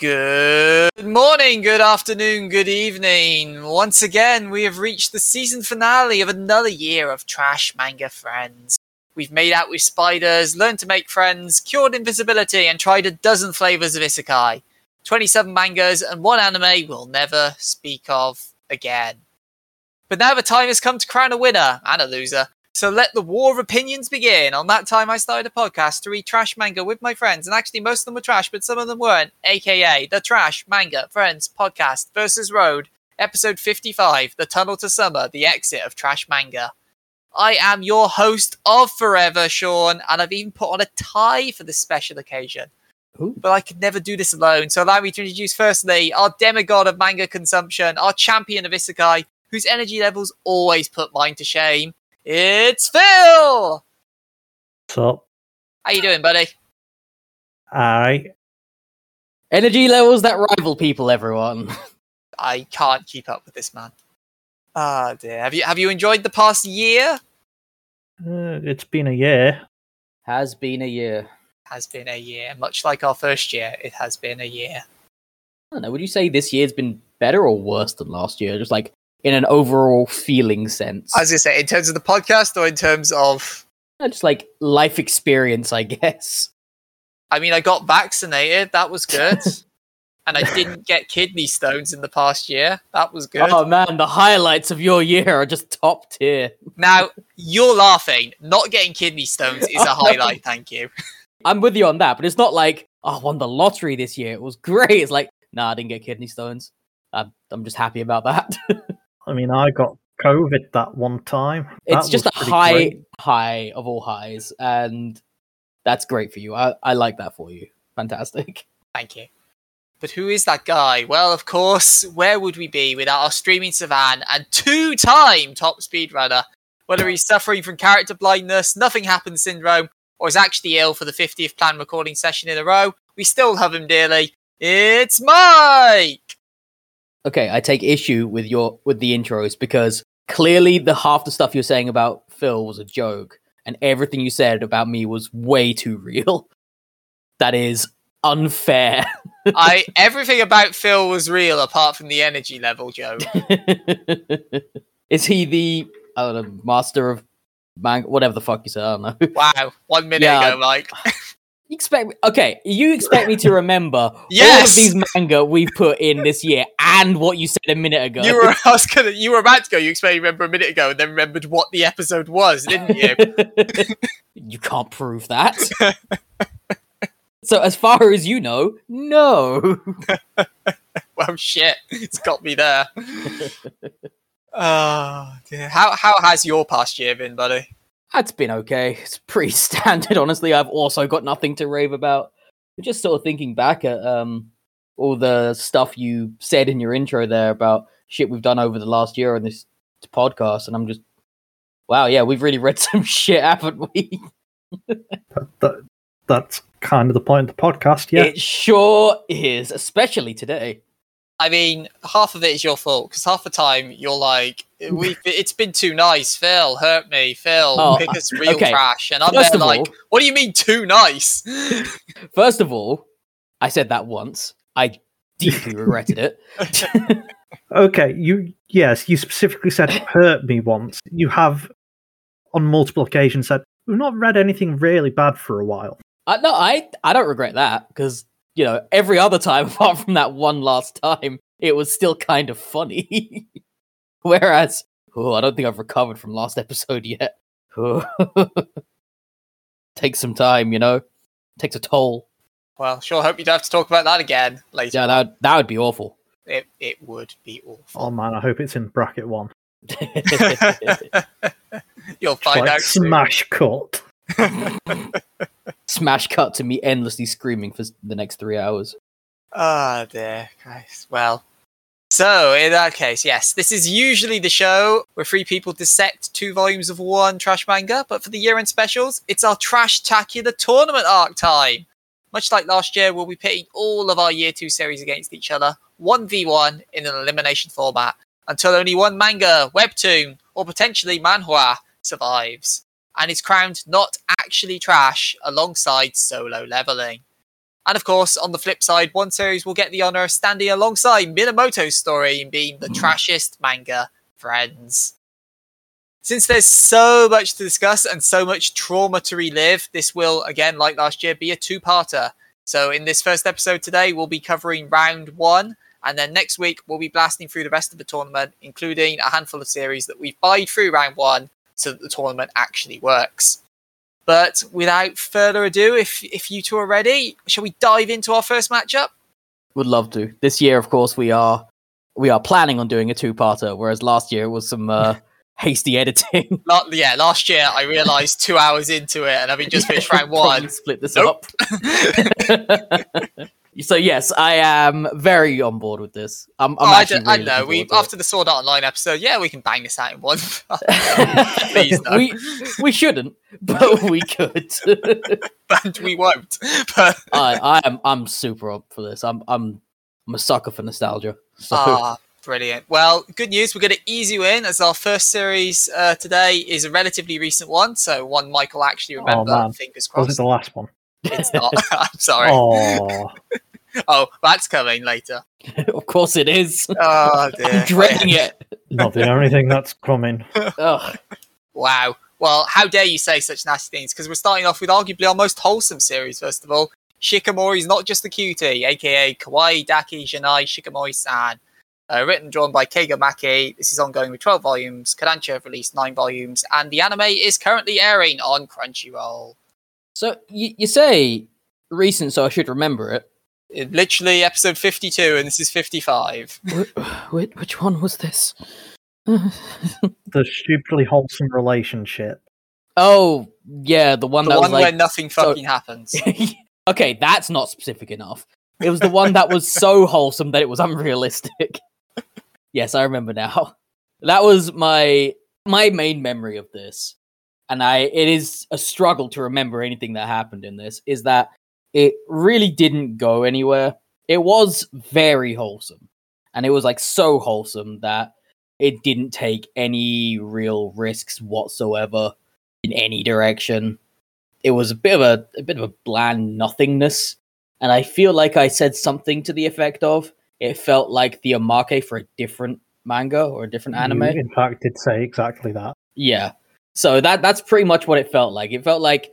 Good morning, good afternoon, good evening. Once again, we have reached the season finale of another year of Trash Manga Friends. We've made out with spiders, learned to make friends, cured invisibility, and tried a dozen flavors of isekai. 27 mangas and one anime we'll never speak of again. But now the time has come to crown a winner and a loser. So let the war of opinions begin. On that time, I started a podcast to read trash manga with my friends, and actually, most of them were trash, but some of them weren't. AKA the Trash Manga Friends Podcast versus Road, episode 55 The Tunnel to Summer, the exit of trash manga. I am your host of Forever, Sean, and I've even put on a tie for this special occasion. Ooh. But I could never do this alone, so allow me to introduce firstly our demigod of manga consumption, our champion of isekai, whose energy levels always put mine to shame. It's Phil. What's up? How you doing, buddy? I Energy levels that rival people, everyone. I can't keep up with this man. Ah dear. Have you have you enjoyed the past year? uh, it's been a year. Has been a year. Has been a year. Much like our first year, it has been a year. I don't know. Would you say this year's been better or worse than last year? Just like in an overall feeling sense. As I was gonna say, in terms of the podcast or in terms of Uh, Just like life experience, I guess. I mean I got vaccinated, that was good. and I didn't get kidney stones in the past year. That was good. Oh man, the highlights of your year are just top tier. Now you're laughing. Not getting kidney stones is a highlight, thank you. I'm with you on that, but it's not like oh, I won the lottery this year. It was great. It's like nah, I didn't get kidney stones. I'm, I'm just happy about that. I mean, I got COVID that one time. it's just a high great. high of all highs and that's great for you I, I like that for you fantastic Thank you. But who is that guy? Well, of course, where would we be without our streaming savan and two time top speedrunner? Whether he's suffering from character blindness, nothing happened syndrome, or is actually ill for the 50th planned recording session in a row, we still love him dearly. It's Mike! Okay i take issue with your with the intros because clearly the half the stuff you're saying about phil was a joke and everything you said about me was way too real that is unfair I everything about Phil was real apart from the energy level joke. is he the I don't know, master of man whatever the fuck you said i don't know Wow, one minute Yeah. ago, Mike. You expect me, okay, you expect me to remember all of these manga we've put in this year and what you said a minute ago. You were I was gonna you were about to go, you expect me to remember a minute ago and then remembered what the episode was, didn't you? you can't prove that. so as far as you know, no. well shit. It's got me there. Oh dear. How how has your past year been, buddy? That's been okay. It's pretty standard, honestly. I've also got nothing to rave about. But Just sort of thinking back at um all the stuff you said in your intro there about shit we've done over the last year on this podcast, and I'm just wow, yeah, we've really read some shit, haven't we? That, that- that's kind of the point of the podcast. Yeah. It sure is, especially today. I mean, half of it is your fault because half the time you're like, "We, it's been too nice, Phil. Hurt me, Phil. Oh, pick us real okay. trash." And I'm First there like, all- "What do you mean too nice?" First of all, I said that once. I deeply regretted it. Okay. You yes. You specifically said hurt me once. You have on multiple occasions said we've not read anything really bad for a while. Uh, no, I I don't regret that because you know every other time apart from that one last time, it was still kind of funny. Whereas, oh, I don't think I've recovered from last episode yet. Takes some time, you know. Takes a toll. well, sure. Hope you don't have to talk about that again later. Yeah, that that would be awful. It it would be awful. Oh man, I hope it's in bracket one. You'll find like out soon. smash cut. Smash cut to me endlessly screaming for the next three hours. Ah, dear Christ. Well, so in that case, yes, this is usually the show where three people dissect two volumes of one trash manga, but for the year-end specials, it's our Trash-tacular tournament arc time. Much like last year, we'll be pitting all of our year two series against each other, 1v1 in an elimination format, until only one manga, webtoon, or potentially manhwa survives, and is crowned not actually trash alongside solo leveling. And of course, on the flip side, one series will get the honor of standing alongside Minamoto's story and being the hmm. trashiest manga friends. Since there's so much to discuss and so much trauma to relive, this will, again, like last year, be a two parter. So, in this first episode today, we'll be covering round one, and then next week, we'll be blasting through the rest of the tournament, including a handful of series that we've buyed through round one so that the tournament actually works. But without further ado, if, if you two are ready, shall we dive into our first matchup? Would love to. This year, of course, we are we are planning on doing a two-parter, whereas last year it was some uh, hasty editing. Yeah, last year I realised two hours into it, and i having just finished round one, split this Nope. up. so yes, I am very on board with this. I'm, I'm Oh, I, actually don't, I really don't know. We forward it. after the Sword Art Online episode, yeah, we can bang this out in one. Please, no. we we shouldn't, but we could. and we won't. But I I am I'm super up for this. I'm I'm I'm a sucker for nostalgia. So ah, brilliant. Well, good news. We're going to ease you in as our first series uh, today is a relatively recent one, so one Michael actually remember. man. fingers Was it the last one? It's not. I'm sorry. Oh, Oh, that's coming later. of course it is. Oh dear. I'm dreading it. not the only thing that's coming. Ugh. Wow. Well, how dare you say such nasty things? Because we're starting off with arguably our most wholesome series, first of all. Shikimori's not just a cutie, aka Kawaii Dake Janai Shikimori san. Uh, written and drawn by Keigo Maki. This is ongoing with 12 volumes. Kodansha have released 9 volumes, and the anime is currently airing on Crunchyroll. So you you say recent, so I should remember it. It- literally episode 52, and this is 55. Wh- Which, which one was this? The stupidly wholesome relationship. oh yeah, the one The that one was like where nothing so- fucking happens. okay, that's not specific enough. It was the one that was so wholesome that it was unrealistic. yes, I remember now. That was my my main memory of this. And I it is a struggle to remember anything that happened in this is that it really didn't go anywhere. It was very wholesome. And it was like so wholesome that it didn't take any real risks whatsoever in any direction it was a bit of a, a bit of a bland nothingness and i feel like i said something to the effect of it felt like the omake for a different manga or a different anime You, in fact, did say exactly that. yeah so that that's pretty much what it felt like it felt like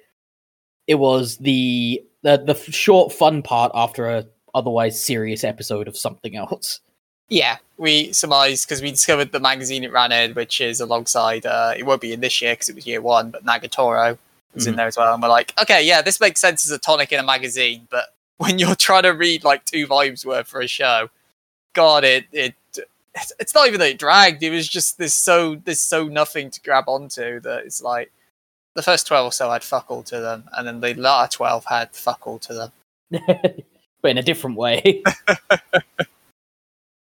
it was the the, the short fun part after a otherwise serious episode of something else Yeah, we surmised because we discovered the magazine it ran in, which is alongside. Uh, it won't be in this year because it was year one, but Nagatoro was in Mhm. there as well. And we're like, okay, yeah, this makes sense as a tonic in a magazine, but when you're trying to read like two volumes worth for a show, God, it it it's, not even that it dragged. It was just there's so there's so nothing to grab onto that it's like the first twelve or so had fuck all to them, and then the latter twelve had fuck all to them. but in a different way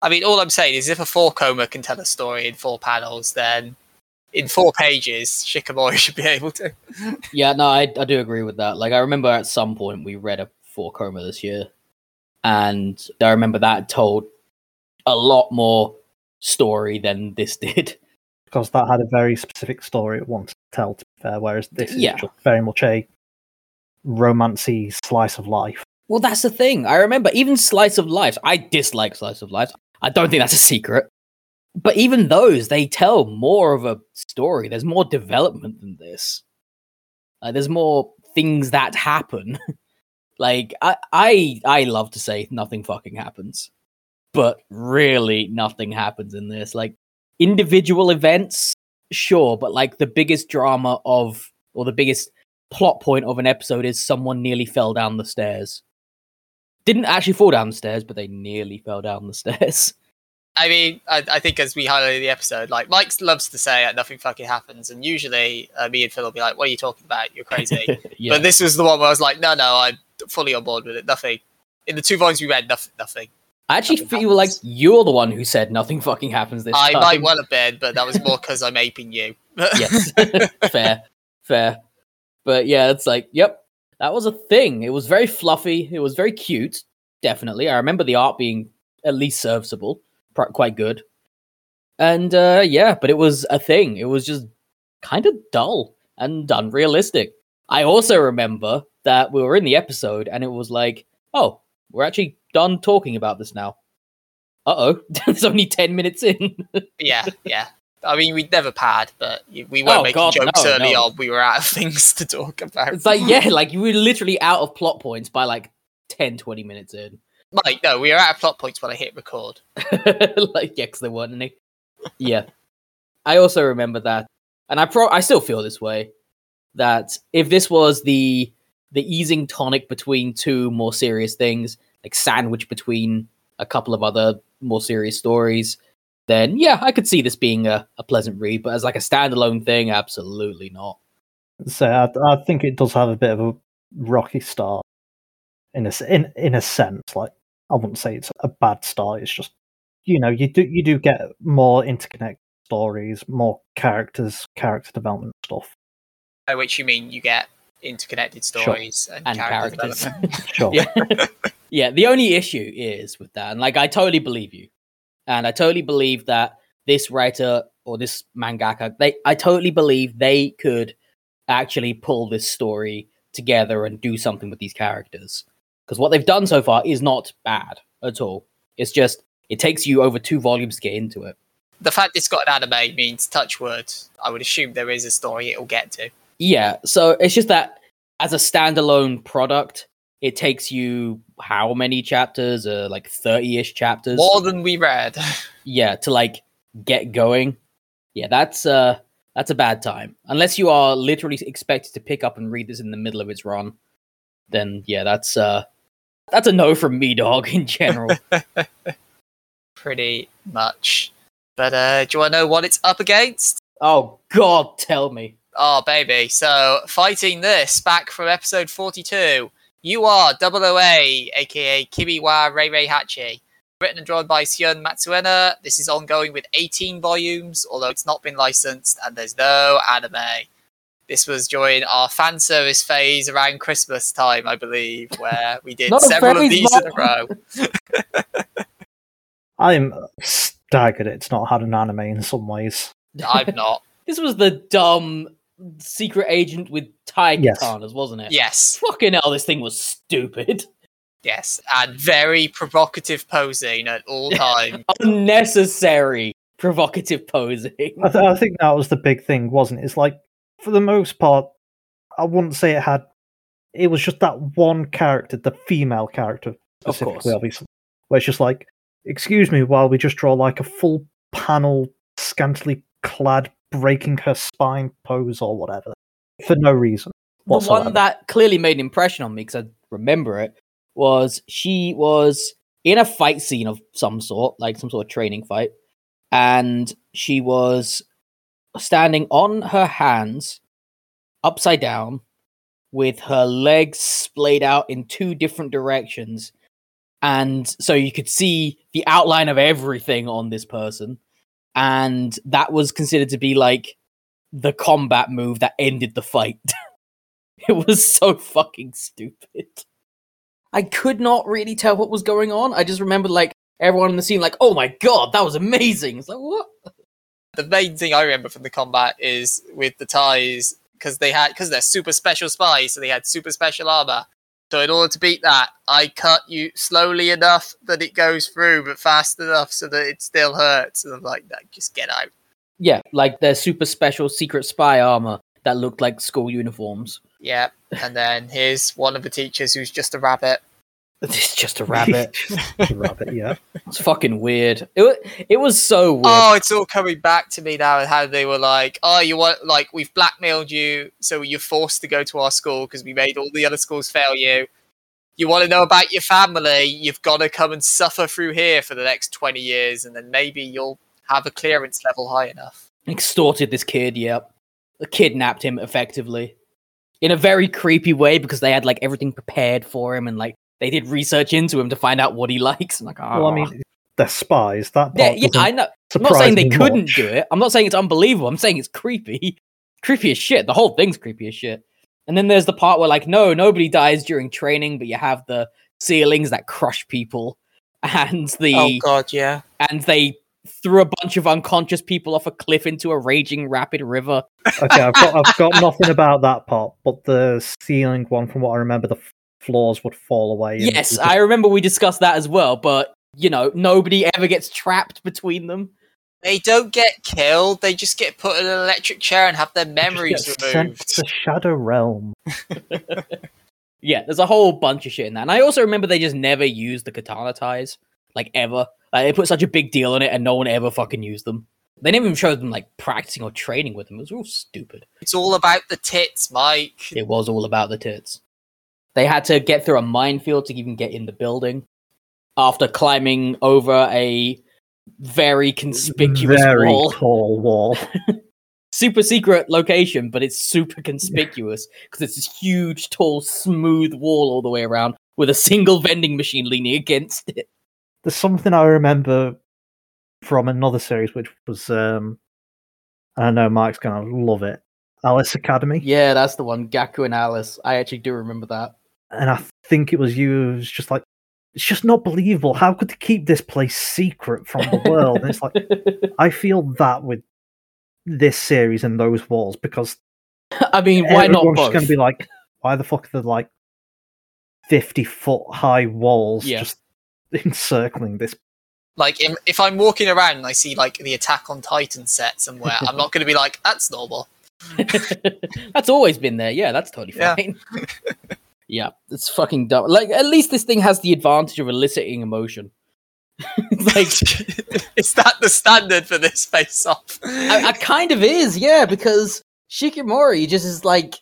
I mean, all I'm saying is if a four koma can tell a story in four panels, then in four pages, Shikimori should be able to. Yeah, no, I, I do agree with that. Like, I remember at some point we read a four koma this year, and I remember that told a lot more story than this did. Because that had a very specific story it wanted to tell, to be fair, whereas this is Yeah. just very much a romancy slice of life. Well, that's the thing. I remember even Slice of Life. I dislike Slice of Life. I don't think that's a secret. But even those, they tell more of a story. There's more development than this. Like, there's more things that happen. like I, I, I love to say nothing fucking happens, but really nothing happens in this. Like individual events, sure, but like the biggest drama of, or the biggest plot point of an episode is someone nearly fell down the stairs. Didn't actually fall down the stairs, but they nearly fell down the stairs. I mean, I, I think as we highlighted the episode, like Mike loves to say uh, nothing fucking happens, and usually uh, me and Phil will be like, "What are you talking about? You're crazy." yeah. But this was the one where I was like, "No, no, I'm fully on board with it. Nothing." In the two volumes we read, nothing, nothing. I actually nothing feel like you're the one who said nothing fucking happens this I time. I might well have been, but that was more because I'm aping you. yes, fair, fair. But yeah, it's like, yep, that was a thing. It was very fluffy. It was very cute. Definitely, I remember the art being at least serviceable, quite good. And uh, yeah, but it was a thing. It was just kind of dull and unrealistic. I also remember that we were in the episode and it was like, oh, we're actually done talking about this now. Uh oh, it's only 10 minutes in. Yeah, yeah. I mean, we'd never pad, but we weren't Oh, making God, jokes no, early no. on. We were out of things to talk about. it's like, yeah, like you were literally out of plot points by like 10, 20 minutes in. Like, no, we were out of plot points when I hit record. like, yeah, because there weren't any. Yeah. I also remember that, and I pro I still feel this way, that if this was the the easing tonic between two more serious things, like sandwich between a couple of other more serious stories, then yeah, I could see this being a, a pleasant read. But as like a standalone thing, absolutely not. So I, I think it does have a bit of a rocky start in a s- in in a sense. Like I wouldn't say it's a bad start. It's just you know you do you do get more interconnected stories, more characters, character development stuff. By which you mean you get interconnected Sure. stories and, And character characters. Sure. yeah. yeah, the only issue is with that, and like I totally believe you. And I totally believe that this writer or this mangaka, they I totally believe they could actually pull this story together and do something with these characters. Because what they've done so far is not bad at all. It's just it takes you over two volumes to get into it. the fact it's got an anime means touch wood. I would assume there is a story it'll get to. Yeah, so it's just that as a standalone product, it takes you how many chapters? Uh, like thirty-ish chapters. More than we read. yeah to like get going yeah that's uh that's a bad time unless you are literally expected to pick up and read this in the middle of its run then yeah that's uh that's a no from me dog in general Pretty much. But uh, do you want to know what it's up against? oh god tell me Oh, baby. So, fighting this back from episode 42, you are Double OA, aka Kimiwa Rei Rei Hachi. Written and drawn by Shun Matsuena. This is ongoing with 18 volumes, although it's not been licensed, and there's no anime. This was during our fan service phase around Christmas time, I believe, where we did several of phase, these in a row. I'm staggered it's not had an anime in some ways. I'm not. this was the dumb secret agent with tiger Yes. katanas wasn't it Yes, fucking hell this thing was stupid yes. And very provocative posing at all times. unnecessary provocative posing I, th- I think that was the big thing, wasn't it? It's like for the most part, I wouldn't say it had. It was just that one character, the female character specifically, course. obviously, where it's just like, excuse me, while we just draw like a full panel, scantily clad, breaking her spine pose or whatever for no reason. the one that clearly made an impression on me because I remember it was she was in a fight scene of some sort, like some sort of training fight, and she was standing on her hands, upside down, with her legs splayed out in two different directions. And so you could see the outline of everything on this person. And that was considered to be like the combat move that ended the fight. it was so fucking stupid. I could not really tell what was going on. I just remembered like everyone in the scene, like, oh my god, that was amazing. It's like, what? the main thing I remember from the combat is with the ties because they had because they're super special spies, so they had super special armor. So in order to beat that, I cut you slowly enough that it goes through, but fast enough so that it still hurts. And I'm like, no, just get out. Yeah, like their super special secret spy armor that looked like school uniforms. Yeah. And then here's one of the teachers who's just a rabbit. It's just a rabbit. The rabbit, yeah. it's fucking weird. It, wa- it was so weird. Oh, it's all coming back to me now and how they were like, oh, you want, like, we've blackmailed you, so you're forced to go to our school because we made all the other schools fail you. You want to know about your family, you've got to come and suffer through here for the next 20 years, and then maybe you'll have a clearance level high enough. Extorted this kid, yep. Kidnapped him effectively. In a very creepy way because they had like everything prepared for him and like they did research into him to find out what he likes. I'm like, oh. Well, I oh. mean, they're spies. That yeah, part yeah, doesn't I know. I'm not saying they couldn't much. do it. I'm not saying it's unbelievable. I'm saying it's creepy. creepy as shit. The whole thing's creepy as shit. And then there's the part where like, no, nobody dies during training, but you have the ceilings that crush people, and the Oh, God, yeah. and they threw a bunch of unconscious people off a cliff into a raging rapid river. Okay, I've got I've got nothing about that part, but the ceiling one, from what I remember, the f- floors would fall away. Yes, you I remember we discussed that as well, but you know, nobody ever gets trapped between them. They don't get killed. They just get put in an electric chair and have their just memories get sent removed. to Shadow Realm. Yeah, there's a whole bunch of shit in that. And I also remember they just never used the katana ties, like ever. Like, they put such a big deal on it and no one ever fucking used them. They never even showed them like practicing or training with them. It was all stupid. It's all about the tits, Mike. It was all about the tits. They had to get through a minefield to even get in the building after climbing over a very conspicuous Very wall. tall wall. Super secret location, but it's super conspicuous because it's this huge, tall, smooth wall all the way around with a single vending machine leaning against it. There's something I remember from another series, which was um, I know Mike's gonna love it. Alice Academy, Yeah, that's the one. Gakuen Alice. I actually do remember that. And I think it was you. It was just like it's just not believable. How could they keep this place secret from the world? and it's like I feel that with this series and those walls because I mean, why not everyone's both? just going to be like, why the fuck are there like fifty foot high walls Yeah. just encircling this? Like, im- if I'm walking around and I see like the Attack on Titan set somewhere, I'm not going to be like, "That's normal." that's always been there. Yeah, that's totally fine. Yeah. It's fucking dumb. Like, at least this thing has the advantage of eliciting emotion. Like, is that the standard for this face-off? I, I kind of is, yeah, because Shikimori just is like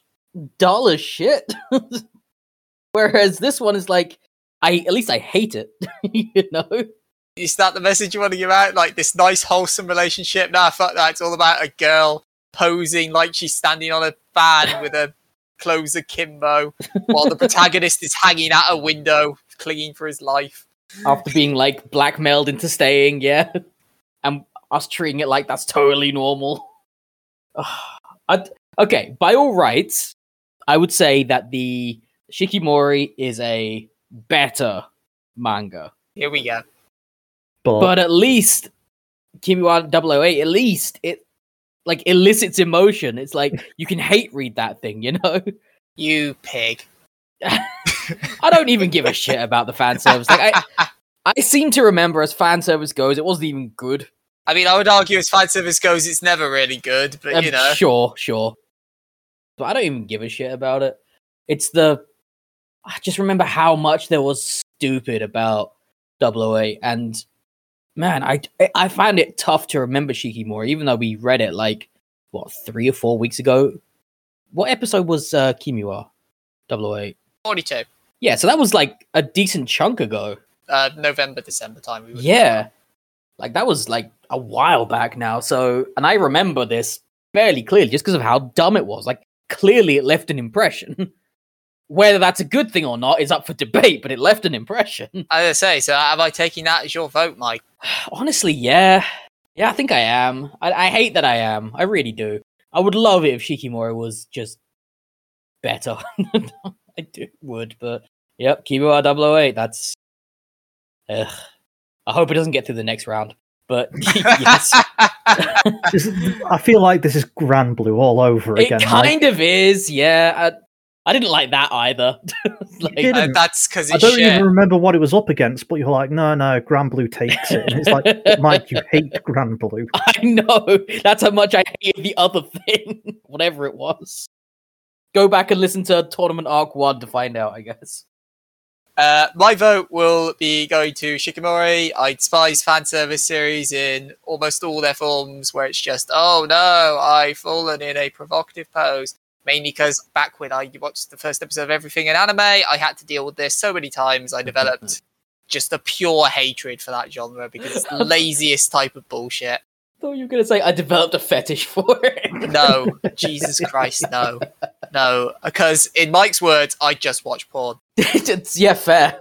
dull as shit. Whereas this one is like, I at least I hate it, you know. is that the message you want to give out? Like this nice, wholesome relationship? Nah, fuck that. It's all about a girl posing like she's standing on a fan with her clothes akimbo, while the protagonist is hanging out a window, clinging for his life. After being like blackmailed into staying, yeah, and us treating it like that's totally normal. I'd, okay, by all rights, I would say that the Shikimori is a better manga. Here we go. But, but at least Kimiwa 008, at least it like elicits emotion. It's like you can hate read that thing, you know. You pig. I don't even give a shit about the fan service. Like I, I seem to remember as fan service goes, it wasn't even good. I mean, I would argue as fan service goes, it's never really good, but Um, you know. sure, sure. But I don't even give a shit about it. It's the I just remember how much there was stupid about 008 and man, I I find it tough to remember Shikimori, even though we read it like what three or four weeks ago. What episode was uh, Kimiwa 008? 42. Yeah, so that was like a decent chunk ago. Uh, November, December time. We were Yeah. Like that was like a while back now. So, and I remember this fairly clearly just because of how dumb it was. Like, clearly it left an impression. Whether that's a good thing or not is up for debate, but it left an impression. As I say, so have I taken that as your vote, Mike? Honestly, yeah. Yeah, I think I am. I, I hate that I am. I really do. I would love it if Shikimori was just better. I do would, but yep, Kimiwa 008, that's. Ugh. I hope it doesn't get through the next round. But yes. I feel like this is Grand Blue all over It again. like, kind of is, yeah. I, I didn't like that either. like, didn't. Uh, that's because I don't shit. even remember what it was up against, but you're like, no, no, Grand Blue takes it. And it's like, Mike, you hate Grand Blue. I know. That's how much I hate the other thing, whatever it was. Go back and listen to Tournament Arc 1 to find out, I guess. Uh, my vote will be going to Shikimori. I despise fan service series in almost all their forms where it's just, oh no, I've fallen in a provocative pose. Mainly because back when I watched the first episode of everything in anime, I had to deal with this so many times. I developed just a pure hatred for that genre because it's the laziest type of bullshit. I thought you were going to say I developed a fetish for it. No, Jesus Christ, no. No, because in Mike's words, I just watch porn. Yeah, fair.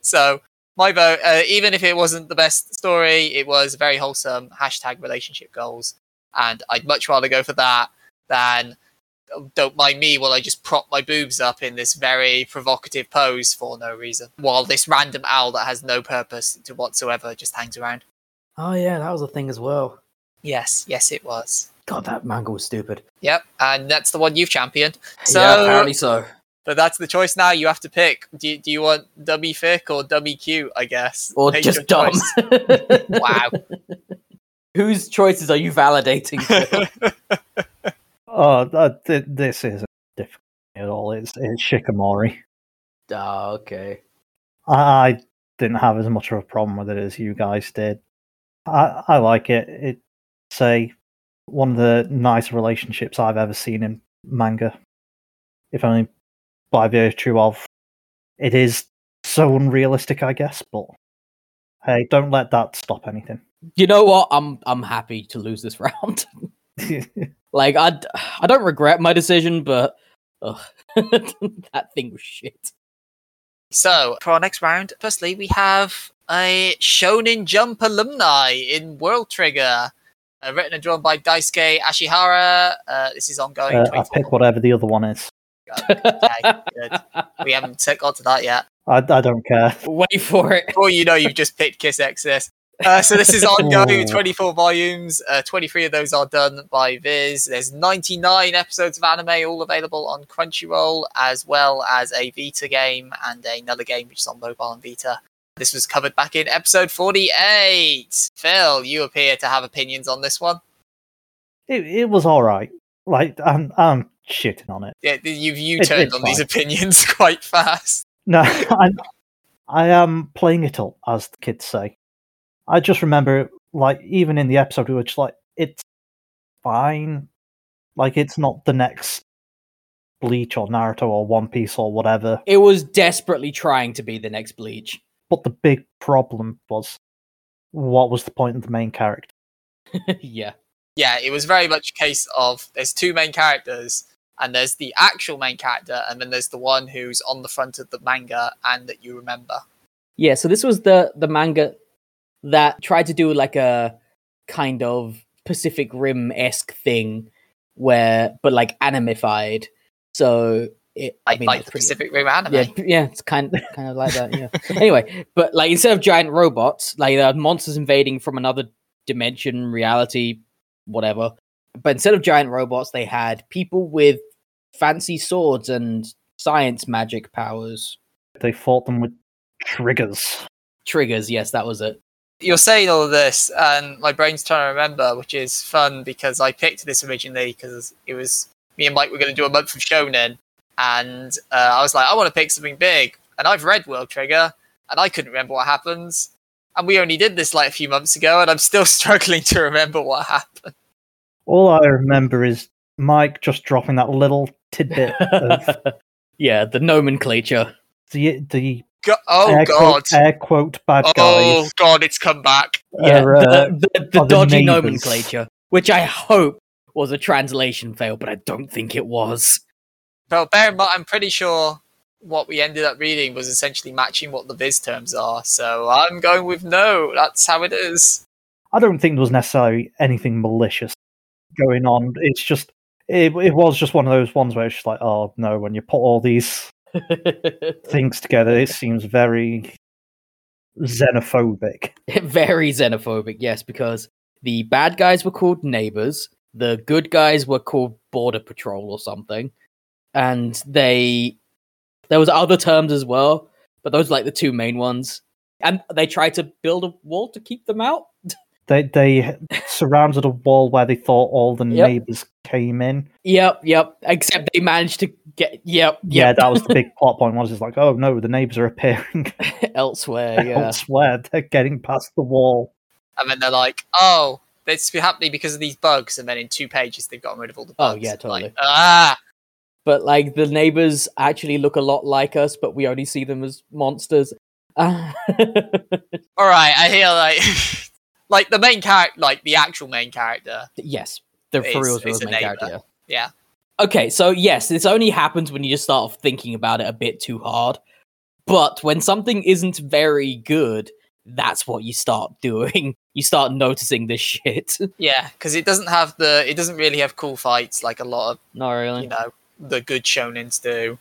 So my vote, uh, even if it wasn't the best story, it was very wholesome. Hashtag relationship goals, and I'd much rather go for that than don't mind me while I just prop my boobs up in this very provocative pose for no reason, while this random owl that has no purpose to whatsoever just hangs around. Oh, yeah, that was a thing as well. Yes, yes, it was. God, that manga was stupid. Yep, and that's the one you've championed. So yeah, apparently so. But that's the choice now. You have to pick. Do you, do you want dummy thick or dummy cute? I guess. Or Make just dumb. Wow. Whose choices are you validating? Oh, that, th- this isn't difficult at all. It's it's Shikimori. oh, okay. I, I didn't have as much of a problem with it as you guys did. I I like it. It's a one of the nice relationships I've ever seen in manga. If only by virtue of it is so unrealistic, I guess. But hey, don't let that stop anything. You know what? I'm I'm happy to lose this round. like I, I don't regret my decision, but ugh, that thing was shit. So, for our next round, firstly, we have a Shonen Jump alumni in World Trigger, uh, written and drawn by Daisuke Ashihara. Uh, this is ongoing. Uh, I 24 pick whatever the other one is. Okay, good. We haven't t- got to that yet. I, I don't care. Wait for it. Before you know, you've just picked Kiss Exodus. Uh, so this is ongoing, 24 volumes. Uh, 23 of those are done by Viz. There's 99 episodes of anime, all available on Crunchyroll, as well as a Vita game and another game which is on mobile and Vita. This was covered back in episode 48. Phil, you appear to have opinions on this one. It it was all right. Like I'm I'm shitting on it. Yeah, you've you U-turned it's on these opinions quite fast. No, I'm, I am playing it up, as the kids say. I just remember, like, even in the episode, we were just like, it's fine. Like, it's not the next Bleach or Naruto or One Piece or whatever. It was desperately trying to be the next Bleach. But the big problem was, what was the point of the main character? yeah. yeah, it was very much a case of there's two main characters, and there's the actual main character, and then there's the one who's on the front of the manga and that you remember. Yeah, so this was the the manga that tried to do like a kind of Pacific Rim esque thing, where but like animified. So it, I Like, mean, like the pretty- Pacific Rim anime. Yeah, yeah, it's kind kind of like that. Yeah. anyway, but like instead of giant robots, like there are monsters invading from another dimension, reality, whatever. But instead of giant robots, they had people with fancy swords and science magic powers. They fought them with triggers. Triggers, yes, that was it. You're saying all of this, and my brain's trying to remember, which is fun because I picked this originally because it was me and Mike were going to do a month of Shonen, and uh, I was like, I want to pick something big, and I've read World Trigger, and I couldn't remember what happens, and we only did this like a few months ago, and I'm still struggling to remember what happened. All I remember is Mike just dropping that little tidbit of yeah, the nomenclature. the the Go- oh air, god! Quote, air quote bad Oh guys. god! It's come back. Yeah, are, uh, the, the, the the dodgy neighbours. nomenclature, which I hope was a translation fail, but I don't think it was. Well, bear in mind, I'm pretty sure what we ended up reading was essentially matching what the Viz terms are. So I'm going with no. That's how it is. I don't think there was necessarily anything malicious going on. It's just it, it was just one of those ones where it's just like, oh no, when you put all these things together, it seems very xenophobic. Very xenophobic, yes, because the bad guys were called neighbors, the good guys were called border patrol or something, and they there was other terms as well, but those were like the two main ones. And they tried to build a wall to keep them out. They they surrounded a wall where they thought all the Yep. neighbors came in. Yep, yep. Except they managed to get yep, Yeah, that was the big plot point. Was it's like, oh no, the neighbors are appearing elsewhere. Yeah, elsewhere. They're getting past the wall. And then they're like, oh, this is happening because of these bugs. And then in two pages, they've gotten rid of all the bugs. Oh, bugs. yeah, Like, totally. ah, but like the neighbors actually look a lot like us, but we only see them as monsters. All right. I hear like, like the main character, like the actual main character. yes, the for real, main neighbor. character. Yeah. Okay, so yes, this only happens when you just start thinking about it a bit too hard. But when something isn't very good, that's what you start doing. You start noticing this shit. Yeah, because it doesn't have the, it doesn't really have cool fights like a lot of Not really. you know the good shonens do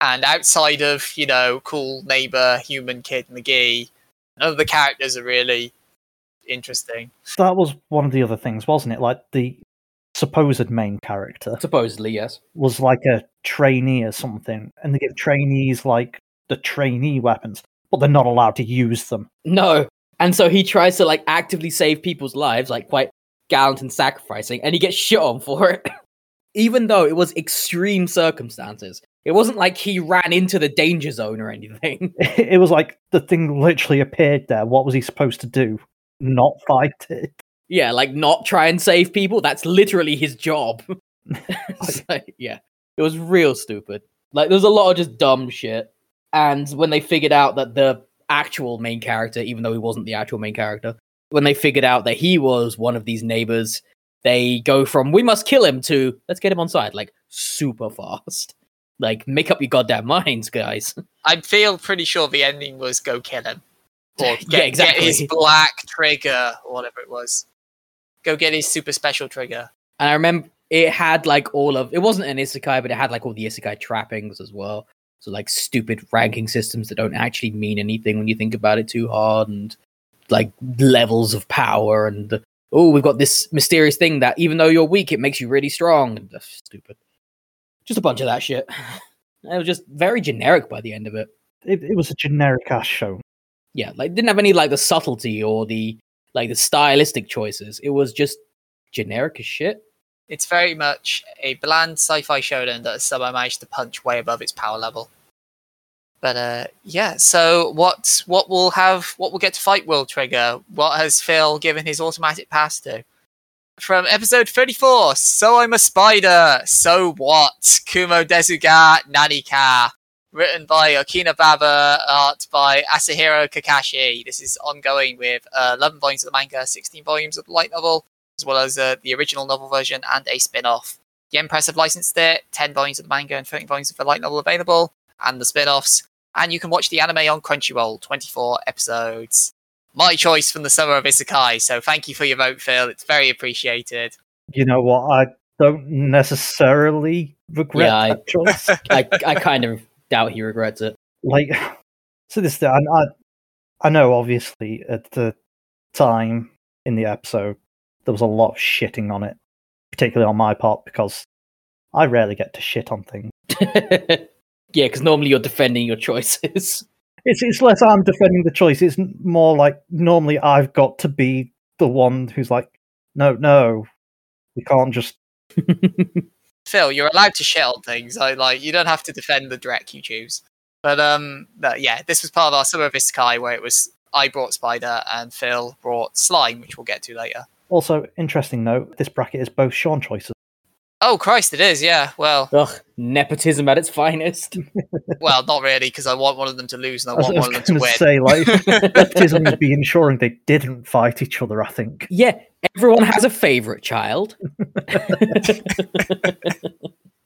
and outside of you know cool neighbor human kid mcgee none of the characters are really interesting That was one of the other things, wasn't it? Like the supposed main character Supposedly, yes. was like a trainee or something, and they give trainees like the trainee weapons, but they're not allowed to use them. No. And so he tries to like actively save people's lives, like quite gallant and sacrificing, and he gets shit on for it. Even though it was extreme circumstances. It wasn't like he ran into the danger zone or anything. It was like the thing literally appeared there. What was he supposed to do? Not fight it. yeah, like not try and save people. That's literally his job. So, yeah. It was real stupid. Like there was a lot of just dumb shit. And when they figured out that the actual main character, even though he wasn't the actual main character, when they figured out that he was one of these neighbors, they go from we must kill him to let's get him on side, like super fast. Like make up your goddamn minds, guys. I feel pretty sure the ending was go kill him. Or Yeah, get, get exactly. his black trigger, or whatever it was. Go get his super special trigger. And I remember it had like all of it wasn't an isekai, but it had like all the isekai trappings as well. So like stupid ranking systems that don't actually mean anything when you think about it too hard, and like levels of power, and oh, we've got this mysterious thing that even though you're weak, it makes you really strong. And that's stupid. Just a bunch of that shit. It was just very generic by the end of it. It, it was a generic ass show. Yeah, like didn't have any like the subtlety or the like the stylistic choices. It was just generic as shit. It's very much a bland sci-fi shonen that somehow managed to punch way above its power level. But uh, yeah, so what what will have what will get to fight World Trigger? What has Phil given his automatic pass to? From episode 34, So I'm a Spider, So What? Kumo Desuga Nanika. Written by Okina Baba, art by Asahiro Kakashi. This is ongoing with uh, 11 volumes of the manga, 16 volumes of the light novel, as well as uh, the original novel version and a spin off. The Yen Press have licensed it, 10 volumes of the manga and 13 volumes of the light novel available, and the spin offs. And you can watch the anime on Crunchyroll, 24 episodes. My choice from the summer of Isekai, so thank you for your vote, Phil. It's very appreciated. You know what? I don't necessarily regret Yeah, I- choice. I I kind of doubt he regrets it. like, so this thing, I, I, I know obviously at the time in the episode there was a lot of shitting on it, particularly on my part because I rarely get to shit on things. yeah, because normally you're defending your choices. It's it's less I'm defending the choice. It's more like normally I've got to be the one who's like, no, no, we can't just. Phil, you're allowed to shit on things. I like you don't have to defend the direct you choose. But um, but yeah, this was part of our summer of Isekai where it was I brought Spider and Phil brought Slime, which we'll get to later. Also, interesting note: this bracket is both Sean choices. Oh Christ, it is. Yeah. Well, Ugh, nepotism at its finest. well, not really because I want one of them to lose and I I was, want one of them going to to win. say, like, nepotism would be ensuring they didn't fight each other. I think. yeah, everyone has a favorite child.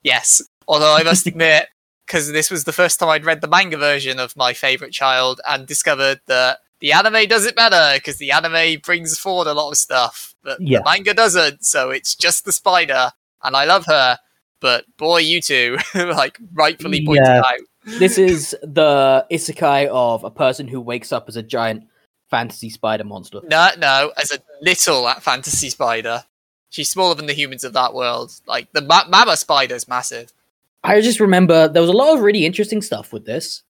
Yes. Although I must admit, because this was the first time I'd read the manga version of My Favorite Child and discovered that the anime doesn't matter because the anime brings forward a lot of stuff, but Yeah. the manga doesn't. So it's just the spider, and I love her. But boy, you two like rightfully pointed Yeah. out. this is the isekai of a person who wakes up as a giant fantasy spider monster. No, no, as a little fantasy spider. She's smaller than the humans of that world. Like the ma- mama spider's massive. I just remember there was a lot of really interesting stuff with this.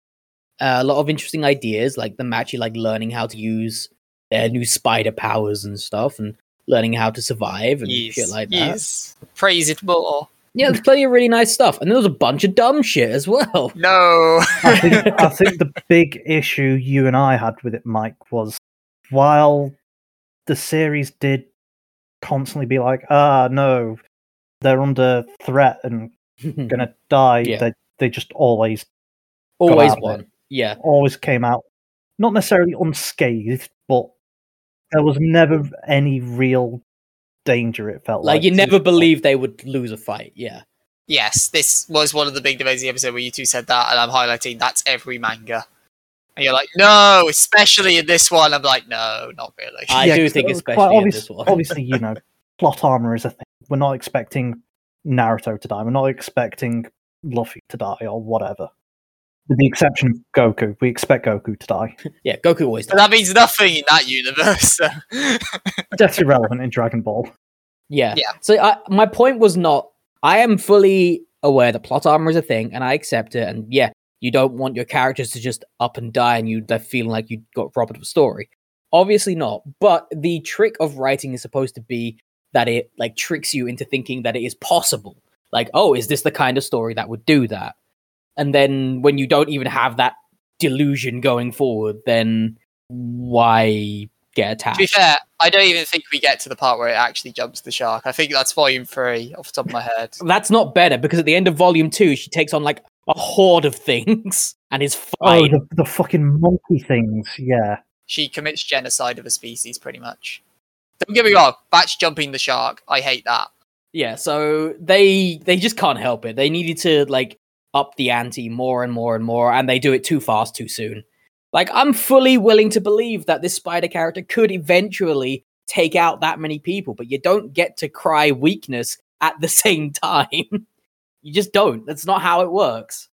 Uh, a lot of interesting ideas, like them actually like learning how to use their new spider powers and stuff, and learning how to survive and Yes, shit like that. yes. Praise it more. Yeah, there's plenty of really nice stuff, and there was a bunch of dumb shit as well. No. I think I think the big issue you and I had with it, Mike, was while the series did constantly be like, ah, no, they're under threat and gonna die. Yeah. They they just always Always out of it. one. Yeah, always came out not necessarily unscathed, but there was never any real danger. It felt like, like you never believed they would lose a fight. Yeah, yes, this was one of the big debates in the episode where you two said that, and I'm highlighting that's every manga. And you're like, no, especially in this one. I'm like, no, not really. I Yeah, do 'cause think it was especially quite in obvious- this one. obviously, you know, plot armor is a thing. We're not expecting Naruto to die. We're not expecting Luffy to die or whatever. With the exception of Goku, we expect Goku to die. yeah, Goku always but that means nothing in that universe. So. Death's irrelevant in Dragon Ball. Yeah. Yeah. So I, my point was not. I am fully aware that plot armor is a thing, and I accept it. And yeah, you don't want your characters to just up and die, and you they're feeling like you got robbed of a story. Obviously not. But the trick of writing is supposed to be that it like tricks you into thinking that it is possible. Like, oh, is this the kind of story that would do that? And then when you don't even have that delusion going forward, then why get attached? To be fair, I don't even think we get to the part where it actually jumps the shark. I think that's volume three off the top of my head. That's not better because at the end of volume two, she takes on like a horde of things and is Oh, the, the fucking monkey things. Yeah. She commits genocide of a species, pretty much. Don't get me wrong, batch jumping the shark. I hate that. Yeah, so they they just can't help it. They needed to like up the ante more and more and more, and they do it too fast, too soon. Like I'm fully willing to believe that this spider character could eventually take out that many people, but you don't get to cry weakness at the same time. you just don't. That's not how it works.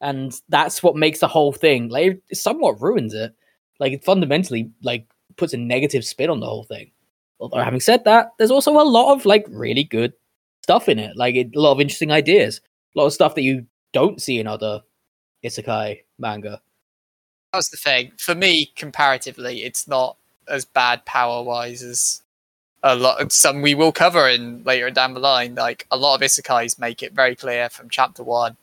And that's what makes the whole thing like it somewhat ruins it. Like it fundamentally like puts a negative spin on the whole thing. Although having said that, there's also a lot of like really good stuff in it. Like it, a lot of interesting ideas, a lot of stuff that you don't see in other isekai manga. That's the thing. For me, comparatively, it's not as bad power wise as a lot of some we will cover in later down the line. Like a lot of isekais make it very clear from chapter one.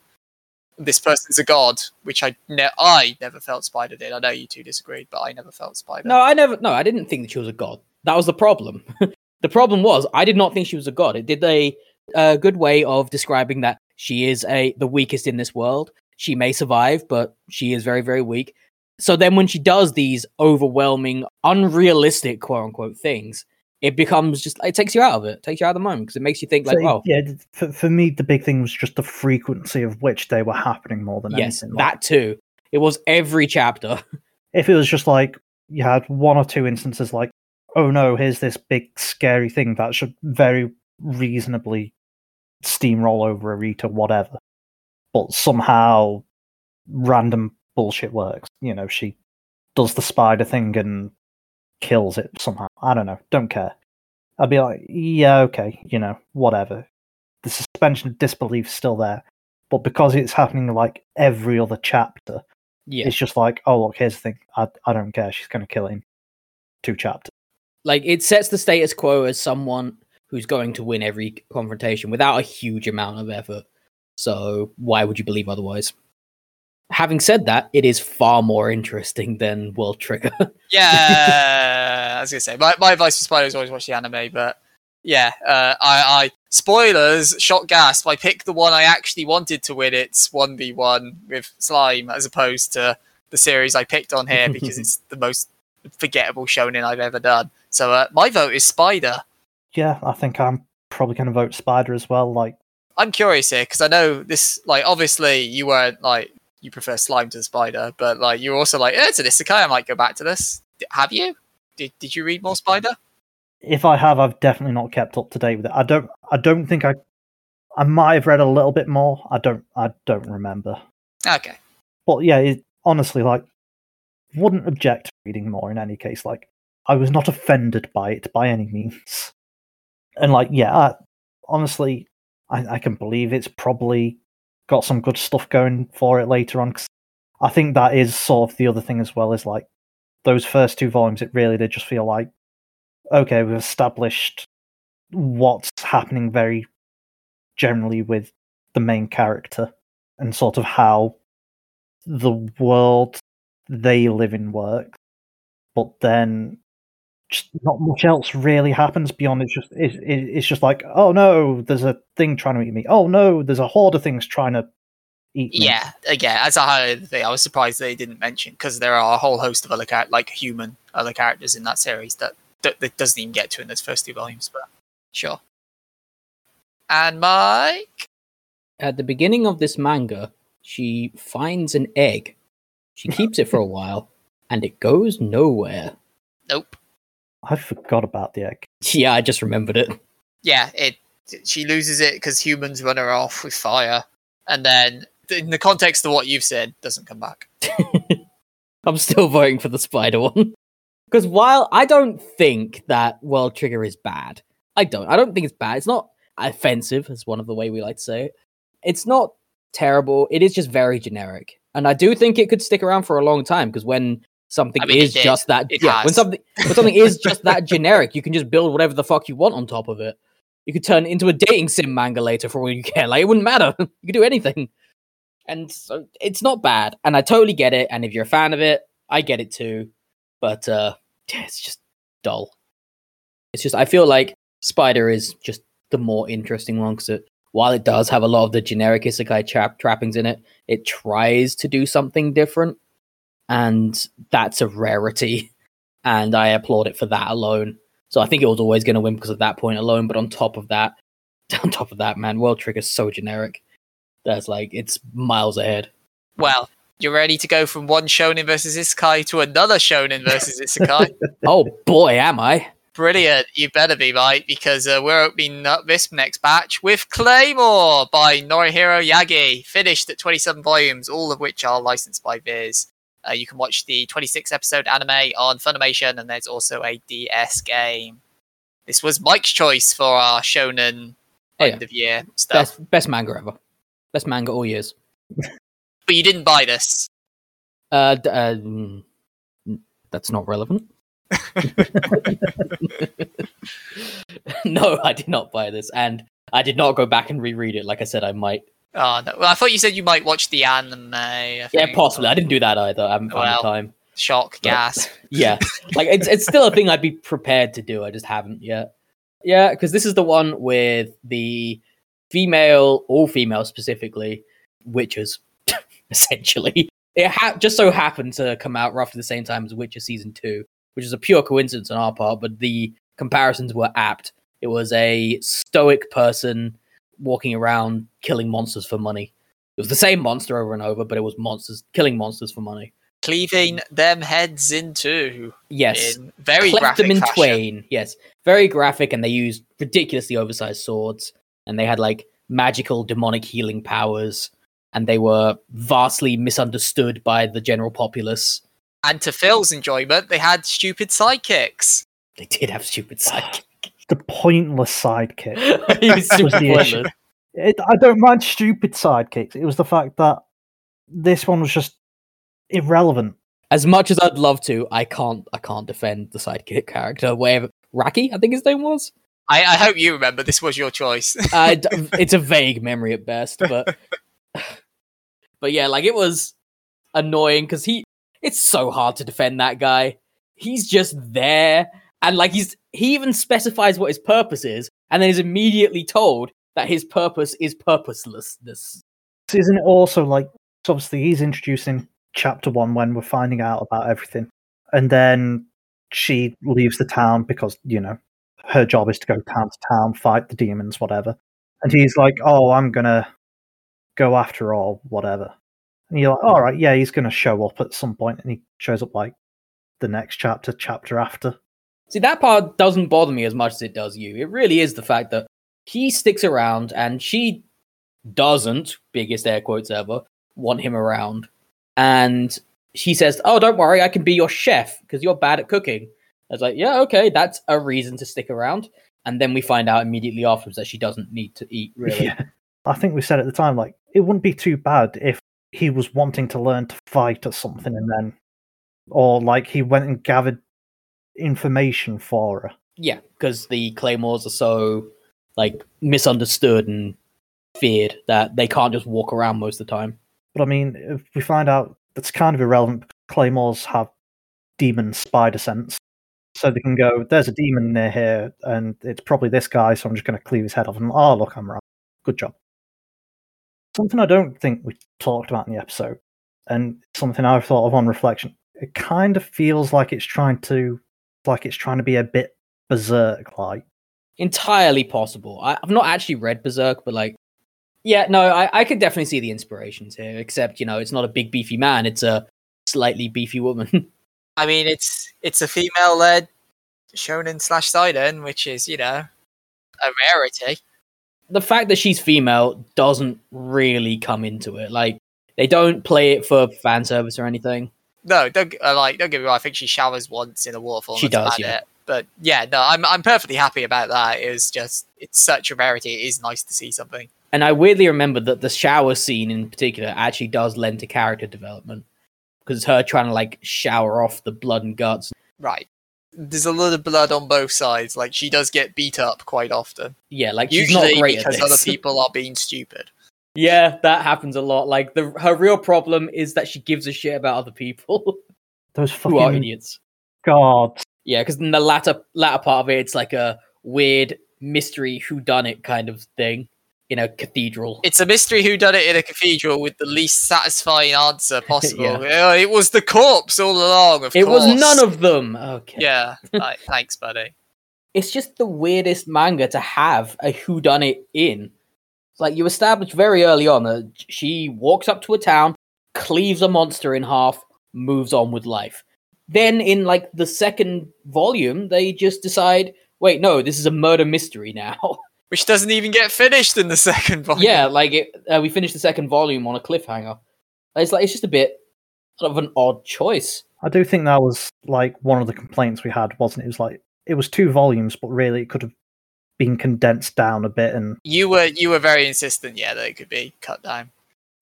This person's a god, which I ne- I never felt Spider did. I know you two disagreed, but I never felt Spider. No, I never. No, I didn't think that she was a god. That was the problem. the problem was I did not think she was a god. It did a, a good way of describing that she is a the weakest in this world. She may survive, but she is very very weak. So then, when she does these overwhelming, unrealistic quote unquote things, it becomes just it takes you out of it, takes you out of the moment because it makes you think like, So, oh, yeah. For, for me, the big thing was just the frequency of which they were happening more than yes, anything. Like, that too. It was every chapter. if it was just like you had one or two instances like, oh no, here's this big scary thing that should very reasonably steamroll over Arita, whatever. But somehow random bullshit works. You know, she does the spider thing and kills it somehow. I don't know. Don't care. I'd be like, yeah, okay, you know, whatever. The suspension of disbelief's still there. But because it's happening like every other chapter, Yeah, it's just like, oh look, here's the thing. I I don't care. She's gonna kill him. Two chapters. like it sets the status quo as someone who's going to win every confrontation without a huge amount of effort. So why would you believe otherwise? Having said that, it is far more interesting than World Trigger. Yeah, I was gonna say my, my advice for Spider is always watch the anime, but yeah, uh, I, I spoilers shot gasp. I picked the one I actually wanted to win. It's one v one with slime as opposed to the series I picked on here because it's the most forgettable shonen I've ever done. So uh, my vote is Spider. Yeah, I think I'm probably gonna vote Spider as well. Like, I'm curious here because I know this. Like, obviously, you weren't like you prefer slime to the spider, but like you're also like, eh, it's an isekai. I might go back to this. D- Have you? Did Did you read more Spider? if I have, I've definitely not kept up to date with it. I don't. I don't think I. I might have read a little bit more. I don't. I don't remember. Okay. But yeah, it, honestly, like, wouldn't object to reading more in any case. Like, I was not offended by it by any means. And like, yeah, I, honestly, I, I can believe it's probably got some good stuff going for it later on. 'cause I think that is sort of the other thing as well. Is like those first two volumes. It really did just feel like, okay, we've established what's happening very generally with the main character and sort of how the world they live in works, but then not much else really happens beyond it's just it's, it's just like oh no there's a thing trying to eat me oh no there's a horde of things trying to eat me Yeah. Again, as I highlighted thing, I was surprised they didn't mention because there are a whole host of other char- like human other characters in that series that, that that doesn't even get to in those first two volumes. But sure. And Mike. At the beginning of this manga, she finds an egg. She keeps it for a while, and it goes nowhere. Nope. I forgot about the egg Yeah, I just remembered it. yeah, it she loses it because humans run her off with fire, and then in the context of what you've said, doesn't come back. I'm still voting for the spider one. Because while I don't think that World Trigger is bad, I don't. I don't think it's bad. It's not offensive, as one of the way we like to say it. It's not terrible. It is just very generic, and I do think it could stick around for a long time because when something I mean, is just that, It yeah, when something when something is just that generic, you can just build whatever the fuck you want on top of it. You could turn it into a dating sim manga later for all you care. Like it wouldn't matter. you could do anything, and so it's not bad. And I totally get it. And if you're a fan of it, I get it too. But uh, yeah, it's just dull. It's just I feel like Spider is just the more interesting one because it, while it does have a lot of the generic isekai trap trappings in it, it tries to do something different, and that's a rarity. And I applaud it for that alone. So I think it was always going to win because of that point alone. But on top of that, on top of that, man, World Trigger's so generic. That's like it's miles ahead. Well, you're ready to go from one shonen versus isekai to another shonen versus isekai. oh boy, am I! Brilliant. You better be, right, because uh, we're opening up this next batch with Claymore by Norihiro Yagi, finished at 27 volumes, all of which are licensed by Viz. Uh, you can watch the 26 episode anime on Funimation, and there's also a DS game. This was Mike's choice for our shonen Oh, yeah. end of year stuff, Best best manga ever. Best manga all years. but you didn't buy this. Uh, d- uh mm, that's not relevant. no, I did not buy this, and I did not go back and reread it. Like I said, I might. Oh no! Well, I thought you said you might watch the anime. Yeah, possibly. I didn't do that either. I haven't found Well. the time. Shock, gas. Yeah, like it's it's still a thing I'd be prepared to do. I just haven't yet. Yeah, because this is the one with the female, all female specifically, witches, essentially. It ha- just so happened to come out roughly the same time as Witcher season two, which is a pure coincidence on our part, but the comparisons were apt. It was a stoic person walking around killing monsters for money. It was the same monster over and over, but it was monsters killing monsters for money. Cleaving them heads in two Yes, in very cleft them in fashion. twain. Yes, very graphic, and they used ridiculously oversized swords, and they had like magical demonic healing powers, and they were vastly misunderstood by the general populace. And to Phil's enjoyment, they had stupid sidekicks. They did have stupid sidekick. The pointless sidekick. He was super Was the issue. It, I don't mind stupid sidekicks. It was the fact that this one was just irrelevant. As much as I'd love to, I can't. I can't defend the sidekick character. Whatever, Raki, I think his name was. I, I hope you remember this was your choice. uh, it's a vague memory at best, but but yeah, like it was annoying because he. It's so hard to defend that guy. He's just there, and like he's he even specifies what his purpose is, and then is immediately told that his purpose is purposelessness. Isn't it also like obviously he's introducing chapter one when we're finding out about everything, and then she leaves the town because you know her job is to go town to town, fight the demons, whatever. And he's like, "Oh, I'm gonna go after all, whatever." And you're like, "All right, yeah, he's gonna show up at some point," and he shows up like the next chapter, chapter after. See, that part doesn't bother me as much as it does you. It really is the fact that he sticks around and she doesn't, biggest air quotes ever, want him around. And she says, Oh, don't worry, I can be your chef because you're bad at cooking. I was like, Yeah, okay, that's a reason to stick around. And then we find out immediately afterwards that she doesn't need to eat, really. Yeah. I think we said at the time, like, it wouldn't be too bad if he was wanting to learn to fight or something and then, or like he went and gathered information for her. Yeah, because the claymores are so like misunderstood and feared that they can't just walk around most of the time. But I mean, if we find out that's kind of irrelevant, claymores have demon spider sense. So they can go, there's a demon near here, and it's probably this guy, so I'm just going to cleave his head off. And oh, look, I'm right. Good job. Something I don't think we talked about in the episode, and something I've thought of on reflection. It kind of feels like it's trying to, like it's trying to be a bit berserk like. entirely possible. I, I've not actually read Berserk, but like, yeah, no, I, I could definitely see the inspirations here. Except, you know, it's not a big beefy man; it's a slightly beefy woman. I mean, it's it's a female led shonen slash seinen, which is you know a rarity. the fact that she's female doesn't really come into it. Like, they don't play it for fan service or anything. No, don't uh, like don't get me wrong. I think she showers once in a waterfall. She does, yeah. it. But yeah, no, I'm I'm perfectly happy about that. It was just it's such a rarity. It is nice to see something. And I weirdly remember that the shower scene in particular actually does lend to character development because it's her trying to like shower off the blood and guts. Right. There's a lot of blood on both sides. Like she does get beat up quite often. Yeah, like she's Usually not great at because other people are being stupid. Yeah, that happens a lot. Like the her real problem is that she gives a shit about other people Those who are fucking idiots. God. Yeah, because in the latter latter part of it, it's like a weird mystery who done it kind of thing in a cathedral. It's a mystery who done it in a cathedral with the least satisfying answer possible. Yeah. Uh, it was the corpse all along. Of it was none of them. Okay. Yeah. Right, thanks, buddy. It's just the weirdest manga to have a who done it in. It's like you established very early on that she walks up to a town, cleaves a monster in half, moves on with life. Then in like the second volume, they just decide, wait, no, this is a murder mystery now. Which doesn't even get finished in the second volume. yeah, like it, uh, we finished the second volume on a cliffhanger. It's like it's just a bit of an odd choice. I do think that was like one of the complaints we had, wasn't it? It was like it was two volumes, but really it could have been condensed down a bit. And You were you were very insistent, yeah, that it could be cut down.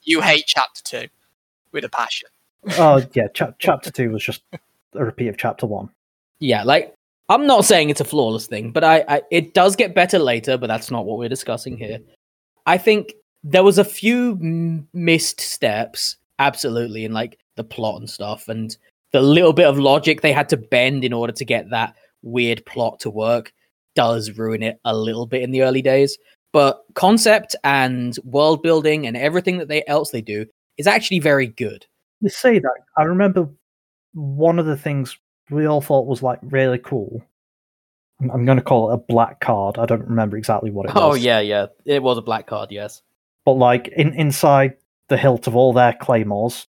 You hate chapter two with a passion. oh yeah, chap chapter two was just a repeat of chapter one. Yeah, like I'm not saying it's a flawless thing, but I, I it does get better later. But that's not what we're discussing here. I think there was a few m- missed steps, absolutely, in like the plot and stuff, and the little bit of logic they had to bend in order to get that weird plot to work does ruin it a little bit in the early days. But concept and world building and everything that they else they do is actually very good. You say that I remember one of the things we all thought was like really cool. I'm, going to call it a black card. I don't remember exactly what it oh, was. Oh yeah, yeah, it was a black card, yes. but like in inside the hilt of all their claymores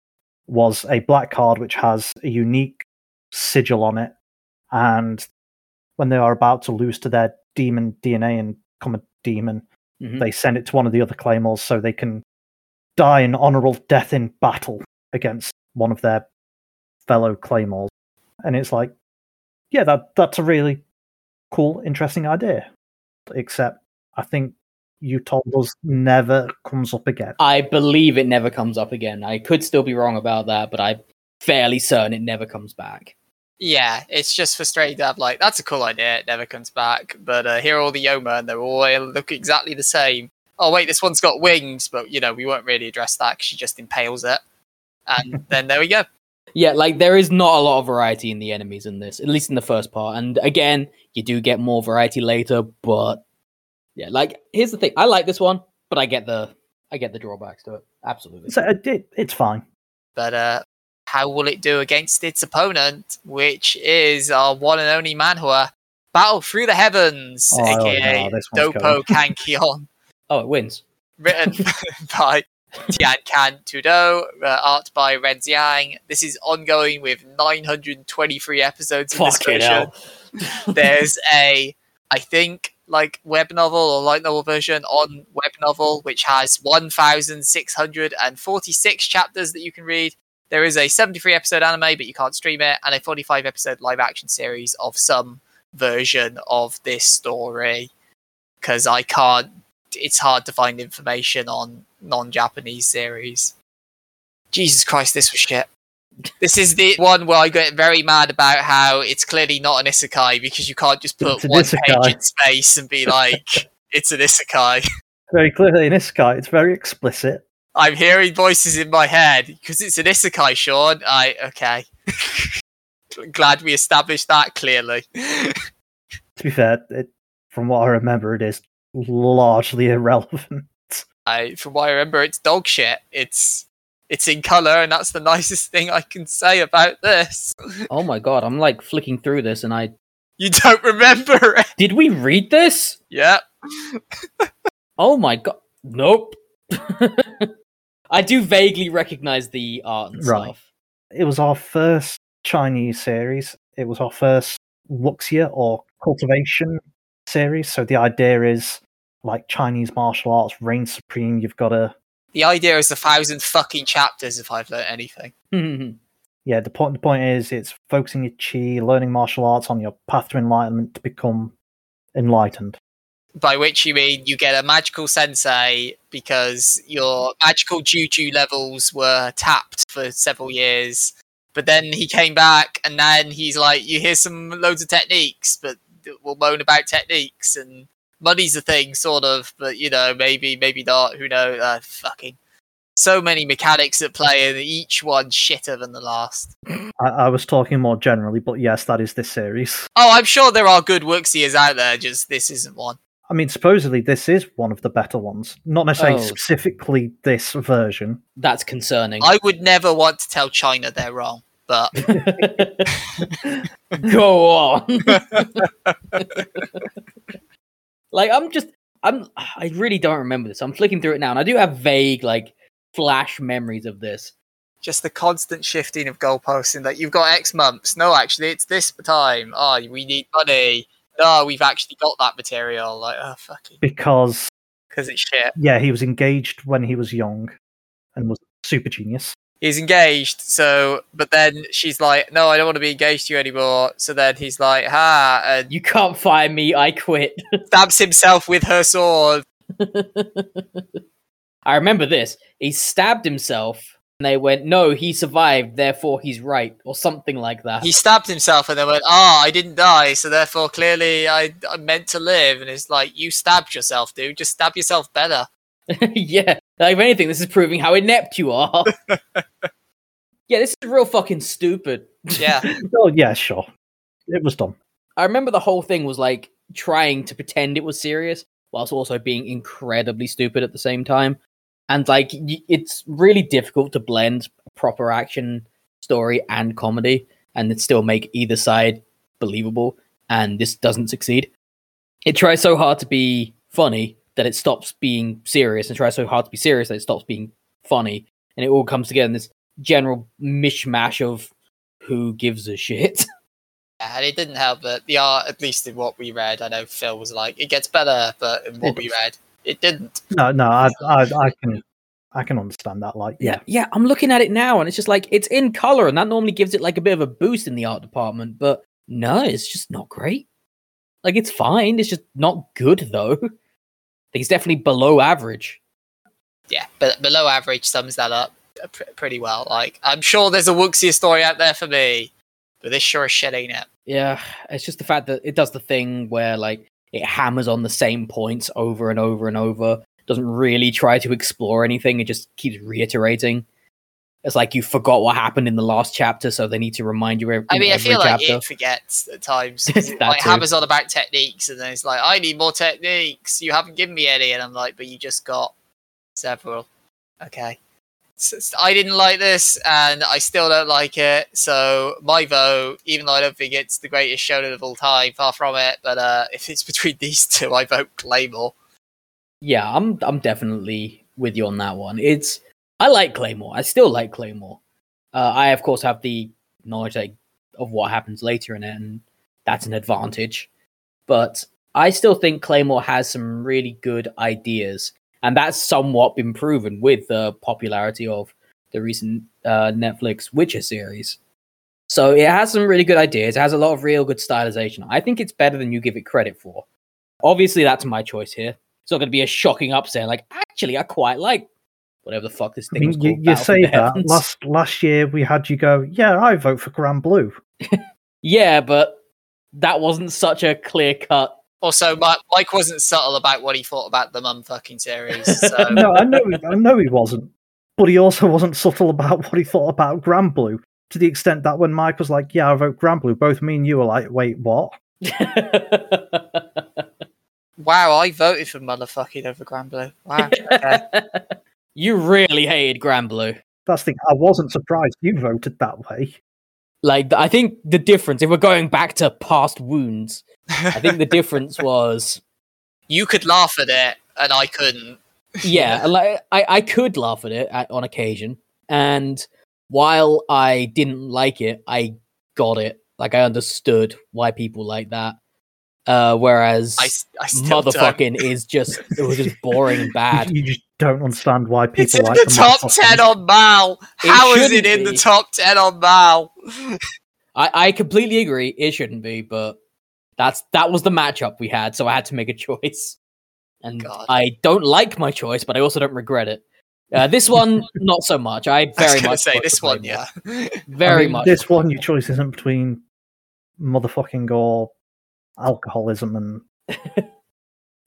was a black card which has a unique sigil on it and when they are about to lose to their demon dna and become a demon Mhm. they send it to one of the other claymores so they can die an honorable death in battle against one of their fellow claymores and it's like yeah that that's a really cool interesting idea except i think you told us never comes up again I believe it never comes up again. I could still be wrong about that, but I'm fairly certain it never comes back. Yeah, it's just frustrating to have like that's a cool idea. It never comes back, but uh, here are all the Yoma, and they're all look exactly the same. Oh wait, this one's got wings, but you know we won't really address that because she just impales it, and then there we go. Yeah, like there is not a lot of variety in the enemies in this, at least in the first part. And again, you do get more variety later, but yeah, like here's the thing. I like this one, but I get the I get the drawbacks to it. Absolutely. So it, it, it's fine. But uh, how will it do against its opponent, which is our one and only manhwa, Battle Through the Heavens, Oh, aka no, Dopo Kankion, Oh, it wins. written by Tian Kan Tudo, uh, art by Ren Xiang. This is ongoing with 923 episodes in this Fucking version. There's a, I think, like web novel or light novel version on web novel, which has 1,646 chapters that you can read. There is a 73 episode anime, but you can't stream it, and a 45 episode live action series of some version of this story. Because I can't, it's hard to find information on non Japanese series. Jesus Christ, this was shit. This is the one where I get very mad about how it's clearly not an isekai because you can't just put one isekai. page in space and be like, it's an isekai. Very clearly this guy, it's very explicit. I'm hearing voices in my head because it's an isekai, Sean. I okay. Glad we established that clearly. To be fair, it, from what I remember, it is largely irrelevant. I, from what I remember, it's dog shit. It's it's in color, and that's the nicest thing I can say about this. Oh my god, I'm like flicking through this and I You don't remember it? Did we read this? Yep. Oh my god. Nope. I do vaguely recognize the art and Right. stuff. It was our first Chinese series. It was our first Wuxia or cultivation series. So the idea is like Chinese martial arts reign supreme. You've got to The idea is a thousand fucking chapters. If I've learnt anything. Hmm. Yeah, the point the point is it's focusing your chi, learning martial arts on your path to enlightenment to become enlightened. By which you mean you get a magical sensei because your magical juju levels were tapped for several years. But then he came back, and then he's like, "You hear some loads of techniques, but we'll moan about techniques and money's a thing, sort of. But you know, maybe, maybe not. Who knows? Uh, fucking so many mechanics at play, and each one shitter than the last. I, I was talking more generally, but yes, that is this series. Oh, I'm sure there are good Wuxias out there. Just this isn't one. I mean, supposedly this is one of the better ones. Not necessarily Oh. specifically this version. That's concerning. I would never want to tell China they're wrong, but Go on. like I'm just I'm I really don't remember this. I'm flicking through it now and I do have vague like flash memories of this. just the constant shifting of goalposts and that you've got X months. No, actually, it's this time. Oh, we need money. No, we've actually got that material. Like, oh, fucking, Because, because it's shit. yeah, he was engaged when he was young and was super genius. He's engaged, so, but then she's like, no, I don't want to be engaged to you anymore. So then he's like, ha, and You can't fire me, I quit. stabs himself with her sword. I remember this. He stabbed himself and they went, No, he survived, therefore he's right, or something like that. He stabbed himself and then went, ah, I didn't die, so therefore clearly I, I'm meant to live. And it's like, you stabbed yourself, dude. Just stab yourself better. yeah, like if anything, this is proving how inept you are. yeah, this is real fucking stupid. Yeah. Oh, yeah, sure. It was dumb. I remember the whole thing was like trying to pretend it was serious whilst also being incredibly stupid at the same time. And like y- it's really difficult to blend proper action story and comedy and still make either side believable and this doesn't succeed. It tries so hard to be funny that it stops being serious and tries so hard to be serious that it stops being funny and it all comes together in this general mishmash of who gives a shit. Yeah, and it didn't help that the art, at least in what we read, I know Phil was like, it gets better, but in what we read, it didn't. No, no, I, I, I can, I can understand that. Like, yeah, yeah i'm looking at it now and it's just like it's in color and that normally gives it like a bit of a boost in the art department but no it's just not great like it's fine it's just not good though i think it's definitely below average Yeah, but below average sums that up uh, pr- pretty well. Like, I'm sure there's a Wuxia story out there for me, but this sure as shit ain't it. yeah it's just the fact that it does the thing where like it hammers on the same points over and over and over doesn't really try to explore anything it just keeps reiterating it's like you forgot what happened in the last chapter so they need to remind you every, I mean, I every feel like it forgets at times. it, like too. hammers on about techniques, and then it's like, I need more techniques. You haven't given me any, and I'm like, but you just got several. Okay. I didn't like this, and I still don't like it. So my vote, even though I don't think it's the greatest shonen of all time, far from it. But uh, if it's between these two, I vote Claymore. Yeah, I'm I'm definitely with you on that one. It's I like Claymore. I still like Claymore. Uh, I of course have the knowledge like, of what happens later in it, and that's an advantage. But I still think Claymore has some really good ideas, and that's somewhat been proven with the popularity of the recent uh, Netflix Witcher series. So it has some really good ideas. It has a lot of real good stylization. I think it's better than you give it credit for. Obviously, that's my choice here. It's not going to be a shocking upset. Like, actually, I quite like whatever the fuck this I thing mean, was you, called. you say that last last year we had you go, yeah, I vote for Grand Blue. Yeah, but that wasn't such a clear cut. Also, Mi- Mike wasn't subtle about what he thought about the mum fucking series. So No, I know, he- I know he wasn't, but he also wasn't subtle about what he thought about Grand Blue. To the extent that when Mike was like, "Yeah, I vote Grand Blue," both me and you were like, "Wait, what?" wow, I voted for motherfucking over Grand Blue. Wow. Okay. you really hated Grand Blue. That's the thing. I wasn't surprised you voted that way. Like, I think the difference, if we're going back to past wounds, I think the difference was you could laugh at it, and I couldn't. yeah, like I, I could laugh at it at, on occasion, and while I didn't like it, I got it. Like I understood why people like that. Uh, whereas I, s- I still don't. motherfucking is just it was just boring and bad. You, you just don't understand why people It's in like the top ten on MAL. It How is it shouldn't in the top ten on MAL? I, I completely agree. It shouldn't be, but that's that was the matchup we had, so I had to make a choice. And God. I don't like my choice, but I also don't regret it. Uh, this one, not so much. I I was very gonna much say this one, yeah. very I mean, much. This one, your choice isn't between motherfucking or alcoholism and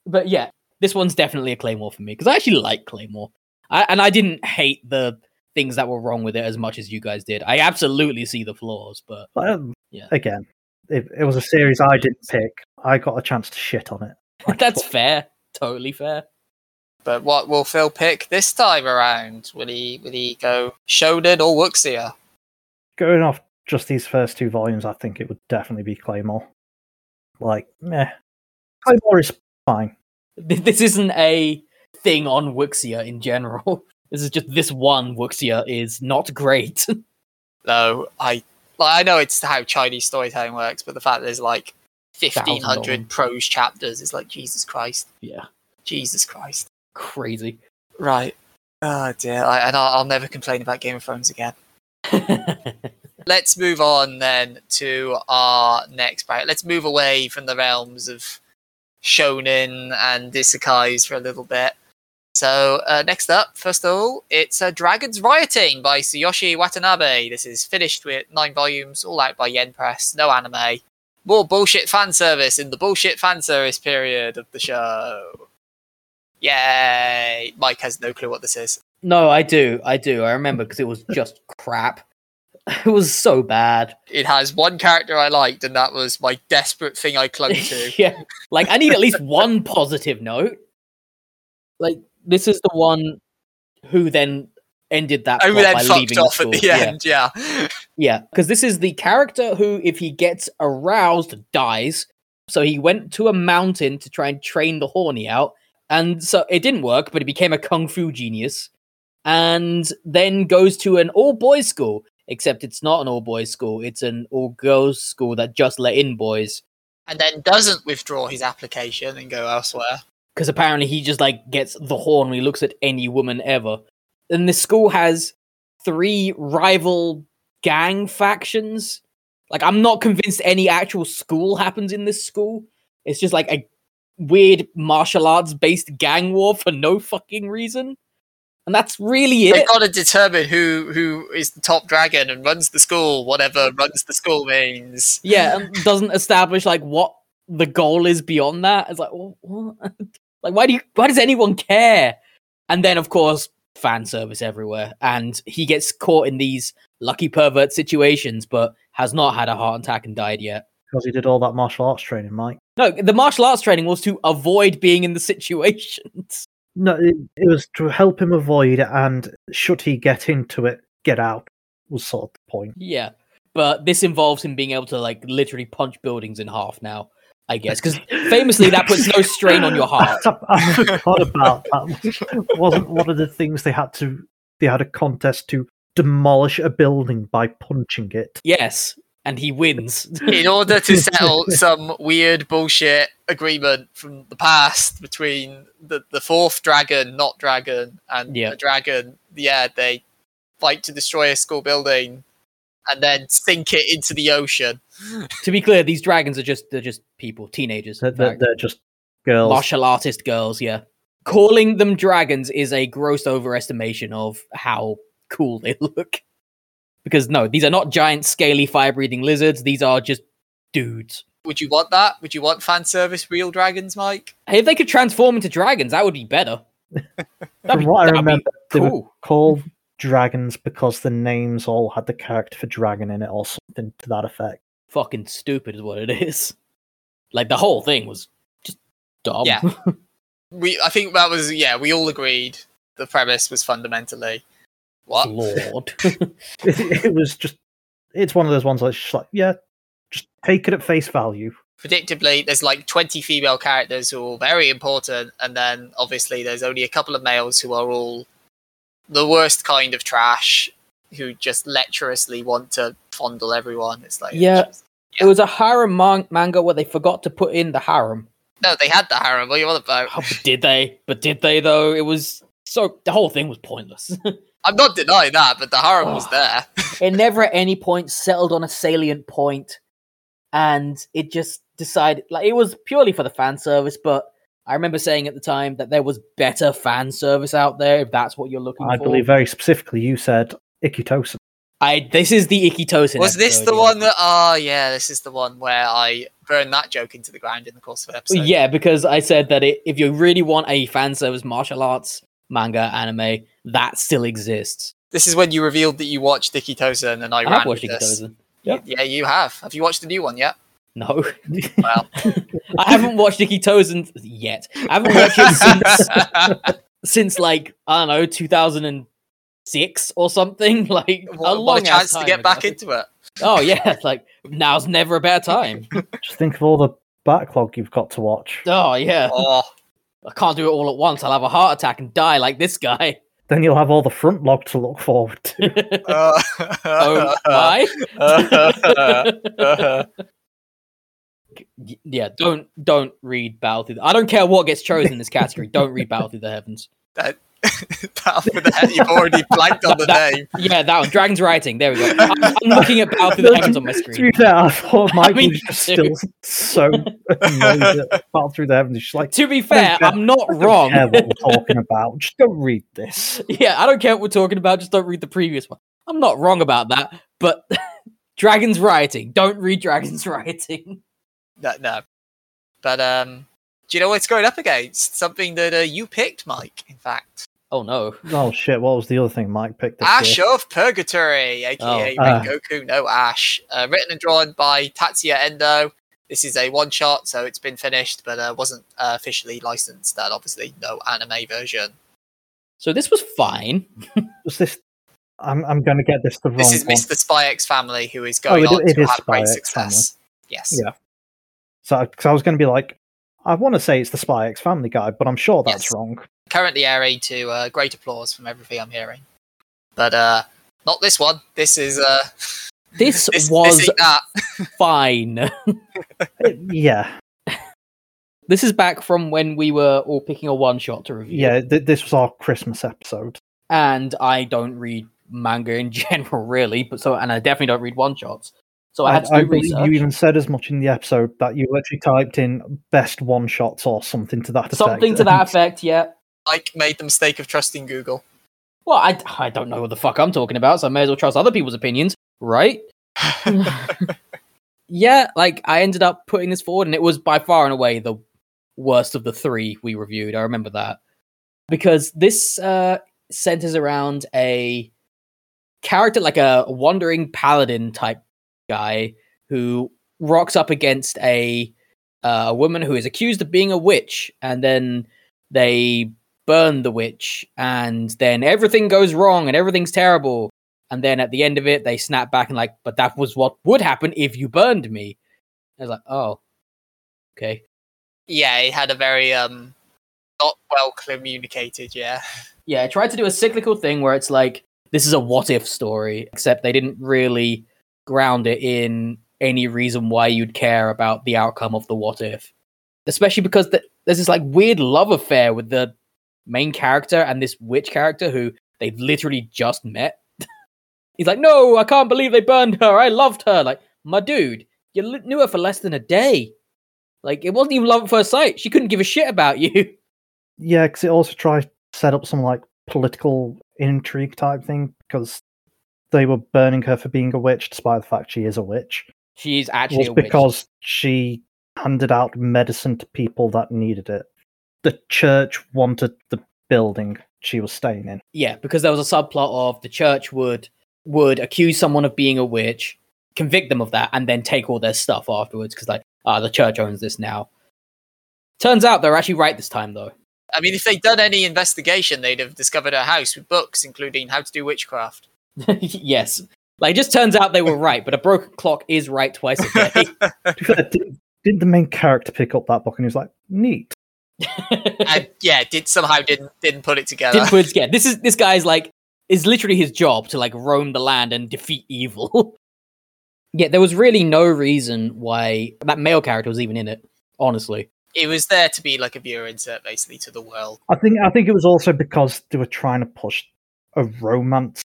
but yeah, this one's definitely a Claymore for me because I actually like Claymore, I, and I didn't hate the things that were wrong with it as much as you guys did. I absolutely see the flaws, but um, Yeah. again, it, it was a series I didn't pick. I got a chance to shit on it. I that's thought- fair, totally fair. But what will Phil pick this time around? Will he will he go Shonen or Wuxia? going off just these first two volumes. I think it would definitely be Claymore. Like, meh, Claymore is fine. This isn't a thing on Wuxia in general. This is just this one Wuxia is not great. No, I like, I know it's how Chinese storytelling works, but the fact there's like fifteen Thousand of them. hundred prose chapters is like Jesus Christ, yeah, Jesus Christ. crazy. Right. Oh dear, I, and I'll, I'll never complain about Game of Thrones again. Let's move on then to our next bracket. Let's move away from the realms of shonen and isekais for a little bit. So uh, next up, first of all, it's uh, Dragons Rioting by Tsuyoshi Watanabe. This is finished with nine volumes, all out by Yen Press, no anime. More bullshit fan service in the bullshit fan service period of the show. Yay! Mike has no clue what this is. no, I do, I do. I remember because it was just crap. It was so bad. It has one character I liked, and that was my desperate thing I clung to. yeah, like I need at least one positive note. Like this is the one who then ended that. Who plot then by fucked leaving the off at the Yeah. end, yeah. Yeah, because this is the character who, if he gets aroused, dies. So he went to a mountain to try and train the horny out, and so it didn't work. But he became a kung fu genius, and then goes to an all boys school. Except it's not an all boys school; it's an all girls school that just let in boys. And then doesn't withdraw his application and go elsewhere. Because apparently he just like gets the horn when he looks at any woman ever. And the school has three rival gang factions. Like I'm not convinced any actual school happens in this school. It's just like a weird martial arts based gang war for no fucking reason. And that's really it. They've got to determine who who is the top dragon and runs the school, whatever runs the school means. Yeah, and doesn't establish like what the goal is beyond that. It's like, wh- what? like, why do you? Why does anyone care? And then, of course, fan service everywhere, and he gets caught in these lucky pervert situations, but has not had a heart attack and died yet. Because he did all that martial arts training, Mike. No, the martial arts training was to avoid being in the situations. No, it, it was to help him avoid and should he get into it, get out, was sort of the point. yeah, but this involves him being able to like literally punch buildings in half now. I guess because famously that puts no strain on your heart. I, I forgot about that. Wasn't one of the things they had to? They had a contest to demolish a building by punching it. Yes, and he wins. In order to settle some weird bullshit agreement from the past between the, the fourth dragon, not dragon, and Yeah. the dragon, yeah, they fight to destroy a school building and then sink it into the ocean. to be clear, these dragons are just they're just people, teenagers. They're, they're, they're just girls. martial artist girls, yeah. Calling them dragons is a gross overestimation of how cool they look. Because no, these are not giant, scaly, fire-breathing lizards. These are just dudes. Would you want that? Would you want fan service real dragons, Mike? Hey, if they could transform into dragons, that would be better. That'd From be, what I that'd be remember, they were cool. called dragons because the names all had the character for dragon in it, or something to that effect. Fucking stupid is what it is. Like the whole thing was just dumb. Yeah. We, I think that was, yeah, we all agreed the premise was fundamentally what? Lord. It, it was just, it's one of those ones that's just like, yeah, just take it at face value. predictably there's like 20 female characters who are all very important and then obviously there's only a couple of males who are all the worst kind of trash who just lecherously want to fondle everyone it's like Yeah. just- It was a harem man- manga where they forgot to put in the harem. no they had the harem what are you on about Oh, did they? But did they though? It was So the whole thing was pointless. I'm not denying that, but the harem was there. it never at any point settled on a salient point, and it just decided like it was purely for the fan service. But I remember saying at the time that there was better fan service out there if that's what you're looking I for. I believe very specifically you said Ikkitousen. I this is the Ikkitousen. Was this the yeah. one that? Oh, yeah, this is the one where I burned that joke into the ground in the course of an episode. Yeah, because I said that it, if you really want a fan service martial arts manga anime, that still exists. This is when you revealed that you watched Dicky Tozen, and I, I ran have watched with this. Ikkitousen. Yep. Yeah, you have. Have you watched the new one yet? No, Well, I haven't watched Ikkitousen yet. I haven't watched it since since like I don't know, two thousand and six or something. Like a what, long what a ass chance to time get back ago. into it. Oh yeah, like now's never a bad time. Just think of all the backlog you've got to watch. Oh yeah, Oh, I can't do it all at once. I'll have a heart attack and die like this guy. Then you'll have all the front log to look forward to. oh my. Y- yeah, don't don't read Battle Through. The- I don't care what gets chosen in this category. Don't read Battle Through the Heavens. Battle for the head. You've already blanked on the That- name. Yeah, that one. Dragons Rioting. There we go. I'm, I'm looking at Battle Through the Heavens on my To screen. be fair, I thought Mike mean, was just still so Battle Through the Heavens. She's like, To be fair, I'm not I don't wrong. care what we're talking about. Just don't read this. yeah, I don't care what we're talking about. Just don't read the previous one. I'm not wrong about that. But Dragons Rioting. Don't read Dragons Rioting. No, no. But um, do you know what it's going up against? Something that uh, you picked, Mike. In fact, Oh no. Oh shit! What was the other thing Mike picked? This Ash year? of Purgatory, aka Oh. Ah. Rengoku no Ash, uh, written and drawn by Tatsuya Endo. This is a one shot, so it's been finished, but uh, wasn't uh, officially licensed. And obviously, no anime version. So this was fine. Was this? I'm I'm going to get this the wrong This is one. Mr. Spy X Family, who is going Oh, it- on it to is have great X success. Yes. Yeah. So, cause I was going to be like, I want to say it's the Spy X Family guy, but I'm sure that's Yes. wrong. currently airing to uh, great applause from everything I'm hearing. But uh, not this one. This is uh, This, this, was this that. fine. Yeah, This is back from when we were all picking a one shot to review. yeah. Th- this was our Christmas episode. And I don't read manga in general, really. But so, and I definitely don't read one shots. So I I, had to do I believe research. you even said as much in the episode that you literally typed in best one shots or something to that effect. Something to that effect, yeah. Mike made the mistake of trusting Google. Well, I, I don't know what the fuck I'm talking about, so I may as well trust other people's opinions, right? yeah, like I ended up putting this forward, and it was by far and away the worst of the three we reviewed. I remember that because this uh, centers around a character like a wandering paladin type guy who rocks up against a uh, a woman who is accused of being a witch, and then they burn the witch, and then everything goes wrong and everything's terrible. And then at the end of it, they snap back and like, but that was what would happen if you burned me. I was like, oh, okay. Yeah, it had a very um, not well communicated. Yeah, Yeah, I tried to do a cyclical thing where it's like this is a what if story, except they didn't really ground it in any reason why you'd care about the outcome of the what if. Especially because th- there's this like weird love affair with the main character and this witch character who they've literally just met. He's like, no, I can't believe they burned her. I loved her. Like, my dude, you li- knew her for less than a day. Like, it wasn't even love at first sight. She couldn't give a shit about you. Yeah, because it also tried to set up some like political intrigue type thing because they were burning her for being a witch, despite the fact she is a witch. She is actually was a witch. because she handed out medicine to people that needed it. The church wanted the building she was staying in. Yeah, because there was a subplot of the church would would accuse someone of being a witch, convict them of that, and then take all their stuff afterwards because like, ah, the church owns this now. Turns out they're actually right this time though. I mean, if they'd done any investigation, they'd have discovered a house with books, including how to do witchcraft. yes. Like it just turns out they were right, but a broken clock is right twice a day. To be did, did the main character pick up that book and he was like, neat? and yeah, did somehow didn't didn't put it together. Didn't put it together. This is this guy's like is literally his job to like roam the land and defeat evil. yeah, there was really no reason why that male character was even in it. Honestly, It was there to be like a viewer insert, basically, to the world. I think I think it was also because they were trying to push a romance.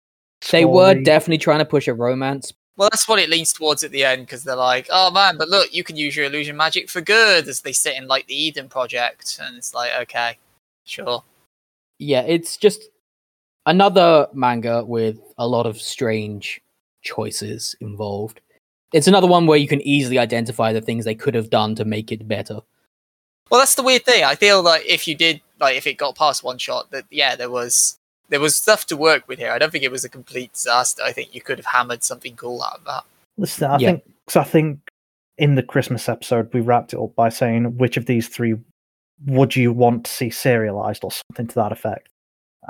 They were definitely trying to push a romance. Well, that's what it leans towards at the end because they're like, "Oh man, but look, you can use your illusion magic for good." As they sit in like the Eden project, and it's like, okay, sure. Yeah, it's just another manga with a lot of strange choices involved. It's another one where you can easily identify the things they could have done to make it better. Well, that's the weird thing. I feel like if you did, like, if it got past one shot, that yeah, there was there was stuff to work with here. I don't think it was a complete disaster. I think you could have hammered something cool out of that. Listen, I Yeah. think cause I think in the Christmas episode we wrapped it up by saying which of these three would you want to see serialized or something to that effect.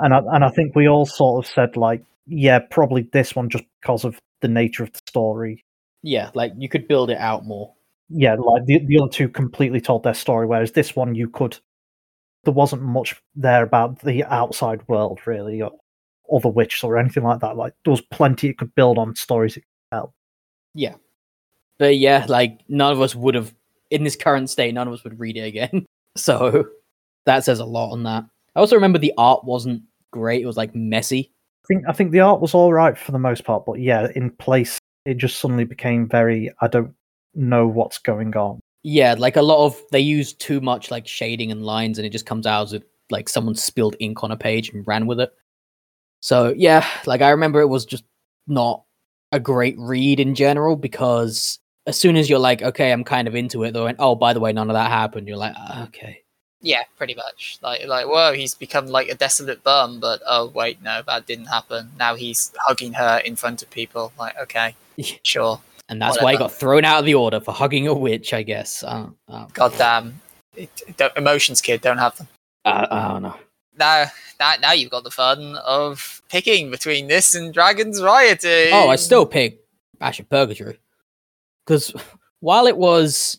And I, and I think we all sort of said like, yeah, probably this one just because of the nature of the story. Yeah, like you could build it out more. Yeah, like the the other two completely told their story, whereas this one you could. There wasn't much there about the outside world really, or the witches or anything like that. Like there was plenty it could build on stories. It could tell. Yeah, but yeah, like none of us would have in this current state, none of us would read it again. So that says a lot on that. I also remember the art wasn't great. It was like messy. I think I think the art was all right for the most part, but yeah, in place it just suddenly became very. I don't know what's going on. Yeah, like a lot of they use too much like shading and lines, and it just comes out as if like someone spilled ink on a page and ran with it. So yeah, like I remember it was just not a great read in general because as soon as you're like, okay, I'm kind of into it, though, and oh, by the way, none of that happened. You're like, "Ah, okay, Yeah, pretty much. Like, like, whoa, he's become like a desolate bum, but oh wait, no, that didn't happen. Now he's hugging her in front of people. Like, okay, sure. And that's why he got thrown out of the order for hugging a witch, I guess. Uh, uh, God damn, it, don't, emotions, kid, don't have them. I, I don't know. Now, now, now you've got the fun of picking between this and Dragon's Rioting. Oh, I still pick Ash of Purgatory because while it was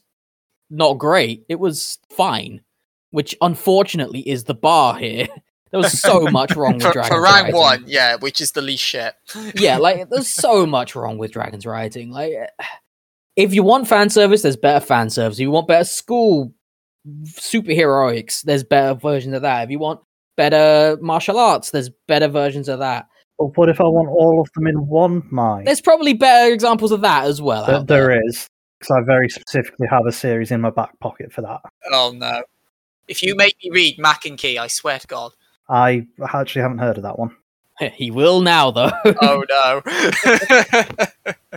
not great, it was fine. Which unfortunately is the bar here. There was so much wrong with for, Dragon's for round writing. one, yeah, which is the least shit. yeah, like there's so much wrong with Dragon's Rioting. Like, if you want fan service, there's better fan service. If you want better school superheroics, there's better versions of that. If you want better martial arts, there's better versions of that. But what if I want all of them in one mind? There's probably better examples of that as well. There- there. there is, because I very specifically have a series in my back pocket for that. Oh no! If you make me read Mac and Key, I swear to God. I actually haven't heard of that one. he will now, though. Oh no!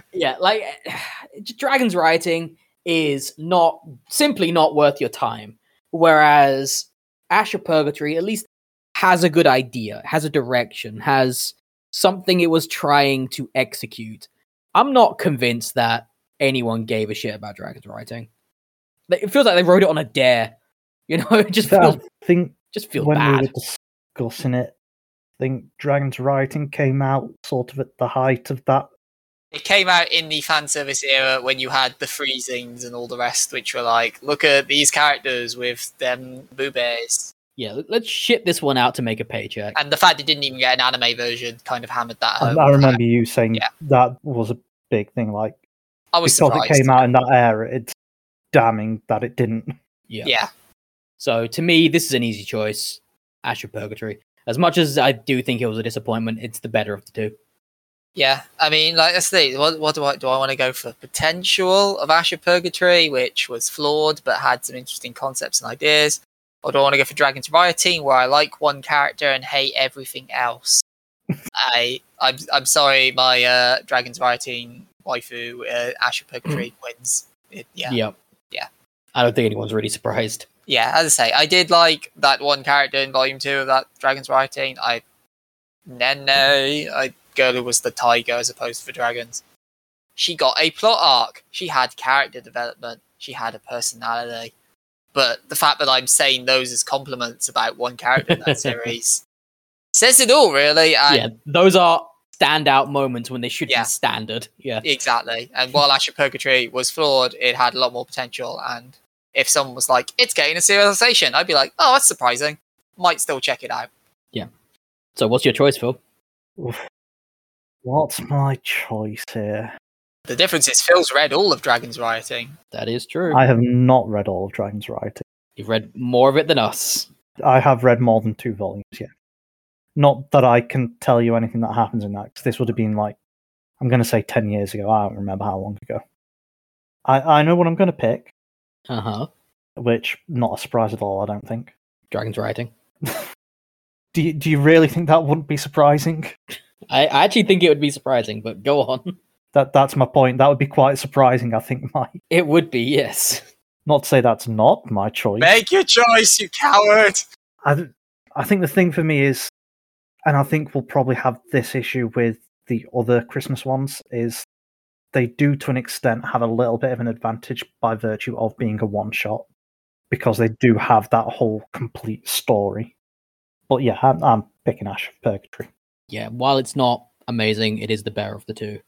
yeah, like Dragon's Rioting is not simply not worth your time. Whereas Ash of Purgatory at least has a good idea, has a direction, has something it was trying to execute. I'm not convinced that anyone gave a shit about Dragon's Rioting. It feels like they wrote it on a dare. You know, it just feels I think just feels when we bad. Were discussing it, I think Dragon's Rioting came out sort of at the height of that. it came out in the fan service era when you had the freezings and all the rest, which were like, look at these characters with them boobies. Yeah, let- let's ship this one out to make a paycheck. And the fact it didn't even get an anime version kind of hammered that I, home. I remember you saying Yeah. that was a big thing. Like I was because surprised. it came out in that era, it's damning that it didn't. Yeah. Yeah. So to me, this is an easy choice. Ash of Purgatory. As much as I do think it was a disappointment, it's the better of the two. Yeah, I mean, like let's see. What, what do I do? I want to go for the potential of Ash of Purgatory, which was flawed but had some interesting concepts and ideas, or do I want to go for Dragon's Rioting, where I like one character and hate everything else? I, I'm, I'm sorry, my uh, Dragon's Rioting waifu, uh, Ash of Purgatory, wins. It, yeah, Yep. Yeah. I don't think anyone's really surprised. Yeah. As I say, I did like that one character in Volume Two of that Dragon's Rioting. I, Nene, I girl who was the tiger as opposed to the dragons. She got a plot arc. She had character development. She had a personality. But the fact that I'm saying those as compliments about one character in that series says it all, really. And yeah, those are standout moments when they should Yeah. be standard. Yeah. Exactly. And while Ash of Purgatory was flawed, it had a lot more potential. And if someone was like, it's getting a serialization, I'd be like, oh, that's surprising. Might still check it out. Yeah. So what's your choice, Phil? Oof. What's my choice here? The difference is Phil's read all of Dragon's Rioting. That is true. I have not read all of Dragon's Rioting. You've read more of it than us. I have read more than two volumes, yeah. Not that I can tell you anything that happens in that, 'cause this would have been like, I'm going to say 10 years ago. I don't remember how long ago. I, I know what I'm going to pick, Uh huh. which not a surprise at all, I don't think. Dragon's Rioting. Do you, do you really think that wouldn't be surprising? I, I actually think it would be surprising, but go on. That That's my point. That would be quite surprising, I think, Mike. It would be, yes. Not to say that's not my choice. Make your choice, you coward. I, I think the thing for me is, and I think we'll probably have this issue with the other Christmas ones, is they do to an extent have a little bit of an advantage by virtue of being a one shot because they do have that whole complete story. But yeah, I'm, I'm picking Ash of Purgatory. Yeah, while it's not amazing, it is the better of the two.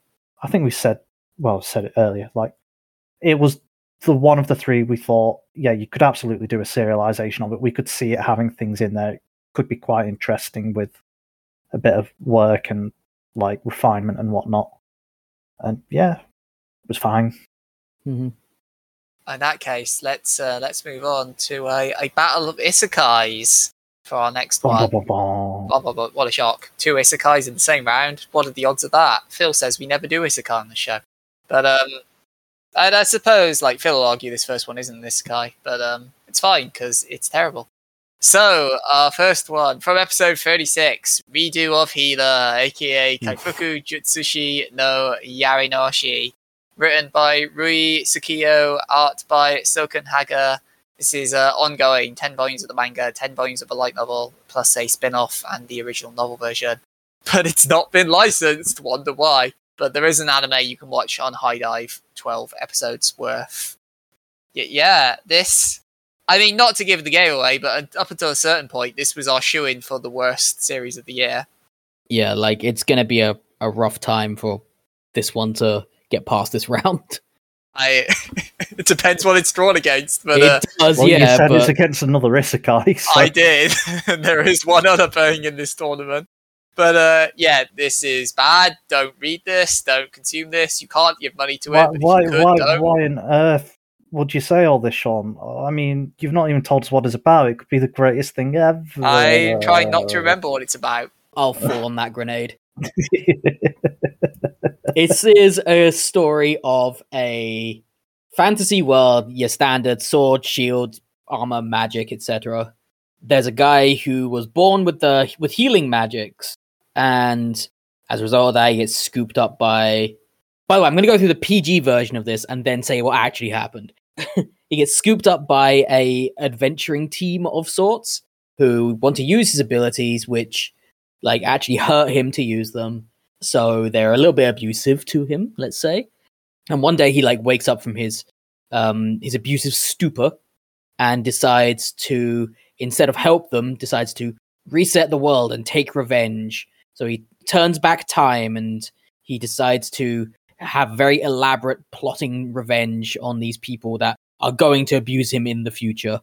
I think we said, well, said it earlier, like it was the one of the three we thought, yeah, you could absolutely do a serialization of it. We could see it having things in there. It could be quite interesting with a bit of work and like refinement and whatnot. And yeah, it was fine. hmm In that case, let's uh, let's move on to a, a battle of isekais for our next Bum, one. What a shock. Two isekais in the same round. What are the odds of that? Phil says we never do isekai on the show. But um and I suppose like Phil will argue this first one isn't an isekai, but um it's fine because it's terrible. So our first one from episode 36, Redo of Healer, aka Kaifuku Jutsushi no Yarinaoshi. Written by Rui Tsukiyo, art by Soken Haga, this is uh, ongoing 10 volumes of the manga, 10 volumes of the light novel, plus a spin off and the original novel version. But it's not been licensed, wonder why. But there is an anime you can watch on HIDIVE, 12 episodes worth. Y- yeah, this. I mean, not to give the game away, but up until a certain point, this was our shoe in for the worst series of the year. Yeah, like it's gonna be a, a rough time for this one to get past this round. I it depends what it's drawn against, but uh, it does, Well, you yeah, said it's against another Isekai. So I did. and there is one other playing in this tournament. But uh, yeah, this is bad. Don't read this. Don't consume this. You can't give money to why, it. Why, could, why, don't. why on earth would you say all this, Sean? I mean, you've not even told us what it's about. It could be the greatest thing ever. I'm trying not to remember what it's about. I'll fall on that grenade. This is a story of a fantasy world, your standard sword, shield, armor, magic, etc. There's a guy who was born with the with healing magics, and as a result of that, he gets scooped up by. By the way, I'm going to go through the PG version of this and then say what actually happened. he gets scooped up by a adventuring team of sorts who want to use his abilities, which like actually hurt him to use them. So they're a little bit abusive to him, let's say. And one day he like wakes up from his um his abusive stupor and decides to instead of help them, decides to reset the world and take revenge. So he turns back time and he decides to have very elaborate plotting revenge on these people that are going to abuse him in the future.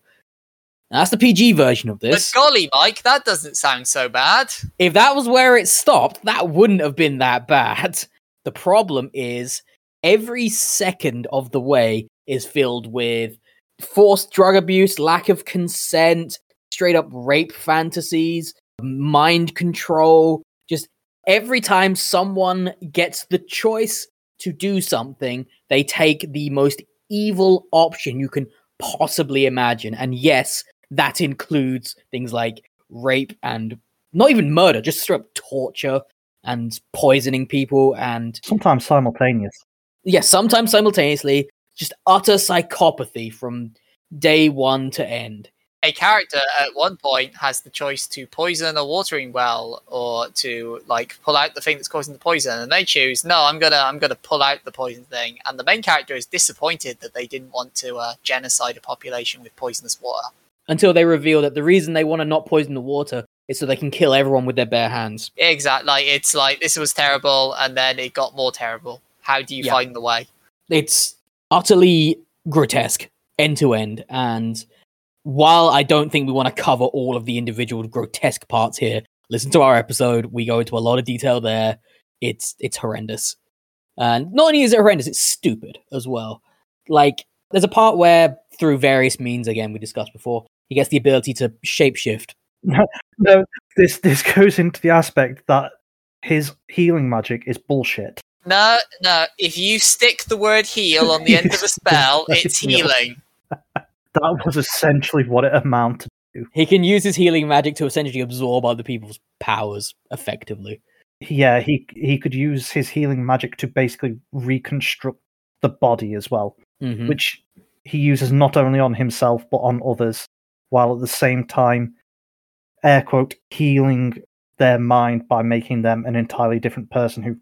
And that's the PG version of this But golly, Mike, that doesn't sound so bad. if that was where it stopped, that wouldn't have been that bad. The problem is every second of the way is filled with forced drug abuse, lack of consent, straight up rape fantasies, mind control. Just every time someone gets the choice to do something, they take the most evil option you can possibly imagine. And yes, that includes things like rape and not even murder, just straight up torture and poisoning people and Sometimes simultaneous. yes, sometimes simultaneously, just utter psychopathy from day one to end. A character at one point has the choice to poison a watering well or to like pull out the thing that's causing the poison, and they choose no. I'm gonna I'm gonna pull out the poison thing, and the main character is disappointed that they didn't want to uh, genocide a population with poisonous water. Until they reveal that the reason they want to not poison the water is so they can kill everyone with their bare hands. Exactly. Like it's like this was terrible, and then it got more terrible. How do you Yeah. find the way? It's utterly grotesque, end to end. And while I don't think we want to cover all of the individual grotesque parts here, listen to our episode. We go into a lot of detail there. It's it's horrendous. And not only is it horrendous, it's stupid as well. Like there's a part where through various means. Again, we discussed before. He gets the ability to shapeshift. No, this this goes into the aspect that his healing magic is bullshit. No, no. If you stick the word heal on the end of a spell, it's healing. That was essentially what it amounted. To. He can use his healing magic to essentially absorb other people's powers effectively. Yeah, he he could use his healing magic to basically reconstruct the body as well, Mhm. which he uses not only on himself but on others, while at the same time, air quote, healing their mind by making them an entirely different person who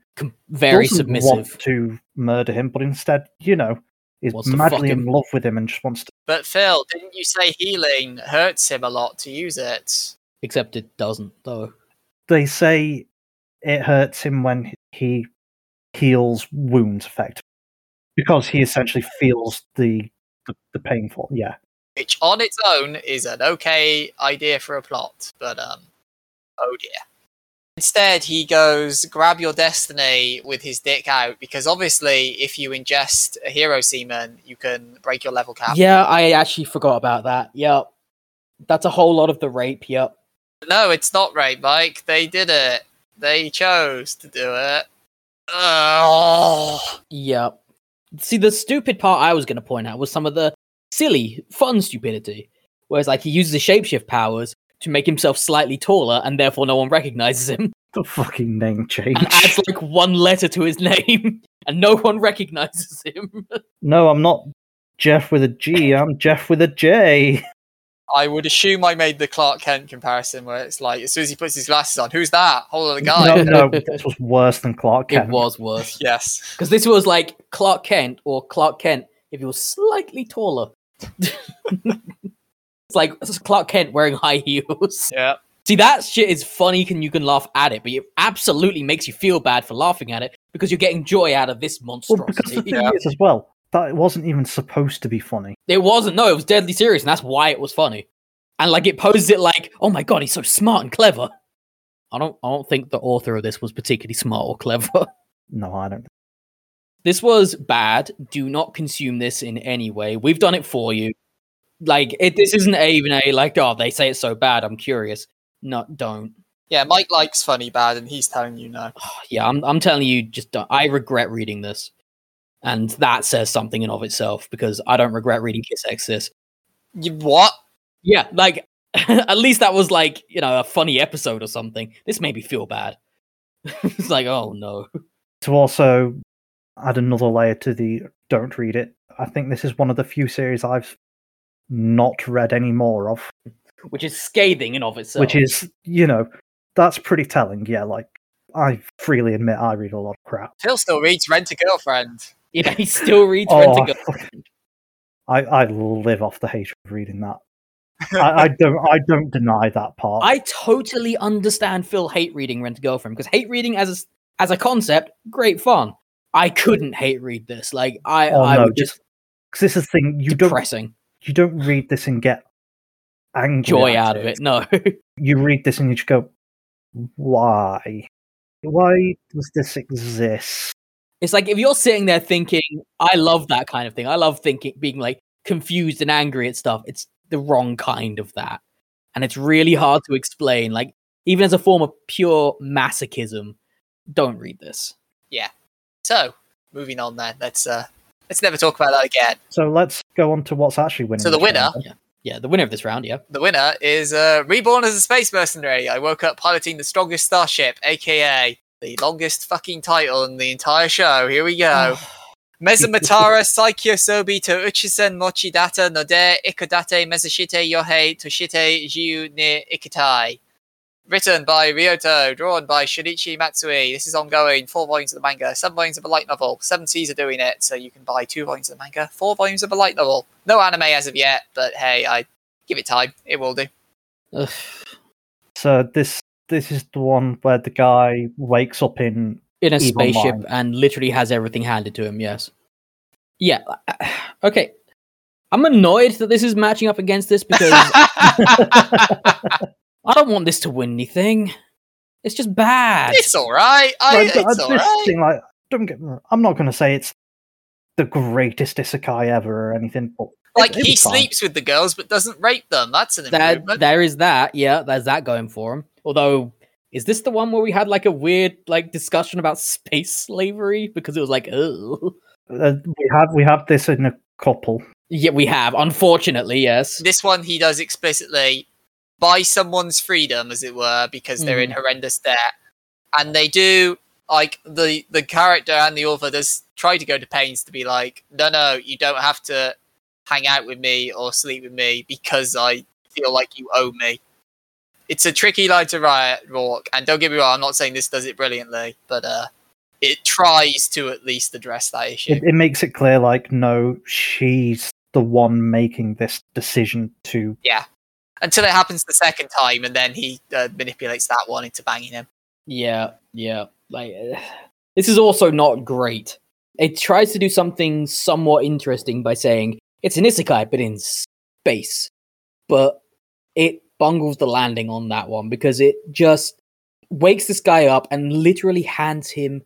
Very submissive. want to murder him, but instead, you know, is madly fuck in love with him and just wants to. But Phil, didn't you say healing hurts him a lot to use it? Except it doesn't, though. They say it hurts him when he heals wounds, effectively, because he essentially feels the the, the painful. Yeah, Which on its own is an okay idea for a plot, but um oh dear. Instead he goes grab your destiny with his dick out because obviously if you ingest a hero semen you can break your level cap. Yeah, I actually forgot about that. Yep. That's a whole lot of the rape. Yep. No, it's not rape, Mike. They did it. They chose to do it. Oh. Yep. See, the stupid part I was going to point out was some of the silly, fun stupidity. Whereas, like, he uses his shapeshift powers to make himself slightly taller, and therefore no one recognizes him, the fucking name change. and adds like one letter to his name, and no one recognizes him. no, I'm not Jeff with a G. I'm Jeff with a J. I would assume I made the Clark Kent comparison where it's like as soon as he puts his glasses on, who's that? Hold on, the guy. No, no, this was worse than Clark Kent. it was worse. Yes. Because this was like Clark Kent, or Clark Kent if he was slightly taller. It's like it's Clark Kent wearing high heels. Yeah. See, that shit is funny and you can laugh at it, but it absolutely makes you feel bad for laughing at it because you're getting joy out of this Well, because the monstrosity. thing Yeah. is as well that it wasn't even supposed to be funny. it wasn't, no, it was deadly serious, and that's why it was funny. And like it poses it like, oh my god, he's so smart and clever. I don't I don't think the author of this was particularly smart or clever. No, I don't. this was bad. Do not consume this in any way. We've done it for you. Like it this isn't a- even a like, oh, they say it's so bad, I'm curious. No, don't. Yeah, Mike likes funny bad and he's telling you no. yeah, I'm I'm telling you, just don't. I regret reading this, and that says something in of itself because I don't regret reading Kiss Exorcist. You what? Yeah, like at least that was like you know a funny episode or something. This made me feel bad. it's like oh no. To also add another layer to the don't read it, I think this is one of the few series I've not read any more of, Which is scathing in of itself. which is, you know, that's pretty telling. Yeah, like I freely admit I read a lot of crap. Phil still reads Rent a Girlfriend. yeah, he still reads Oh, Rent a I fucking- I, I live off the hatred of reading that. I, I don't I don't deny that part. I totally understand Phil hate reading Rent a Girlfriend because hate reading as a, s- as a concept, great fun. I couldn't hate read this. Like I, oh I no, would just because this is the thing you don't depressing you don't read this and get angry joy at out of it. No, You read this and you just go, why? Why does this exist? it's like if you're sitting there thinking, "I love that kind of thing. I love thinking, being like confused and angry at stuff." It's the wrong kind of that, and it's really hard to explain. Like even as a form of pure masochism, don't read this. Yeah. So, moving on then. Let's uh let's never talk about that again. So let's go on to what's actually winning. So the winner- round then. Yeah, the winner of this round, yeah. The winner is uh Reborn as a Space Mercenary. I woke up piloting the strongest starship, aka the longest fucking title in the entire show. Here we go. Mezumatara Saikyosobi to Uchisen Mochidata Node Ikodate Mezushite Yohei Toshite Jiu ne Ikitai. Written by Ryuto, drawn by Shinichi Matsui. This is ongoing. Four volumes of the manga, seven volumes of a light novel. Seven Seas are doing it, so you can buy two volumes of the manga, four volumes of a light novel. No anime as of yet, but hey, I give it time. It will do. Ugh. So this this is the one where the guy wakes up in in a Eve spaceship Online. and literally has everything handed to him. Yes. Yeah. Okay. I'm annoyed that this is matching up against this because I don't want this to win anything. It's just bad. it's all right. I, Like, it's all this right. thing, like, don't get. me wrong, I'm not going to say it's the greatest isekai ever or anything, but Like it- it he was fine. sleeps with the girls but doesn't rape them. That's an That improvement. there is that. Yeah, there's that going for him. Although, is this the one where we had like a weird like discussion about space slavery because it was like, oh, Uh, we have we have this in a couple. yeah, we have. Unfortunately, yes. this one he does explicitly buy someone's freedom, as it were, because they're in horrendous debt, and they do like the the character and the author does try to go to pains to be like, no, no, you don't have to hang out with me or sleep with me because I feel like you owe me. It's a tricky line to write, walk, and don't get me wrong, I'm not saying this does it brilliantly, but uh, it tries to at least address that issue. It, it makes it clear, like, no, she's the one making this decision to. Until it happens the second time, and then he uh, manipulates that one into banging him. Yeah, yeah. Like uh, this is also not great. It tries to do something somewhat interesting by saying it's an isekai, but in space. But it bungles the landing on that one because it just wakes this guy up and literally hands him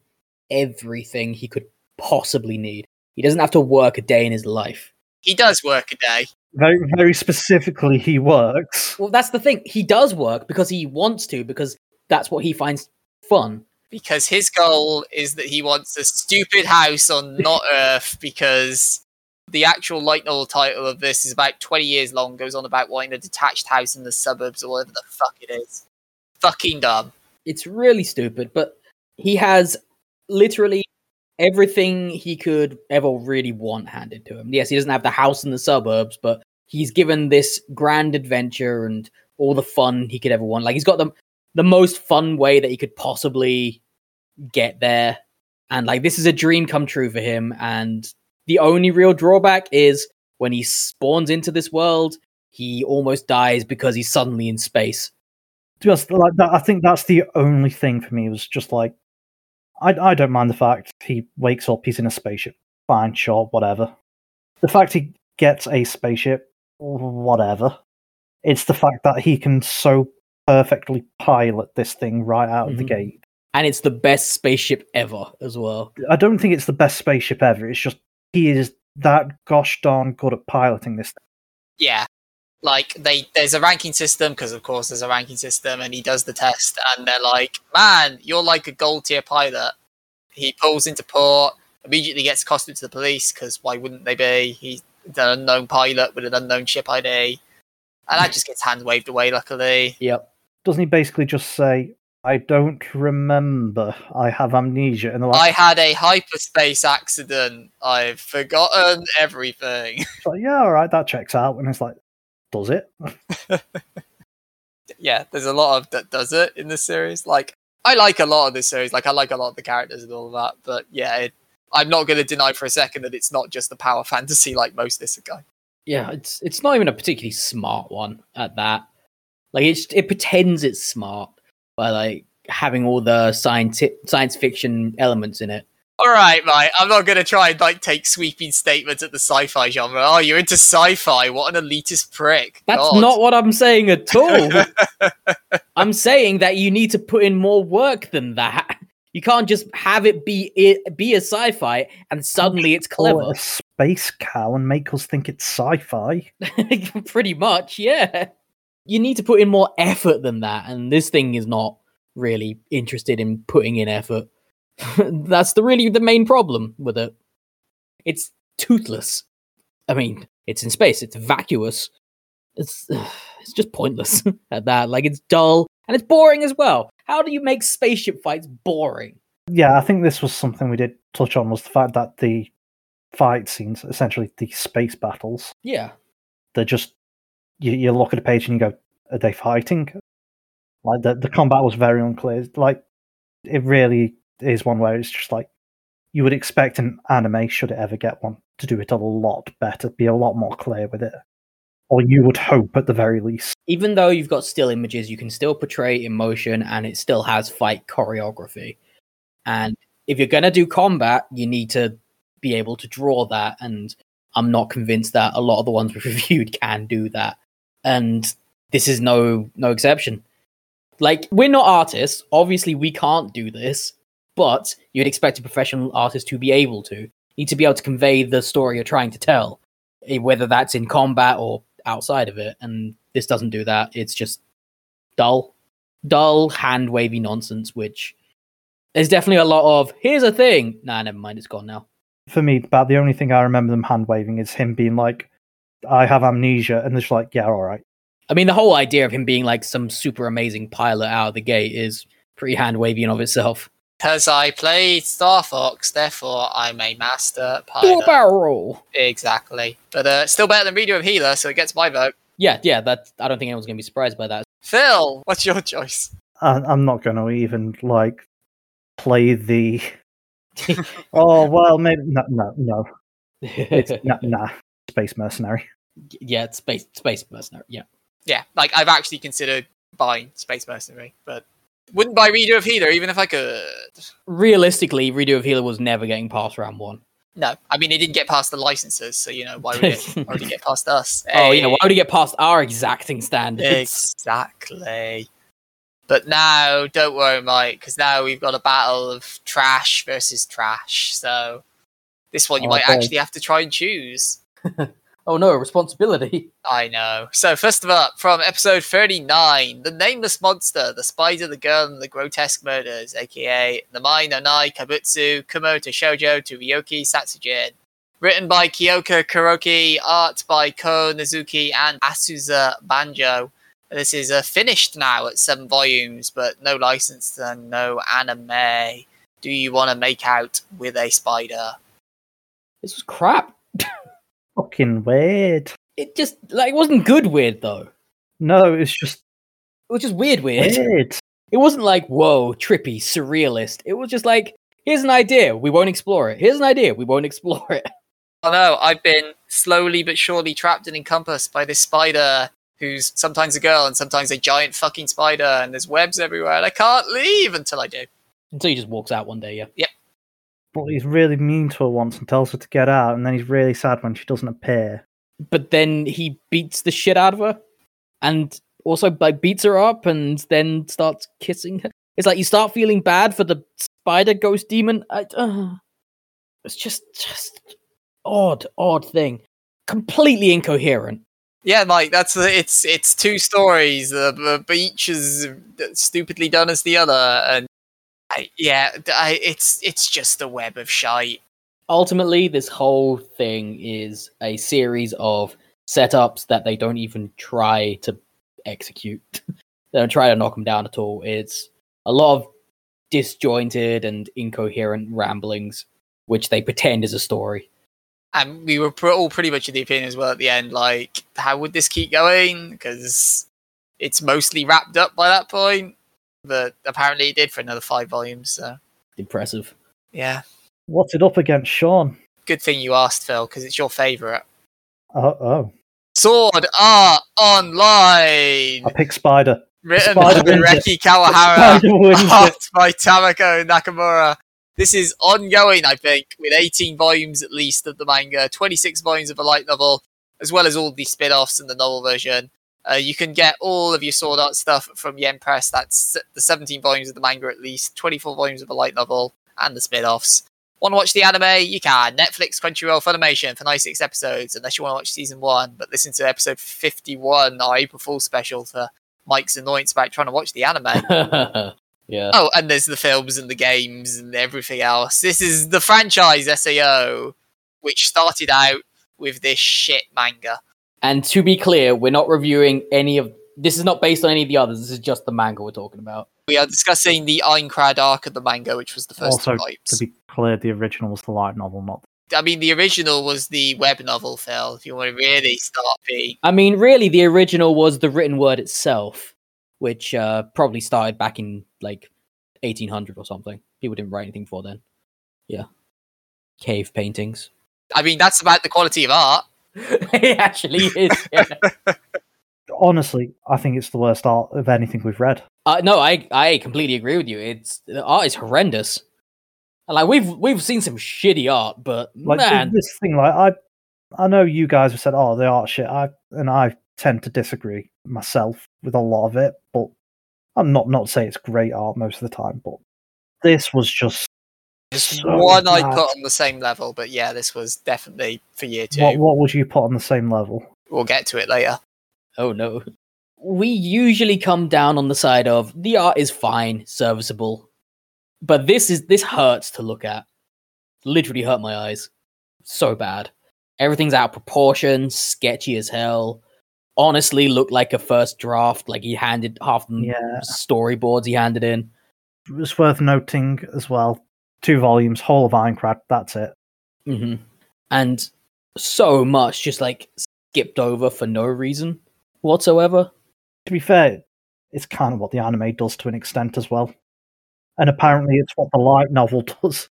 everything he could possibly need. He doesn't have to work a day in his life. He does work a day. Very, very specifically, he works. Well, that's the thing. He does work because he wants to, because that's what he finds fun. because his goal is that he wants a stupid house on not Earth because the actual light novel title of this is about 20 years long, goes on about wanting a detached house in the suburbs or whatever the fuck it is. Fucking dumb. it's really stupid, but he has literally everything he could ever really want handed to him. Yes, he doesn't have the house in the suburbs, but he's given this grand adventure and all the fun he could ever want. Like he's got the the most fun way that he could possibly get there. And like this is a dream come true for him and the only real drawback is when he spawns into this world, he almost dies because he's suddenly in space. Just like that, I think that's the only thing for me was just like, I, I don't mind the fact he wakes up, he's in a spaceship. Fine, sure, whatever. The fact he gets a spaceship, whatever. It's the fact that he can so perfectly pilot this thing right out of the Mhm. gate. and it's the best spaceship ever as well. I don't think it's the best spaceship ever. It's just he is that gosh darn good at piloting this thing. Yeah. Like they there's a ranking system because of course there's a ranking system and he does the test and they're like, "Man, you're like a gold tier pilot." He pulls into port, immediately gets accosted to the police because why wouldn't they be? He's an unknown pilot with an unknown ship ID, and that just gets hand waved away. Luckily, Yep. Doesn't he basically just say, I don't remember. I have amnesia. And like, I had a hyperspace accident. I've forgotten everything. Like, yeah, all right, that checks out. And it's like, does it? yeah, there's a lot of that does it in this series. Like, I like a lot of this series. Like, I like a lot of the characters and all of that. But yeah, it, I'm not going to deny for a second that it's not just the power fantasy like most this guy. Yeah, it's it's not even a particularly smart one at that. Like it's it pretends it's smart by like having all the science science fiction elements in it. All right, mate. I'm not going to try and like take sweeping statements at the sci-fi genre. Oh, you're into sci-fi? What an elitist prick! That's God. not what I'm saying at all. I'm saying that you need to put in more work than that. You can't just have it be it be a sci-fi and suddenly it's it clever. a space cow and make us think it's sci-fi. Pretty much, yeah. You need to put in more effort than that, and this thing is not really interested in putting in effort. That's the really the main problem with it. It's toothless. I mean, it's in space. It's vacuous. It's it's just pointless at that. Like it's dull and it's boring as well. How do you make spaceship fights boring? Yeah, I think this was something we did touch on was the fact that the fight scenes, essentially the space battles, Yeah, they're just you, you look at a page and you go, are they fighting? Like the the combat was very unclear. Like it really is one where it's just like you would expect an anime, should it ever get one, to do it a lot better, be a lot more clear with it. Or you would hope at the very least. even though you've got still images, you can still portray emotion and it still has fight choreography. And if you're going to do combat, you need to be able to draw that. And I'm not convinced that a lot of the ones we've reviewed can do that. And this is no no exception. Like we're not artists, obviously we can't do this, but you'd expect a professional artist to be able to. You need to be able to convey the story you're trying to tell, eh, whether that's in combat or outside of it. And this doesn't do that. It's just dull, dull, hand wavy nonsense, which there's definitely a lot of. Here's a thing. Nah, never mind. It's gone now. For me, about the only thing I remember them hand waving is him being like, "I have amnesia," and they're just like, "Yeah, all right." I mean, the whole idea of him being like some super amazing pilot out of the gate is pretty hand wavy in of itself. Because I played Star Fox, therefore I'm a master Do a pilot. barrel. Exactly. But uh, still better than Redo of Healer, so it gets my vote. Yeah, yeah. That I don't think anyone's gonna be surprised by that. Phil, what's your choice? I, I'm not going to even like play the. oh well, maybe no, no, no. It's nah, nah. Space mercenary. yeah, it's space space mercenary. Yeah. Yeah, like I've actually considered buying Space Mercenary, but wouldn't buy redo of Healer even if I could. Realistically, Redo of Healer was never getting past round one. No, I mean it didn't get past the licenses, so you know why would it why would it get past us? Oh yeah, Hey. why would he get past our exacting standards? Exactly. But now, don't worry, Mike, because now we've got a battle of trash versus trash. So this one you oh, might Okay. actually have to try and choose. Oh no, responsibility. I know. So first of all, from episode 39, The Nameless Monster, The Spider, The Girl, and The Grotesque Murders, aka The Mai no Nai Kabutsu, Kumo to Shoujo to Ryoki Satsujin. Written by Kyoka Kuroki, art by Ko Nazuki and Asuza Banjo. This is uh, finished now at seven volumes, but no license and no anime. Do you want to make out with a spider? This was crap. Fucking weird. It just like it wasn't good weird though. No, it's just It was just weird weird. weird. It wasn't like whoa, trippy, surrealist. It was just like here's an idea, we won't explore it. Here's an idea, we won't explore it. Oh, I know, I've been slowly but surely trapped and encompassed by this spider who's sometimes a girl and sometimes a giant fucking spider, and there's webs everywhere, and I can't leave until I do. Until he just walks out one day, yeah. But he's really mean to her once and tells her to get out, and then he's really sad when she doesn't appear. But then he beats the shit out of her, and also like beats her up, and then starts kissing her. It's like you start feeling bad for the spider ghost demon. I, uh, it's just just odd, odd thing. Completely incoherent. Yeah, Mike, that's the, it's it's two stories. The, the but each is stupidly done as the other, and I, yeah, I, it's it's just a web of shite. ultimately this whole thing is a series of setups that they don't even try to execute they don't try to knock them down at all it's a lot of disjointed and incoherent ramblings which they pretend is a story And we were pr- all pretty much of the opinion as well at the end, like, how would this keep going? Because it's mostly wrapped up by that point, but apparently he did for another five volumes. So impressive yeah, What's it up against Sean? good thing you asked, Phil, because it's your favourite. Oh, oh. Sword Art Online, I pick Spider. written Spider by wins. Reki Kawahara. Spider wins it. art by Tamako Nakamura. This is ongoing, I think, with 18 volumes at least of the manga, 26 volumes of a light novel, as well as all the spin offs and the novel version. Uh, you can get all of your Sword Art stuff from Yen Press. That's the 17 volumes of the manga at least, 24 volumes of the light novel, and the spin offs. Want to watch the anime? You can. Netflix, Crunchyroll, Funimation for 96 episodes, unless you want to watch season one. But listen to episode 51, our April Fool special, for Mike's annoyance about trying to watch the anime. yeah Oh, and there's the films and the games and everything else. This is the franchise SAO, which started out with this shit manga. And to be clear we're not reviewing any of this is not based on any of the others this is just the manga we're talking about We are discussing the Aincrad arc of the manga, which was the first Also, two to be clear, the original was the light novel, not. I mean, the original was the web novel, Phil. If you want to really start being I mean, really, the original was the written word itself, which uh, probably started back in like 1800 or something. People didn't write anything before then. Yeah. Cave paintings. I mean, that's about the quality of art. it actually is. yeah. Honestly, I think it's the worst art of anything we've read. Uh, no, I I completely agree with you. It's the art is horrendous. Like we've we've seen some shitty art, but Like man, this thing, like I, I know you guys have said, "Oh, the art shit," I and I tend to disagree myself with a lot of it, but I'm not not say it's great art most of the time, but this was just Just So one I'd put on the same level, but yeah, this was definitely for year two. What what would you put on the same level? We'll get to it later. Oh no. We usually come down on the side of the art is fine, serviceable. But this is this hurts to look at. Literally hurt my eyes. So bad. Everything's out of proportion, sketchy as hell. Honestly looked like a first draft, like he handed half the Yeah. storyboards he handed in. It's worth noting as well. Two volumes, whole of Aincrad. That's it. hmm And so much just like skipped over for no reason whatsoever. To be fair, it's kind of what the anime does to an extent as well. And apparently, it's what the light novel does.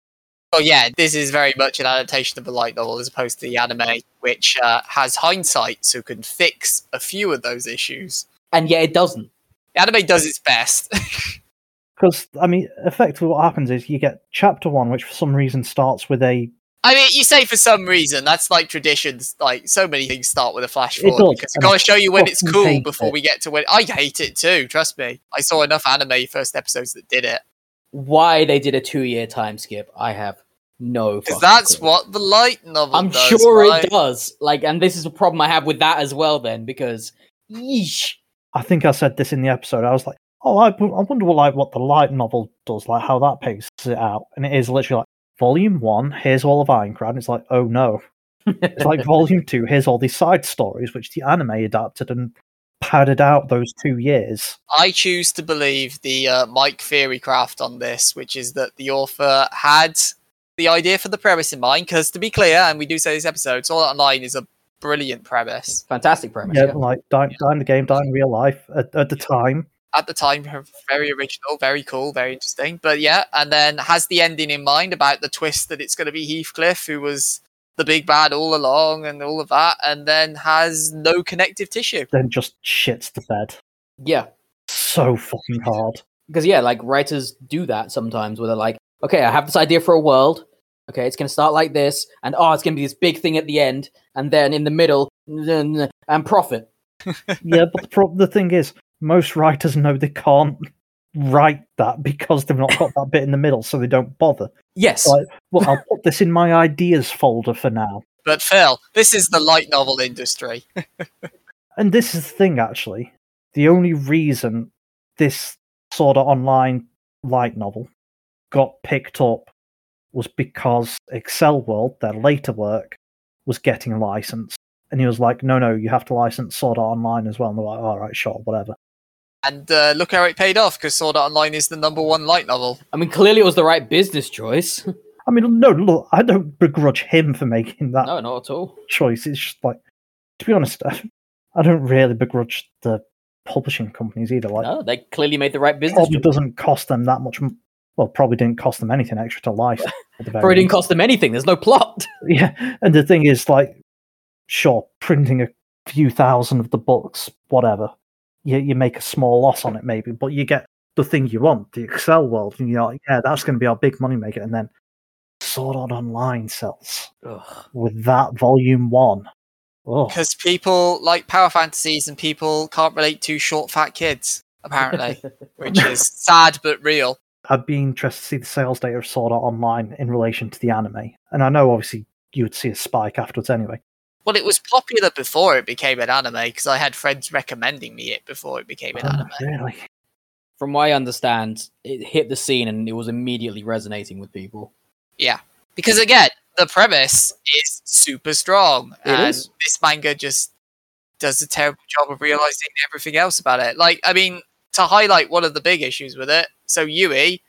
Oh yeah, this is very much an adaptation of the light novel as opposed to the anime, which uh, has hindsight, so can fix a few of those issues. And yet it doesn't. The anime does its best. Because, I mean, effectively, what happens is you get chapter one, which for some reason starts with a. I mean, you say for some reason that's like traditions. Like so many things start with a flash It forward does, because and got I to show you when it's cool before it. we get to when. I hate it too. Trust me. I saw enough anime first episodes that did it Why they did a two year time skip, I have no. because that's clue. what the light novel. I'm does, sure right? it does. Like, and this is a problem I have with that as well. Then because, yeesh. I think I said this in the episode. I was like, oh, I, w- I wonder what, like, what the light novel does, like how that paces it out. And it is literally like, volume one, here's all of Aincrad. And it's like, oh no. It's like volume two, here's all these side stories, which the anime adapted and padded out those two years. I choose to believe the uh, Mike Theorycraft on this, which is that the author had the idea for the premise in mind. Because to be clear, and we do say this episode, Sword Art Online is a brilliant premise. Fantastic premise. Yeah, Yeah. like die, die in the game, die in real life at, at the time. At the time, very original, very cool, very interesting. But yeah, and then has the ending in mind about the twist that it's going to be Heathcliff who was the big bad all along and all of that, and then has no connective tissue. Then just shits the bed. yeah. So fucking hard. Because yeah, like writers do that sometimes, where they're like, okay, I have this idea for a world. Okay, it's going to start like this, and oh, it's going to be this big thing at the end, and then in the middle, and profit. yeah, but the, pro- the thing is, most writers know they can't write that because they've not got that bit in the middle, so they don't bother. Yes. Like, well, I'll put this in my ideas folder for now. But Phil, this is the light novel industry. And this is the thing, actually. The only reason this Sword Art Online light novel got picked up was because Accel World, their later work, was getting a license. And he was like, no, no, you have to license Sword Art Online as well. And they're like, all right, sure, whatever. And uh, look how it paid off because Sword Art Online is the number one light novel. I mean, clearly it was the right business choice. I mean, no, look, I don't begrudge him for making that no, not at all. choice. It's just like, to be honest, I don't really begrudge the publishing companies either. Like, No, they clearly made the right business probably choice. doesn't cost them that much. Well, probably didn't cost them anything extra to license. at the very Probably didn't cost them anything. There's no plot. Yeah, and the thing is, like, sure, printing a few thousand of the books, whatever, you you make a small loss on it maybe, but you get the thing you want, the Accel World, and you're like, yeah, that's going to be our big money maker, and then Sword Art Online sells Ugh. with that volume one. Because people like power fantasies and people can't relate to short, fat kids, apparently, which is sad but real. I'd be interested to see the sales data of Sword Art Online in relation to the anime, and I know obviously you would see a spike afterwards anyway. Well, it was popular before it became an anime because I had friends recommending me it before it became an Oh, anime. really? From what I understand, it hit the scene and it was immediately resonating with people. Yeah, because again, the premise is super strong, It and is. this manga just does a terrible job of realizing everything else about it. Like, I mean, to highlight one of the big issues with it, so Yui,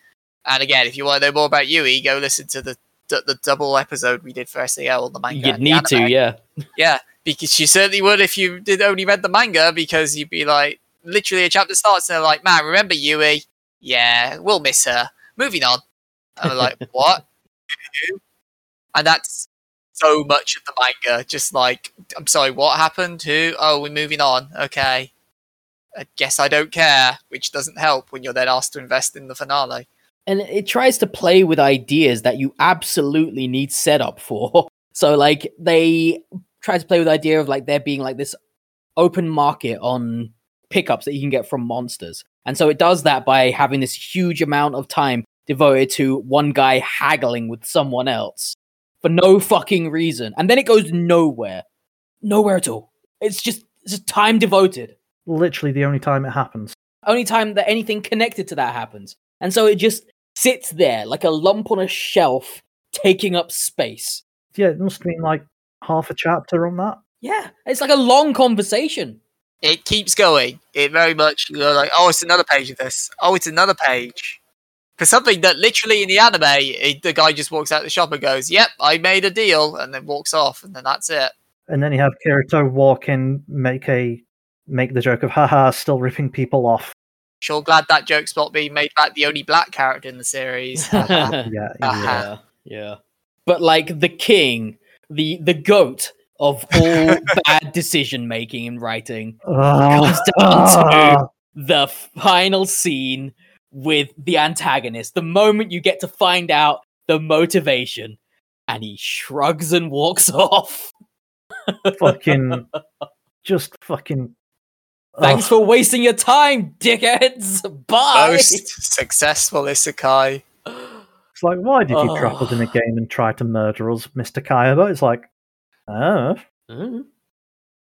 and again, if you want to know more about Yui, go listen to the the, the double episode we did for SAO on the manga. You'd need to, yeah. Yeah, because you certainly would if you did only read the manga, because you'd be like, literally, a chapter starts and they're like, "Man, remember Yui? Yeah, we'll miss her. Moving on." And I'm like, "What?" And that's so much of the manga. Just like, I'm sorry, what happened? Who? Oh, we're moving on. Okay. I guess I don't care, which doesn't help when you're then asked to invest in the finale. And it tries to play with ideas that you absolutely need setup for. So like they try to play with the idea of like there being like this open market on pickups that you can get from monsters. And so it does that by having this huge amount of time devoted to one guy haggling with someone else for no fucking reason, and then it goes nowhere, nowhere at all. It's just it's just time devoted. Literally the only time it happens. Only time that anything connected to that happens, and so it just sits there like a lump on a shelf, taking up space. Yeah, it must have been like half a chapter on that. Yeah, it's like a long conversation. It keeps going. It very much you're like, oh, it's another page of this. Oh, it's another page. For something that literally in the anime, it, the guy just walks out the shop and goes, "Yep, I made a deal," and then walks off, and then that's it. And then you have Kirito walk in, make a make the joke of haha, still ripping people off. Sure, glad that joke's not being made back the only black character in the series. Yeah, yeah. yeah, yeah. But like the king, the the goat of all bad decision making and writing, Ah, comes down to ah. the final scene with the antagonist. The moment you get to find out the motivation, and he shrugs and walks off. fucking just fucking Thanks Ugh. for wasting your time, dickheads. Bye. Most successful isekai. it's like why did you trap us in a game and try to murder us mr kayaba it's like oh Mm.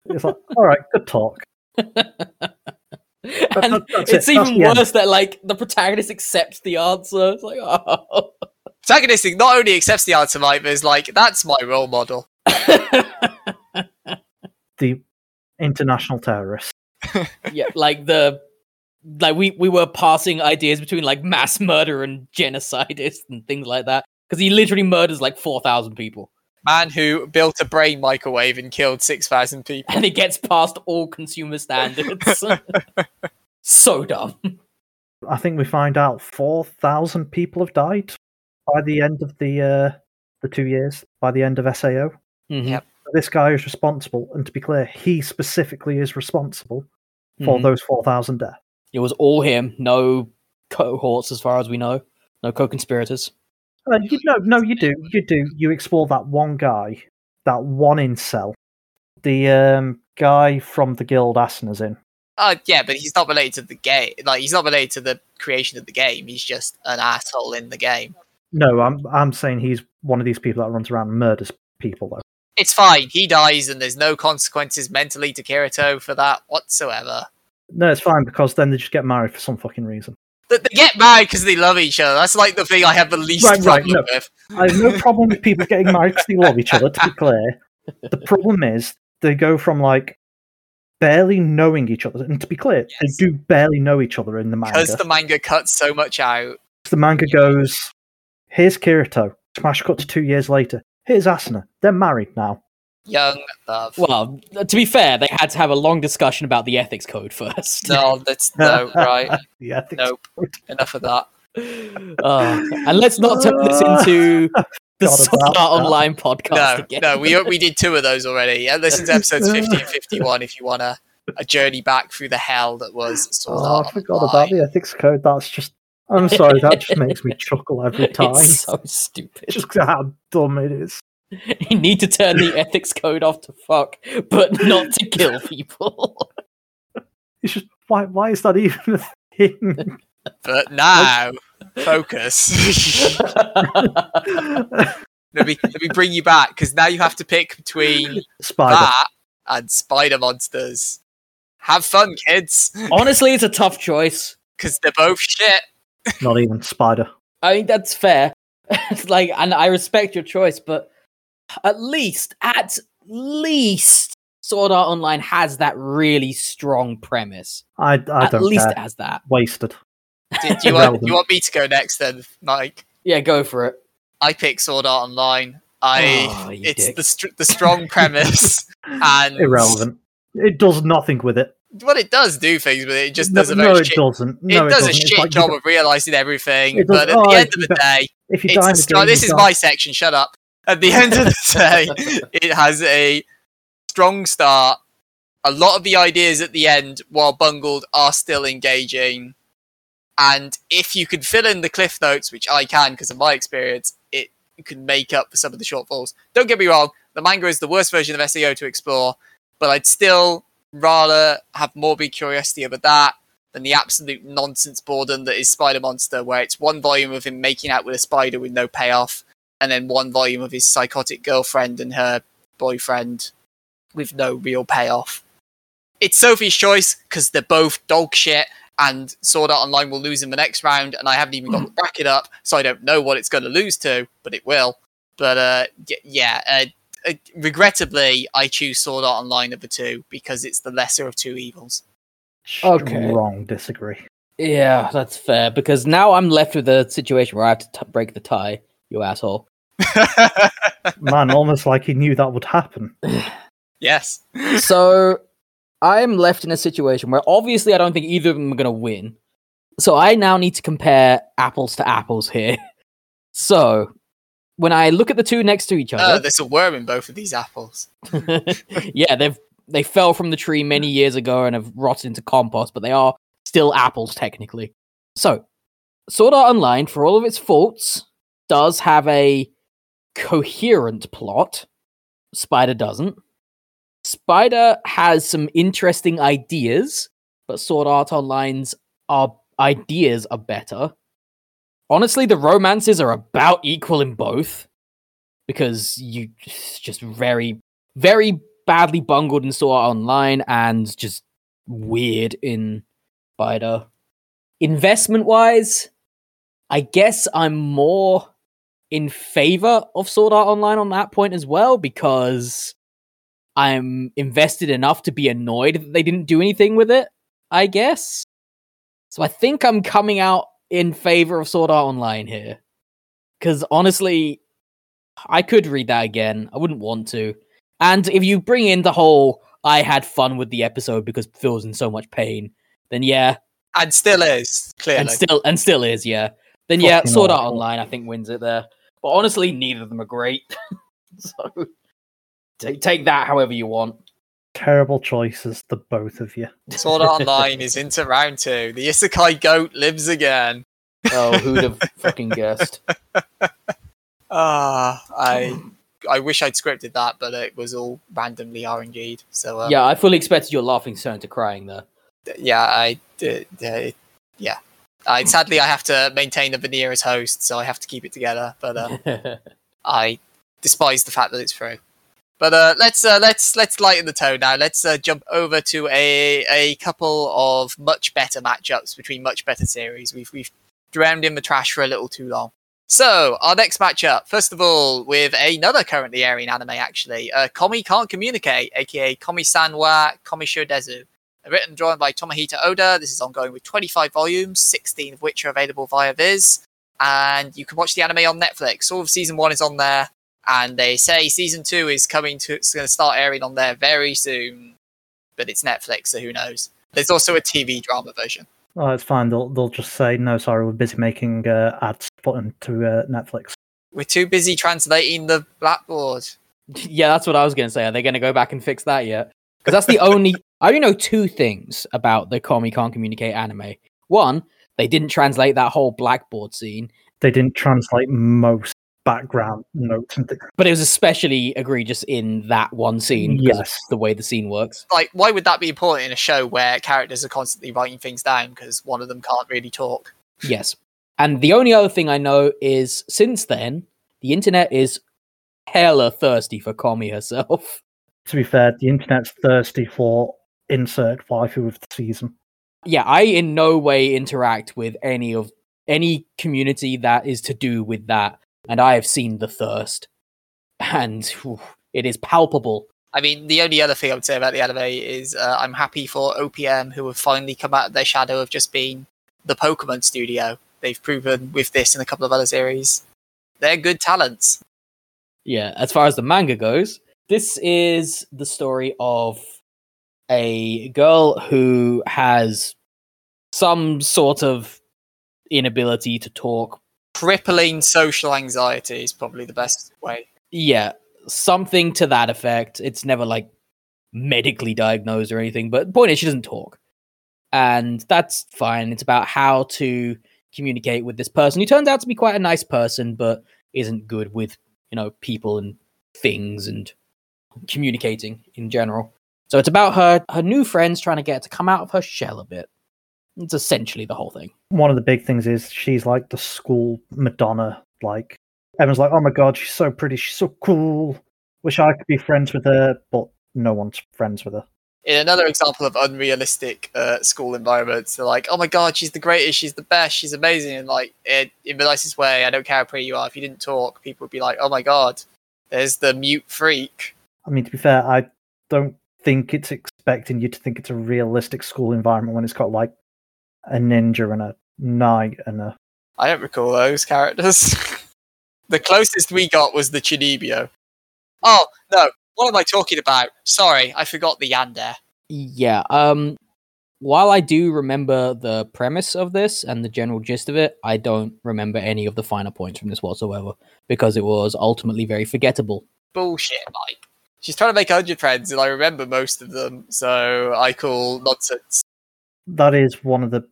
it's like all right good talk and that- that's it's it, that's even the end. worse that like the protagonist accepts the answer. It's like, oh. Protagonistic not only accepts the answer, Mike, but is like, that's my role model. the international terrorist yeah, like the like we we were passing ideas between like mass murder and genocidist and things like that because he literally murders like four thousand people Man who built a brain microwave and killed 6,000 people. and it gets past all consumer standards. so dumb. i think we find out 4000 people have died by the end of the uh the two years by the end of sao Mhm, Yep. this guy is responsible and to be clear he specifically is responsible for mhm. those 4000 deaths It was all him. No cohorts, as far as we know. No co-conspirators. Uh, you know, no, you do, you do. You explore that one guy, that one incel, the um, guy from the guild Asuna's in. Uh, yeah, but he's not related to the game. Like, he's not related to the creation of the game. He's just an asshole in the game. No, I'm I'm saying he's one of these people that runs around and murders people. Though It's fine. He dies, and there's no consequences mentally to Kirito for that whatsoever. no, it's fine because then they just get married for some fucking reason. They, they get married because they love each other. That's like the thing I have the least Right, right, problem no. with. I have no problem with people getting married because they love each other. To be clear, the problem is they go from like barely knowing each other, and to be clear, Yes. they do barely know each other in the manga. Because the manga cuts so much out. the manga goes, here's Kirito. Smash cut to two years later. Here's Asuna. They're married now. Young love. Well, to be fair, they had to have a long discussion about the ethics code first. No, that's no, right. the ethics Nope. code. Enough of that. Uh, and let's not turn this into the Forgot Sword about Art that. Online podcast No, again. no, we we did two of those already. Yeah, listen to episodes 50 and 51 if you want a, a journey back through the hell that was Sword Oh, Art I forgot Online. about the ethics code. That's just. I'm sorry, that just makes me chuckle every time. It's so stupid. Just how dumb it is. You need to turn the ethics code off to fuck, but not to kill people. It's just why? Why is that even a thing? But now, focus. let me let me bring you back because now you have to pick between Spider. that and spider monsters. Have fun, kids, Honestly, it's a tough choice. because they're both shit. Not even Spider. I mean, that's fair. It's like, and I respect your choice, but at least, at least, Sword Art Online has that really strong premise. I, I at don't least care. it has that. Wasted. Do, do you want do you want me to go next then, Mike? Yeah, go for it. I pick Sword Art Online. I Oh, it's dick. the str- the strong premise and Irrelevant. It does nothing with it. Well, it does do things, but it just no, does a no, very it shit. doesn't. No, It does a doesn't. It's shit like job of realizing everything, but at oh, the end of the day, If you it's die a in the strong, game, this is die. my section. Shut up. At the end of the day, it has a strong start. A lot of the ideas at the end, while bungled, are still engaging. And if you could fill in the cliff notes, which I can because of my experience, it can make up for some of the shortfalls. Don't get me wrong, the manga is the worst version of SAO to explore, but I'd still rather have morbid curiosity over that than the absolute nonsense boredom that is Spider Monster, where it's one volume of him making out with a spider with no payoff, and then one volume of his psychotic girlfriend and her boyfriend with no real payoff. It's Sophie's choice because they're both dog shit, and Sword Art Online will lose in the next round, and I haven't even got the bracket up, so I don't know what it's going to lose to, but it will. But uh, yeah, uh, uh, regrettably, I choose Sword Art Online of the two because it's the lesser of two evils. Okay. Wrong. Disagree. Yeah, that's fair because now I'm left with a situation where I have to t- break the tie. You asshole. Man, almost like he knew that would happen. yes. so I am left in a situation where obviously I don't think either of them are going to win. So I now need to compare apples to apples here. So when I look at the two next to each Uh, other, there's a worm in both of these apples. yeah, they've they fell from the tree many years ago and have rotted into compost, but they are still apples technically. So, Sword Art Online, for all of its faults, does have a coherent plot. Spider doesn't. Spider has some interesting ideas, but Sword Art Online's are ideas are better. Honestly, the romances are about equal in both because you just very, very badly bungled in Sword Art Online and just weird in Spider. Investment wise, I guess I'm more in favor of Sword Art Online on that point as well because I'm invested enough to be annoyed that they didn't do anything with it, I guess. So I think I'm coming out in favor of Sword Art Online here. Because honestly, I could read that again. I wouldn't want to. And if you bring in the whole I had fun with the episode because Phil's in so much pain, then yeah. And still is, clearly. And still and still is, yeah. Then yeah, Sword Art. Online I think wins it there. But honestly, neither of them are great. so take take that however you want. Terrible choices, the both of you. Sword Art Online is into round two. The Isekai goat lives again. Oh, who'd have fucking guessed? Ah, I I wish I'd scripted that, but it was all randomly RNG'd. So um, Yeah, I fully expected your laughing turn to crying there. yeah, I did. Uh, yeah, I sadly I have to maintain the veneer as host, so I have to keep it together. But uh, I despise the fact that it's true. But uh, let's uh, let's let's lighten the tone now. Let's uh, jump over to a a couple of much better matchups between much better series. We've we've drowned in the trash for a little too long. So our next matchup, first of all, with another currently airing anime, actually, uh, Komi Can't Communicate, aka Komi-san wa Komyusho Desu. Written and drawn by Tomohito Oda. This is ongoing with 25 volumes, 16 of which are available via Viz. And you can watch the anime on Netflix. All of season one is on there and they say season two is coming to it's going to start airing on there very soon but it's netflix so who knows there's also a tv drama version Oh, it's fine. They'll they'll just say no. Sorry, we're busy making uh, ads to put into uh, Netflix. we're too busy translating the blackboard yeah, that's what I was going to say. Are they going to go back and fix that yet? Because that's the only. I only know two things about the Komi Can't Communicate anime. One, they didn't translate that whole blackboard scene, They didn't translate most background notes and things. but it was especially egregious in that one scene Yes. the way the scene works. like why would that be important in a show where characters are constantly writing things down because one of them can't really talk Yes. And the only other thing I know is since then, the internet is hella thirsty for Komi herself. To be fair, the internet's thirsty for insert waifu of the season. yeah, I in no way interact with any of any community that is to do with that, and I have seen the thirst, and whew, it is palpable. I mean, the only other thing I would say about the anime is uh, I'm happy for OLM who have finally come out of their shadow of just being the Pokemon studio. They've proven with this and a couple of other series. They're good talents. Yeah, as far as the manga goes, this is the story of a girl who has some sort of inability to talk. Crippling social anxiety is probably the best way. Yeah, something to that effect. It's never like medically diagnosed or anything, but the point is she doesn't talk. And that's fine. It's about how to communicate with this person who turns out to be quite a nice person, but isn't good with, you know, people and things and communicating in general. So it's about her her new friends trying to get her to come out of her shell a bit. It's essentially the whole thing. One of the big things is she's like the school Madonna. Like everyone's like, "Oh my god, she's so pretty, she's so cool. Wish I could be friends with her," but no one's friends with her. In another example of unrealistic uh, school environments, they're like, "Oh my god, she's the greatest, she's the best, she's amazing," and like in, in the nicest way. I don't care how pretty you are. If you didn't talk, people would be like, "Oh my god, there's the mute freak." I mean, to be fair, I don't think it's expecting you to think it's a realistic school environment when it's got like a ninja and a knight and a. I don't recall those characters. the closest we got was the Chunibyo. Oh no, what am I talking about? Sorry, I forgot the Yandere. Yeah. Um. While I do remember the premise of this and the general gist of it, I don't remember any of the finer points from this whatsoever because it was ultimately very forgettable. Bullshit, Mike. She's trying to make 100 friends, and I remember most of them, so I call nonsense. That is one of the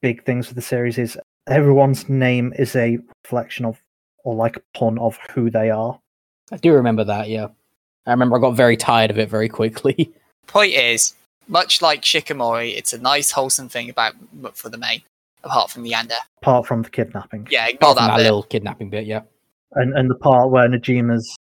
big things with the series is everyone's name is a reflection of or like a pun of who they are. I do remember that. Yeah. I remember I got very tired of it very quickly. Point is, much like Shikimori, it's a nice, wholesome thing about for the main, apart from the Yandere. Apart from the kidnapping. Yeah, ignore that, that bit. little kidnapping bit. Yeah. And and the part where Najimi's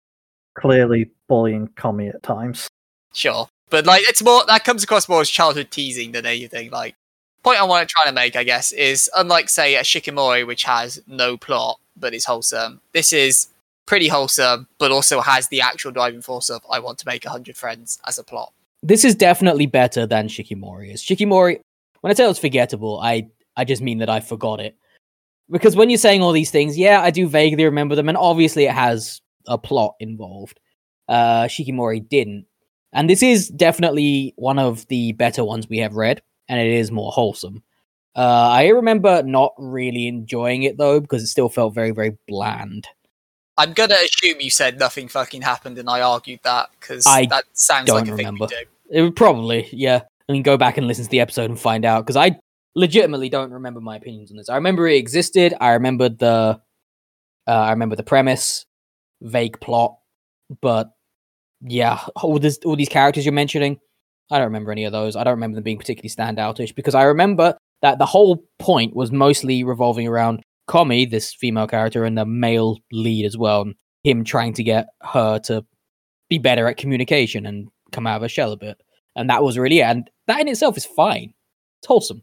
clearly bullying Komi at times. Sure, but like it's more that comes across more as childhood teasing than anything. Like, point I want to try to make, I guess, is unlike say a Shikimori, which has no plot but is wholesome. This is pretty wholesome, but also has the actual driving force of I want to make hundred friends as a plot. This is definitely better than Shikimori is. Shikimori, when I say it's forgettable, I I just mean that I forgot it. Because when you're saying all these things, yeah, I do vaguely remember them, and obviously it has a plot involved. Uh, Shikimori didn't, and this is definitely one of the better ones we have read, and it is more wholesome. Uh, I remember not really enjoying it though because it still felt very, very bland. I'm gonna assume you said nothing fucking happened, and I argued that because that sounds like a remember. thing we do. It would probably, yeah. I mean, go back and listen to the episode and find out because I legitimately don't remember my opinions on this. I remember it existed. I remember the, uh, I remember the premise, vague plot, but yeah, all this, all these characters you're mentioning, I don't remember any of those. I don't remember them being particularly standoutish because I remember that the whole point was mostly revolving around Komi, this female character, and the male lead as well, and him trying to get her to be better at communication and come out of her shell a bit. And that was really it. And that in itself is fine. It's wholesome.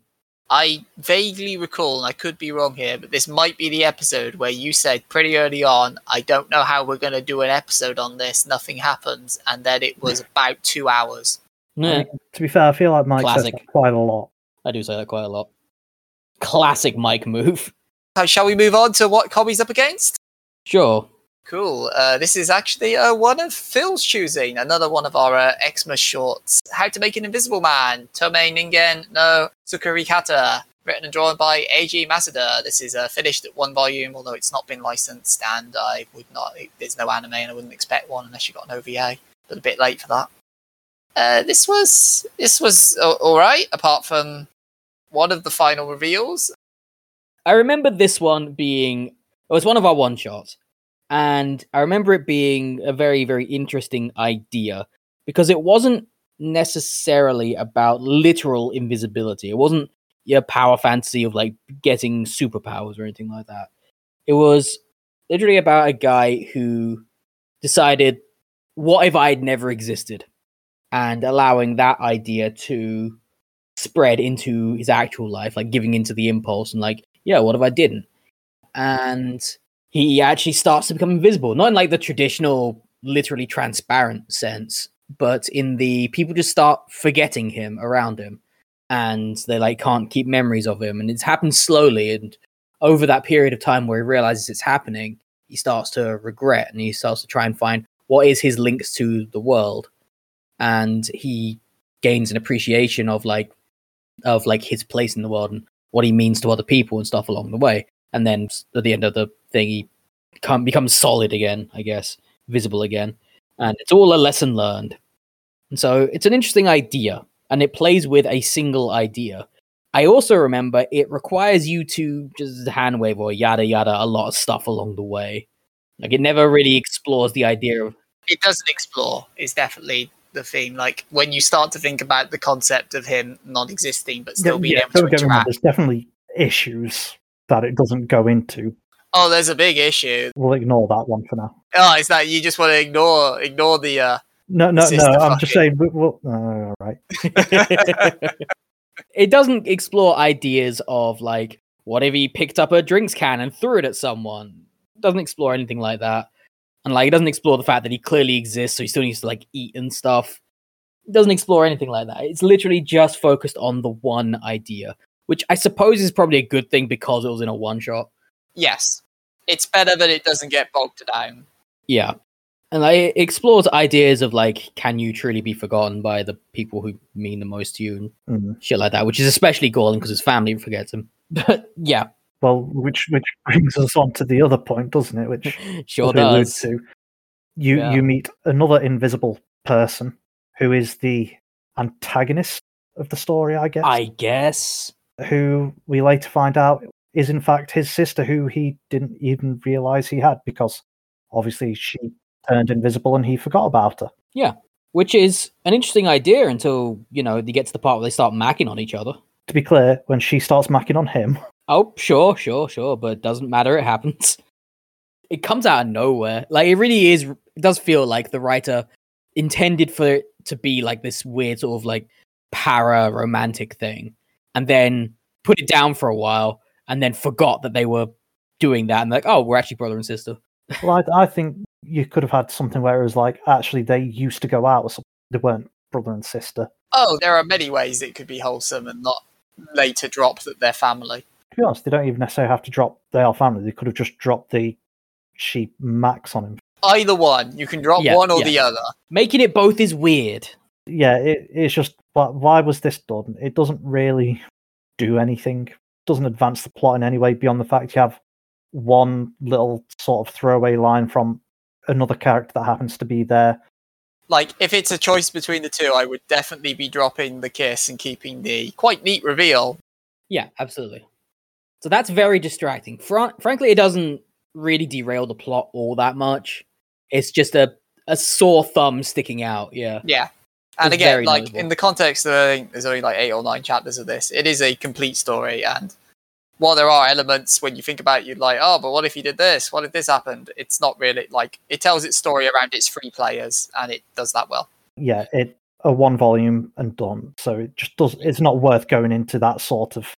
I vaguely recall, and I could be wrong here, but this might be the episode where you said pretty early on, I don't know how we're going to do an episode on this, nothing happens, and then it was about two hours. Yeah, To be fair, I feel like Mike says Classic. that quite a lot. I do say that quite a lot. Classic Mike move. How shall we move on to what Komi's up against? Sure. Cool. Uh, this is actually uh, one of Phil's choosing, another one of our uh, Xmas shorts. How to Make an Invisible Man, Tomei Ningen no Tsukurikata, written and drawn by A.G. Masuda. This is uh, finished at one volume, although it's not been licensed, and I would not, there's no anime, and I wouldn't expect one unless you got an OVA. But a bit late for that. Uh, this was this was all right, apart from one of the final reveals. I remember this one being it was one of our one shots, and I remember it being a very very interesting idea because it wasn't necessarily about literal invisibility. It wasn't your power fantasy of like getting superpowers or anything like that. It was literally about a guy who decided, "What if I'd never existed?" and allowing that idea to spread into his actual life, like giving into the impulse and like, yeah, what if I didn't? And he actually starts to become invisible, not in like the traditional, literally transparent sense, but in the people just start forgetting him around him and they like can't keep memories of him. And it's happened slowly. And over that period of time where he realizes it's happening, he starts to regret and he starts to try and find what is his links to the world. And he gains an appreciation of like of like his place in the world and what he means to other people and stuff along the way. And then at the end of the thing, he come, becomes solid again, I guess, visible again. And it's all a lesson learned. And so it's an interesting idea, and it plays with a single idea. I also remember it requires you to just hand wave or yada yada a lot of stuff along the way. Like it never really explores the idea of It doesn't explore. Is definitely the theme. Like when you start to think about the concept of him non-existing but still Yeah, being yeah, able to don't get me wrong, interact. there's definitely issues that it doesn't go into. Oh, there's a big issue. We'll ignore that one for now. Oh, is that you just want to ignore ignore the uh No, no, no. I'm just saying. we- Well, uh, all right. it doesn't explore ideas of like what if he picked up a drinks can and threw it at someone. It doesn't explore anything like that. And like it doesn't explore the fact that he clearly exists, so he still needs to like eat and stuff. It doesn't explore anything like that. It's literally just focused on the one idea, which I suppose is probably a good thing because it was in a one shot. yes. It's better that it doesn't get bogged down. Yeah. And like, it explores ideas of like, can you truly be forgotten by the people who mean the most to you and Mm. shit like that, which is especially galling because his family forgets him. But yeah, Well, which which brings us on to the other point, doesn't it? Which sure as we allude does. to. You Yeah. you meet another invisible person who is the antagonist of the story, I guess. I guess. Who we later find out is in fact his sister, who he didn't even realize he had because obviously she turned invisible and he forgot about her. Yeah, which is an interesting idea until, you know, they get to the part where they start macking on each other. To be clear, when she starts macking on him, Oh, sure, sure, sure, but it doesn't matter. It happens. It comes out of nowhere. Like it really is. It does feel like the writer intended for it to be like this weird sort of like para romantic thing, and then put it down for a while, and then forgot that they were doing that, and like, oh, we're actually brother and sister. well, I, I think you could have had something where it was like actually they used to go out or something. They weren't brother and sister. Oh, there are many ways it could be wholesome and not later drop that they're family. To be honest, they don't even necessarily have to drop they are family. They could have just dropped the she max on him. Either one. You can drop Yeah, one or yeah. the other. Making it both is weird. Yeah, it, it's just why, why was this done? It doesn't really do anything. Doesn't advance the plot in any way beyond the fact you have one little sort of throwaway line from another character that happens to be there. Like, if it's a choice between the two, I would definitely be dropping the kiss and keeping the quite neat reveal. Yeah, absolutely. So that's very distracting. Fr- frankly, it doesn't really derail the plot all that much. It's just a, a sore thumb sticking out. Yeah. Yeah. And It's again, like notable. in the context of I think there's only like eight or nine chapters of this, it is a complete story. And while there are elements when you think about it, you're like, oh, but what if you did this? What if this happened? It's not really like it tells its story around its three players, and it does that well. Yeah, it a one volume and done. So it just does. It's not worth going into that sort of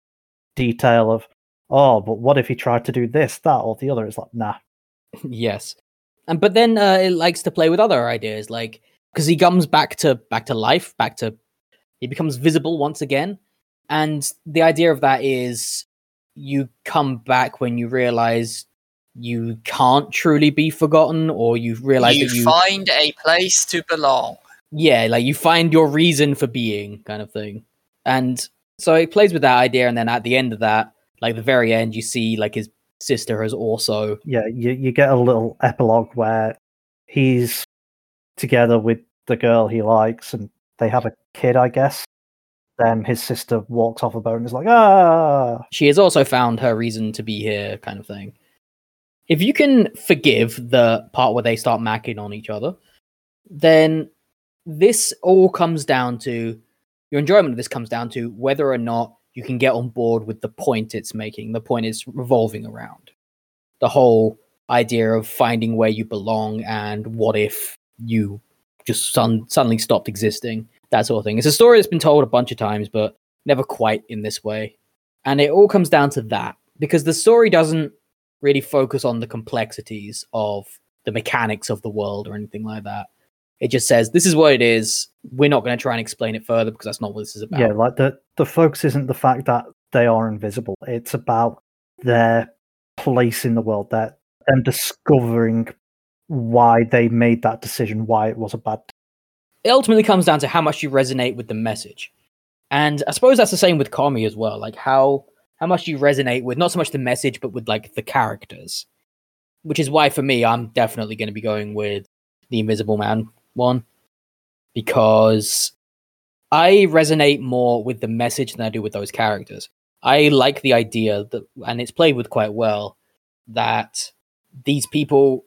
detail of oh, but what if he tried to do this, that, or the other? It's like nah. yes. And but then uh, it likes to play with other ideas, like because he comes back to back to life, back to he becomes visible once again, and the idea of that is you come back when you realize you can't truly be forgotten, or you realize you that you find a place to belong. yeah, like you find your reason for being, kind of thing. And so it plays with that idea, and then at the end of that, like the very end, you see like his sister has also Yeah, you you get a little epilogue where he's together with the girl he likes, and they have a kid, I guess. Then his sister walks off a boat and is like, ah, she has also found her reason to be here, kind of thing. If you can forgive the part where they start macking on each other, then this all comes down to your enjoyment of this comes down to whether or not you can get on board with the point it's making, the point it's revolving around. The whole idea of finding where you belong and what if you just sun- suddenly stopped existing, that sort of thing. It's a story that's been told a bunch of times, but never quite in this way. And it all comes down to that because the story doesn't really focus on the complexities of the mechanics of the world or anything like that. It just says this is what it is. We're not going to try and explain it further because that's not what this is about. yeah, like the the focus isn't the fact that they are invisible. It's about their place in the world, that them discovering why they made that decision, why it was a bad. it ultimately comes down to how much you resonate with the message. And I suppose that's the same with Komi as well. Like how how much you resonate with not so much the message, but with like the characters. Which is why for me, I'm definitely going to be going with the Invisible Man one. Because I resonate more with the message than I do with those characters. I like the idea that and it's played with quite well, that these people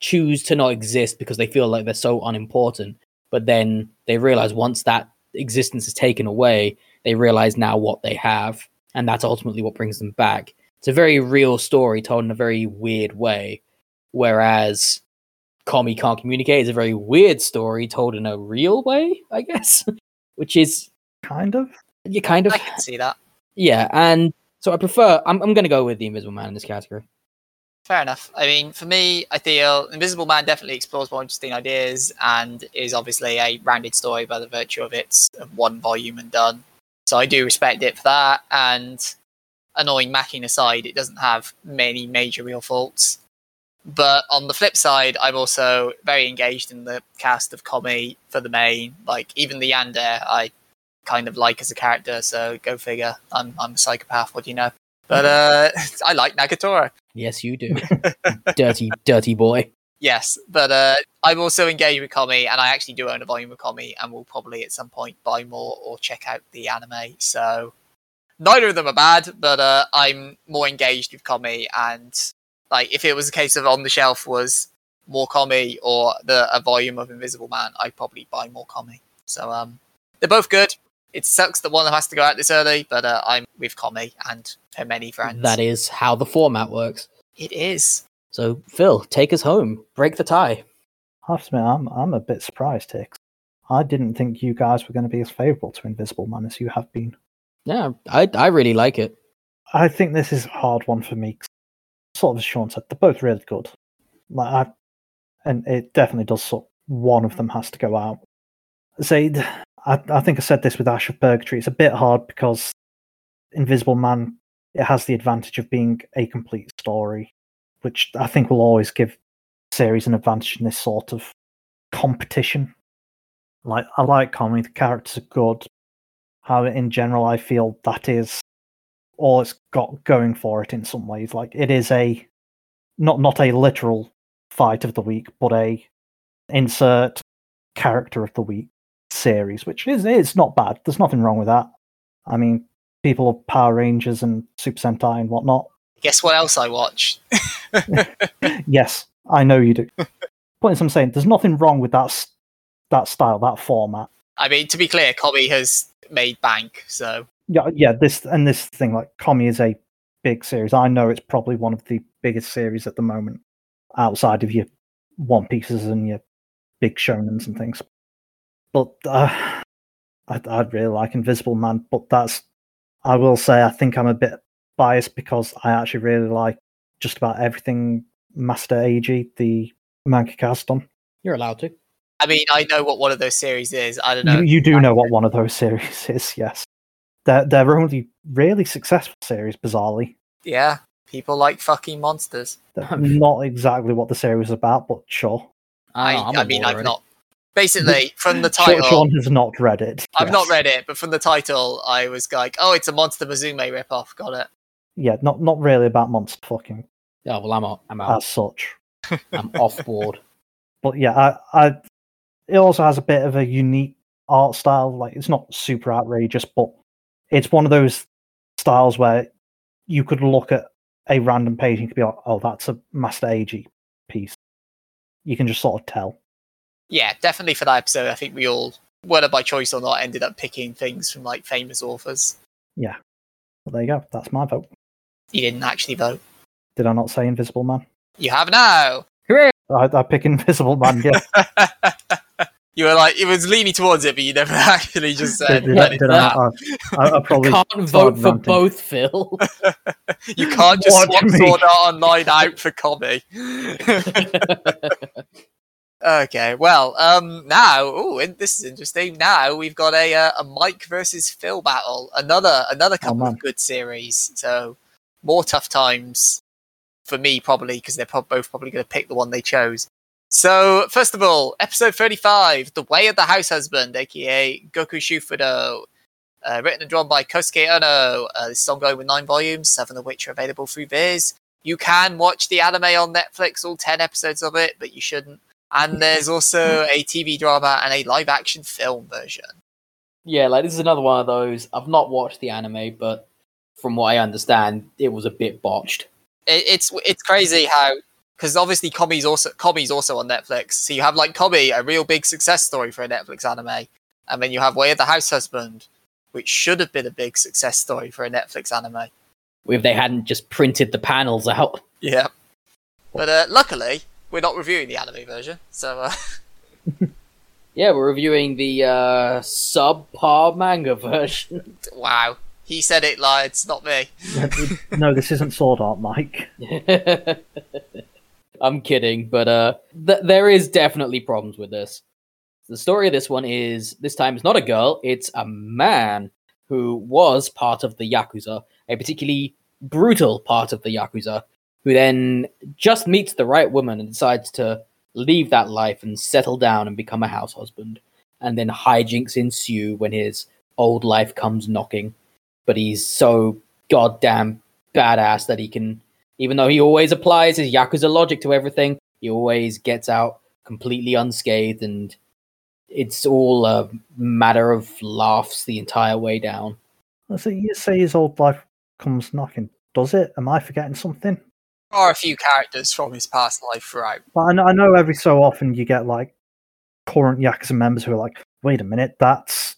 choose to not exist because they feel like they're so unimportant but then they realize once that existence is taken away, they realize now what they have, and that's ultimately what brings them back. It's a very real story told in a very weird way, whereas Komi can't communicate is a very weird story told in a real way, I guess, which is Kind of. you kind of I can see that. yeah, and so I prefer. I'm I'm gonna go with the Invisible Man in this category. Fair enough. I mean, for me, I feel Invisible Man definitely explores more interesting ideas and is obviously a rounded story by the virtue of its one volume and done. So I do respect it for that. And annoying macking aside, it doesn't have many major real faults. But on the flip side, I'm also very engaged in the cast of Komi for the main. Like even the Yandere, I kind of like as a character. So go figure. I'm I'm a psychopath. What do you know? But uh, I like Nagatoro. Yes, you do, dirty dirty boy. Yes, but uh, I'm also engaged with Komi, and I actually do own a volume of Komi, and will probably at some point buy more or check out the anime. So neither of them are bad, but uh, I'm more engaged with Komi, and like if it was a case of on the shelf was more Komi or the a volume of Invisible Man, I'd probably buy more Komi. So um, they're both good. It sucks that one of them has to go out this early, but uh, I'm with Komi and her many friends. That is how the format works. it is. So Phil, take us home. Break the tie. I have to admit, I'm, I'm a bit surprised, Hicks. I didn't think you guys were going to be as favourable to Invisible Man as you have been. Yeah, I I really like it. I think this is a hard one for me. Sort of as Sean said, they're both really good. Like I, and it definitely does. Sort one of them has to go out. Say, I, I think I said this with Ash of Purgatory. It's a bit hard because Invisible Man it has the advantage of being a complete story, which I think will always give series an advantage in this sort of competition. Like I like comedy, the characters are good. How in general I feel that is all it's got going for it in some ways. Like it is a not not a literal fight of the week, but a insert character of the week series, which is it's not bad. There's nothing wrong with that. I mean, people of Power Rangers and Super Sentai and whatnot. Guess what else I watch? Yes, I know you do. Point is, I'm saying there's nothing wrong with that that style, that format. I mean, to be clear, Komi has made bank, so Yeah, yeah. This and this thing, like Komi, is a big series. I know it's probably one of the biggest series at the moment, outside of your One Pieces and your big shonens and things. But uh, I, I'd really like Invisible Man. But that's, I will say, I think I'm a bit biased because I actually really like just about everything Master AG, the manga cast on. You're allowed to. I mean, I know what one of those series is. I don't know. You, you do know what one of those series is, yes. They're, they're only really successful series, bizarrely. Yeah, people like fucking monsters. They're not exactly what the series is about, but sure. I, I'm I mean, I've already. not. Basically, from the title, Sean has not read it. I've not read it, but from the title, I was like, "Oh, it's a Monster Musume ripoff." Got it. Yeah, not not really about monster fucking Oh well, I'm out. I'm out. as such. I'm off board. But yeah, I, I it also has a bit of a unique art style. Like it's not super outrageous, but it's one of those styles where you could look at a random page and you could be like, "Oh, that's a Master AG piece." You can just sort of tell. Yeah, definitely for that episode. I think we all, whether by choice or not, ended up picking things from like famous authors. But there you go. That's my vote. You didn't actually vote. Did I not say Invisible Man? You have now. Hooray! I, I pick Invisible Man. Yeah, you were like, it was leaning towards it, but you never actually just said. did, let did, it did that. I, I, I probably Can't vote for ranting. both, Phil. You can't just Watch swap me. Sword Art Online out for Komi. Okay, well, um, now, oh, this is interesting. Now we've got a uh, a Mike versus Phil battle. Another another couple man. of good series. So more tough times for me probably because they're prob- both probably going to pick the one they chose. So first of all, episode thirty-five, "The Way of the House Husband," aka Goku Shufudo. Uh, written and drawn by Kosuke Ono. Uh, this is ongoing with nine volumes, seven of which are available through Viz. You can watch the anime on Netflix, all 10 episodes of it, but you shouldn't. And there's also a TV drama and a live action film version. yeah, like this is another one of those. I've not watched the anime, but from what I understand, it was a bit botched. It, it's it's crazy how because obviously Komi's also Komi's also on Netflix. So you have like Komi, a real big success story for a Netflix anime, and then you have Way of the House Husband, which should have been a big success story for a Netflix anime. If they hadn't just printed the panels out. Yeah, but uh, luckily we're not reviewing the anime version, so. Uh... Yeah, we're reviewing the uh, subpar manga version. wow, he said it, lies, not me. no, this isn't Sword Art, Mike. I'm kidding, but uh, th- there is definitely problems with this. The story of this one is this time it's not a girl, it's a man who was part of the Yakuza, a particularly brutal part of the Yakuza, who then just meets the right woman and decides to leave that life and settle down and become a house husband. And then hijinks ensue when his old life comes knocking. But he's so goddamn badass that he can, even though he always applies his Yakuza logic to everything, he always gets out completely unscathed and it's all a matter of laughs the entire way down. So you say his old life comes knocking. Does it? Am I forgetting something? Are a few characters from his past life throughout. But I know, I know every so often you get like current Yakuza members who are like, wait a minute, that's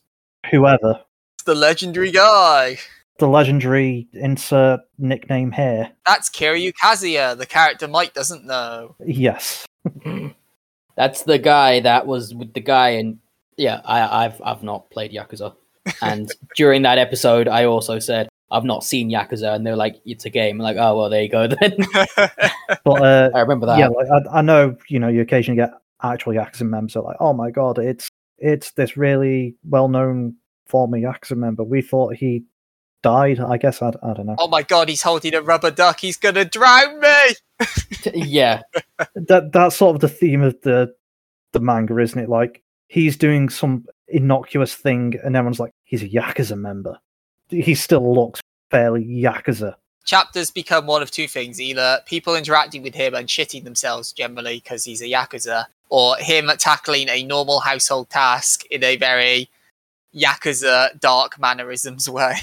whoever. It's the legendary guy. The legendary insert nickname here. That's Kiryu Kazuma, the character Mike doesn't know. Yes. that's the guy that was with the guy and yeah, I, I've I've not played Yakuza. And during that episode I also said I've not seen Yakuza, and they're like, it's a game. I'm like, oh well, there you go then. but uh, I remember that. Yeah, like, I, I, know you know you occasionally get actual Yakuza members are like, oh my god, it's it's this really well known former Yakuza member. We thought he died. I guess I, I don't know. Oh my god, he's holding a rubber duck. He's gonna drown me. yeah, that that's sort of the theme of the the manga, isn't it? Like he's doing some innocuous thing, and everyone's like, he's a Yakuza member he still looks fairly yakuza. Chapters become one of two things: either people interacting with him and shitting themselves generally because he's a yakuza, or him tackling a normal household task in a very yakuza dark mannerisms way.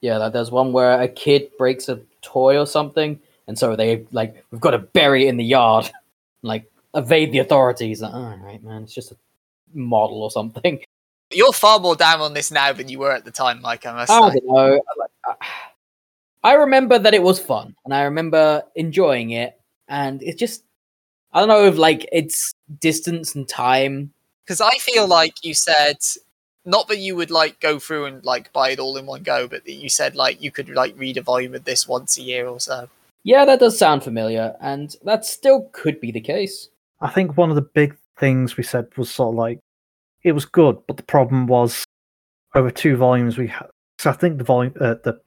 Yeah, like there's one where a kid breaks a toy or something, and so they like we've got to bury it in the yard, like evade the authorities. Like, all right, man, it's just a model or something. You're far more down on this now than you were at the time, Mike. I must I say. don't know. I remember that it was fun, and I remember enjoying it, and it's just I don't know if like it's distance and time. Because I feel like you said not that you would like go through and like buy it all in one go, but that you said like you could like read a volume of this once a year or so. Yeah, that does sound familiar, and that still could be the case. I think one of the big things we said was sort of like it was good, but the problem was over two volumes we had. So I think the volume, uh, the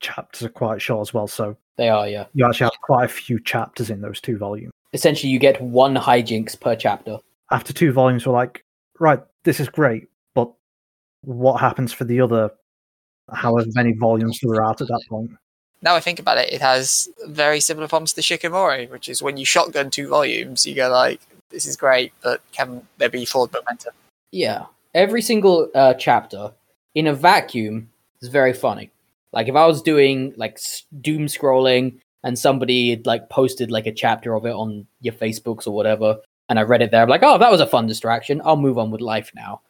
chapters are quite short as well. So they are, yeah. You actually have quite a few chapters in those two volumes. Essentially, you get one hijinks per chapter. After two volumes, we're like, right, this is great, but what happens for the other however many volumes there are out at that point? Now I think about it, it has very similar problems to Shikimori, which is when you shotgun two volumes, you go like, this is great, but can there be forward momentum? Yeah, every single uh, chapter in a vacuum is very funny. Like if I was doing like doom scrolling and somebody had like posted like a chapter of it on your Facebooks or whatever, and I read it there, I'm like, oh, that was a fun distraction. I'll move on with life now.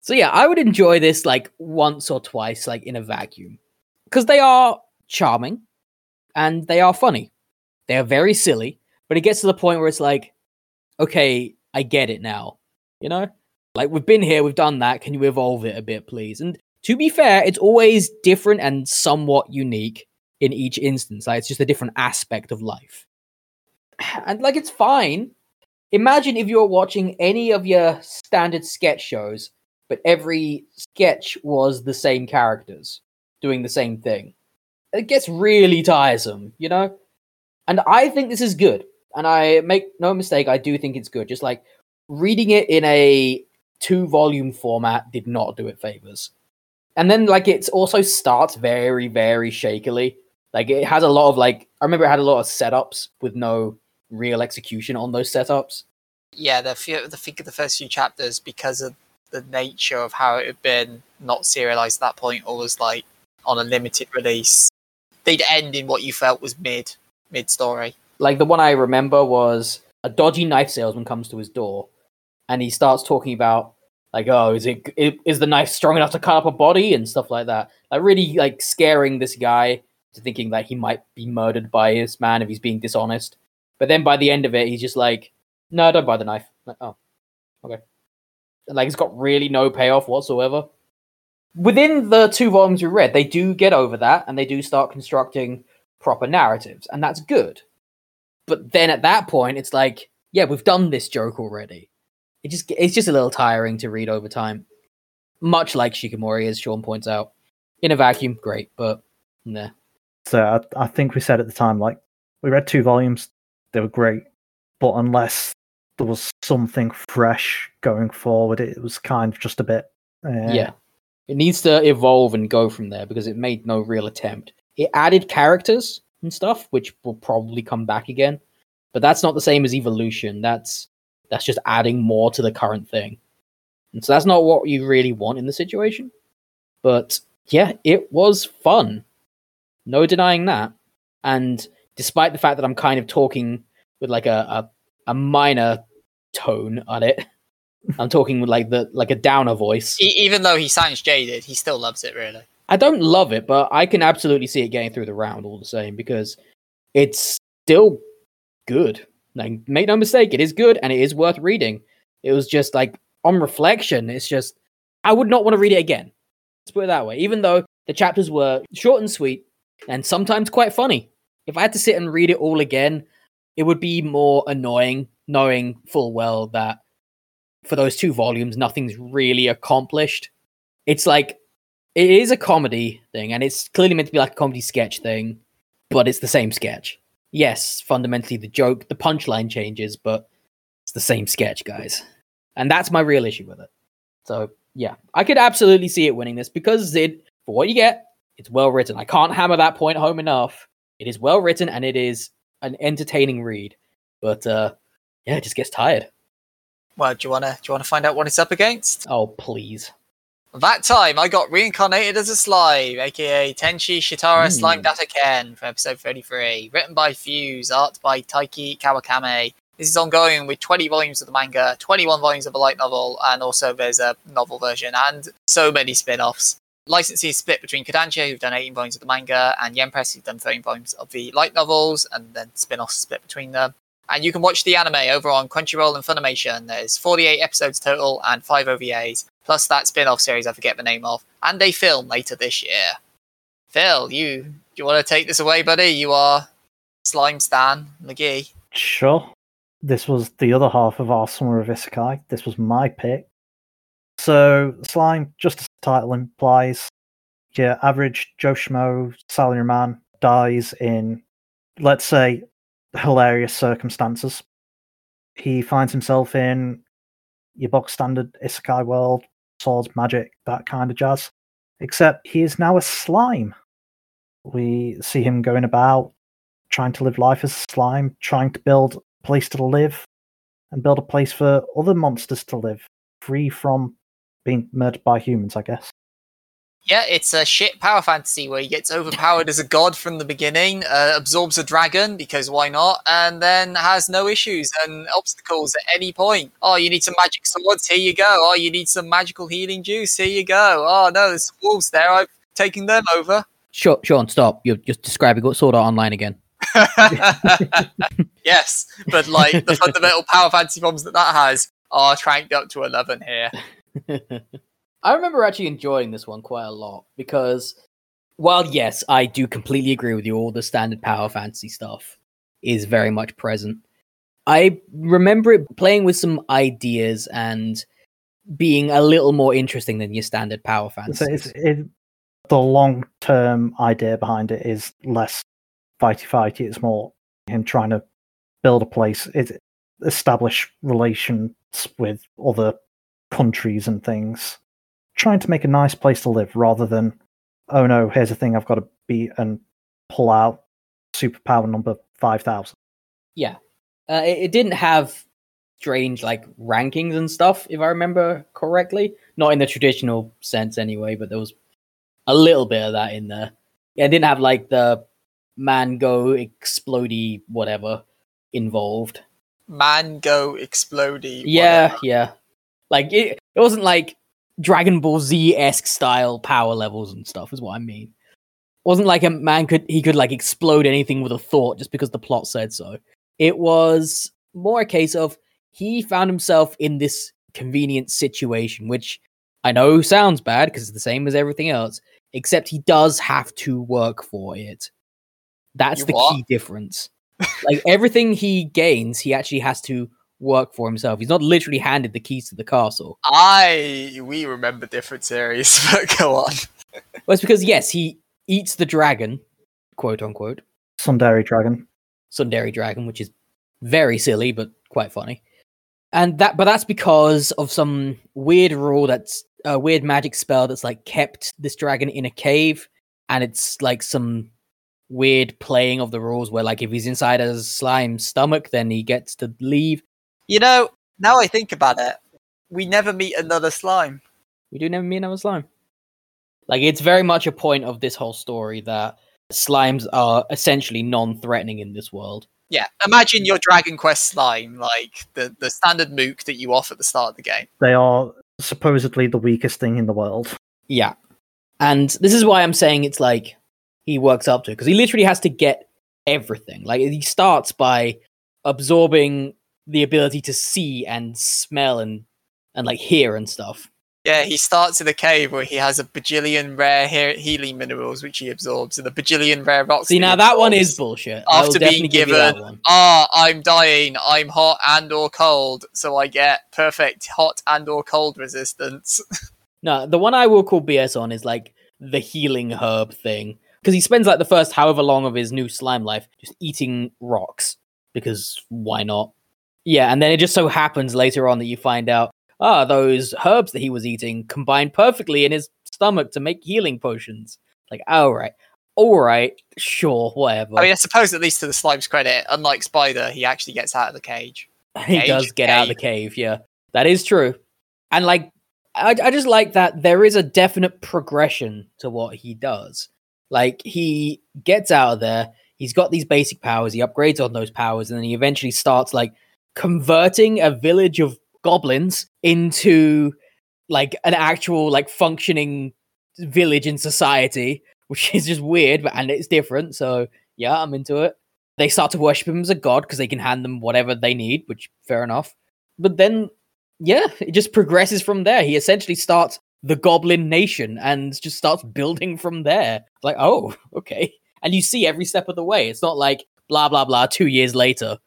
So yeah, I would enjoy this like once or twice, like in a vacuum, because they are charming and they are funny. They are very silly, but it gets to the point where it's like, okay, I get it now. You know, like we've been here, we've done that. Can you evolve it a bit, please? And to be fair, it's always different and somewhat unique in each instance. Like it's just a different aspect of life. And like it's fine. Imagine if you're watching any of your standard sketch shows, but every sketch was the same characters doing the same thing. It gets really tiresome, you know? And I think this is good. And I make no mistake, I do think it's good. Just like reading it in a two volume format did not do it favors. And then like it also starts very very shakily. Like it has a lot of like I remember it had a lot of setups with no real execution on those setups. Yeah, the few, the think of the first few chapters because of the nature of how it had been not serialized at that point or was like on a limited release. They'd end in what you felt was mid mid story. Like the one I remember was a dodgy knife salesman comes to his door, and he starts talking about like, oh, is it is the knife strong enough to cut up a body and stuff like that. Like really like scaring this guy to thinking that he might be murdered by this man if he's being dishonest. But then by the end of it, he's just like, no, don't buy the knife. Like, oh, okay. And, like it's got really no payoff whatsoever. Within the two volumes we read, they do get over that and they do start constructing proper narratives, and that's good. But then at that point, it's like, yeah, we've done this joke already. It just it's just a little tiring to read over time. Much like Shikimori, as Sean points out. In a vacuum, great, but nah. So I, I think we said at the time, like we read two volumes, they were great, but unless there was something fresh going forward, it was kind of just a bit. Uh, Yeah. It needs to evolve and go from there because it made no real attempt. It added characters and stuff, which will probably come back again. But that's not the same as evolution. That's that's just adding more to the current thing. And so that's not what you really want in the situation. But yeah, it was fun. No denying that. And despite the fact that I'm kind of talking with like a, a, a minor tone on it, I'm talking with like the like a downer voice. Even though he sounds jaded, he still loves it. Really. I don't love it, but I can absolutely see it getting through the round all the same because it's still good. Like, make no mistake, it is good and it is worth reading. It was just like on reflection, it's just I would not want to read it again. Let's put it that way. Even though the chapters were short and sweet and sometimes quite funny. If I had to sit and read it all again, it would be more annoying knowing full well that for those two volumes, nothing's really accomplished. It's like it is a comedy thing, and it's clearly meant to be like a comedy sketch thing, but it's the same sketch. Yes, fundamentally the joke, the punchline changes, but it's the same sketch, guys. And that's my real issue with it. So yeah, I could absolutely see it winning this because it, for what you get, it's well written. I can't hammer that point home enough. It is well written and it is an entertaining read. But uh yeah, it just gets tired. Well, do you wanna do you wanna find out what it's up against? Oh please. That time, I got reincarnated as a slime, aka Tenchi Shitara Hmm. Slime Datta Ken from episode 33. Written by Fuse, art by Taiki Kawakami. This is ongoing with 20 volumes of the manga, 21 volumes of the light novel, and also there's a novel version, and so many spin offs. Licensing is split between Kodansha, who've done 18 volumes of the manga, and Yen Press, who've done 13 volumes of the light novels, and then spin offs split between them. And you can watch the anime over on Crunchyroll and Funimation. There's 48 episodes total and 5 OVAs, plus that spin off series I forget the name of, and a film later this year. Phil, you do you want to take this away, buddy? You are Slime Stan McGee. Sure. This was the other half of our Summer of Isekai. This was my pick. So, Slime, just as the title implies, your average Joe Schmo salaryman dies in, let's say, hilarious circumstances. He finds himself in your box standard Isekai world, swords, magic, that kind of jazz. Except he is now a slime. We see him going about trying to live life as a slime, trying to build a place to live and build a place for other monsters to live, free from being murdered by humans, I guess. Yeah, it's a shit power fantasy where he gets overpowered as a god from the beginning, uh, absorbs a dragon because why not, and then has no issues and obstacles at any point. Oh, you need some magic swords? Here you go. Oh, you need some magical healing juice? Here you go. Oh no, there's some wolves there. I've taken them over. Sure, Sean, stop. You're just describing what Sword Art Online again. yes, but like the fundamental power fantasy problems that that has are cranked up to eleven here. I remember actually enjoying this one quite a lot because, while yes, I do completely agree with you, all the standard power fantasy stuff is very much present. I remember it playing with some ideas and being a little more interesting than your standard power So fantasy. it's, it, the long term idea behind it is less fighty fighty. It's more him trying to build a place, it, establish relations with other countries and things, trying to make a nice place to live rather than, oh no, here's a thing I've got to beat and pull out superpower number 5000. Yeah. Uh, it, it didn't have strange like rankings and stuff, if I remember correctly. Not in the traditional sense, anyway. But there was a little bit of that in there. Yeah, it didn't have like the man go explodey whatever. involved. Mango explodey. Yeah, whatever. yeah. Like it, it wasn't like Dragon Ball Z esque style power levels and stuff. Is what I mean. It wasn't like a man could he could like explode anything with a thought just because the plot said so. It was more a case of he found himself in this convenient situation, which I know sounds bad because it's the same as everything else, except he does have to work for it. That's You the what? key difference. like everything he gains, he actually has to work for himself. He's not literally handed the keys to the castle. I we remember different series, but go on. Well, it's because yes, he eats the dragon, quote unquote, Sundari Dragon. Sundari dragon, which is very silly but quite funny. And that, but that's because of some weird rule that's a weird magic spell that's like kept this dragon in a cave, and it's like some weird playing of the rules where like if he's inside a slime stomach, then he gets to leave. You know, now I think about it, we never meet another slime. We do never meet another slime. Like it's very much a point of this whole story that slimes are essentially non-threatening in this world. Yeah, imagine your Dragon Quest slime, like the, the standard mook that you off at the start of the game. They are supposedly the weakest thing in the world. Yeah. And this is why I'm saying it's like he works up to it. because he literally has to get everything. Like he starts by absorbing the ability to see and smell and and like hear and stuff. Yeah, he starts in a cave where he has a bajillion rare he- healing minerals which he absorbs and a bajillion rare rocks. See now that one is bullshit. After being give you that given-. Ah, I'm dying. I'm hot and or cold, so I get perfect hot and or cold resistance. No, the one I will call BS on is like the healing herb thing. Because he spends like the first however long of his new slime life just eating rocks. Because why not? Yeah, and then it just so happens later on that you find out, ah, those herbs that he was eating combined perfectly in his stomach to make healing potions. Like, alright. Alright, sure, whatever. I mean, I suppose at least to the slime's credit, unlike Spider, he actually gets out of the cage. he cage, does get out of the cave, yeah. That is true. And like I, I just like that there is a definite progression to what he does. Like he gets out of there, he's got these basic powers, he upgrades on those powers, and then he eventually starts like converting a village of goblins into like an actual like functioning village in society, which is just weird, but and it's different. So yeah, I'm into it. They start to worship him as a god because they can hand them whatever they need, which fair enough. But then, yeah, it just progresses from there. He essentially starts the Goblin Nation and just starts building from there. Like, oh, okay. And you see every step of the way. It's not like blah blah blah. Two years later,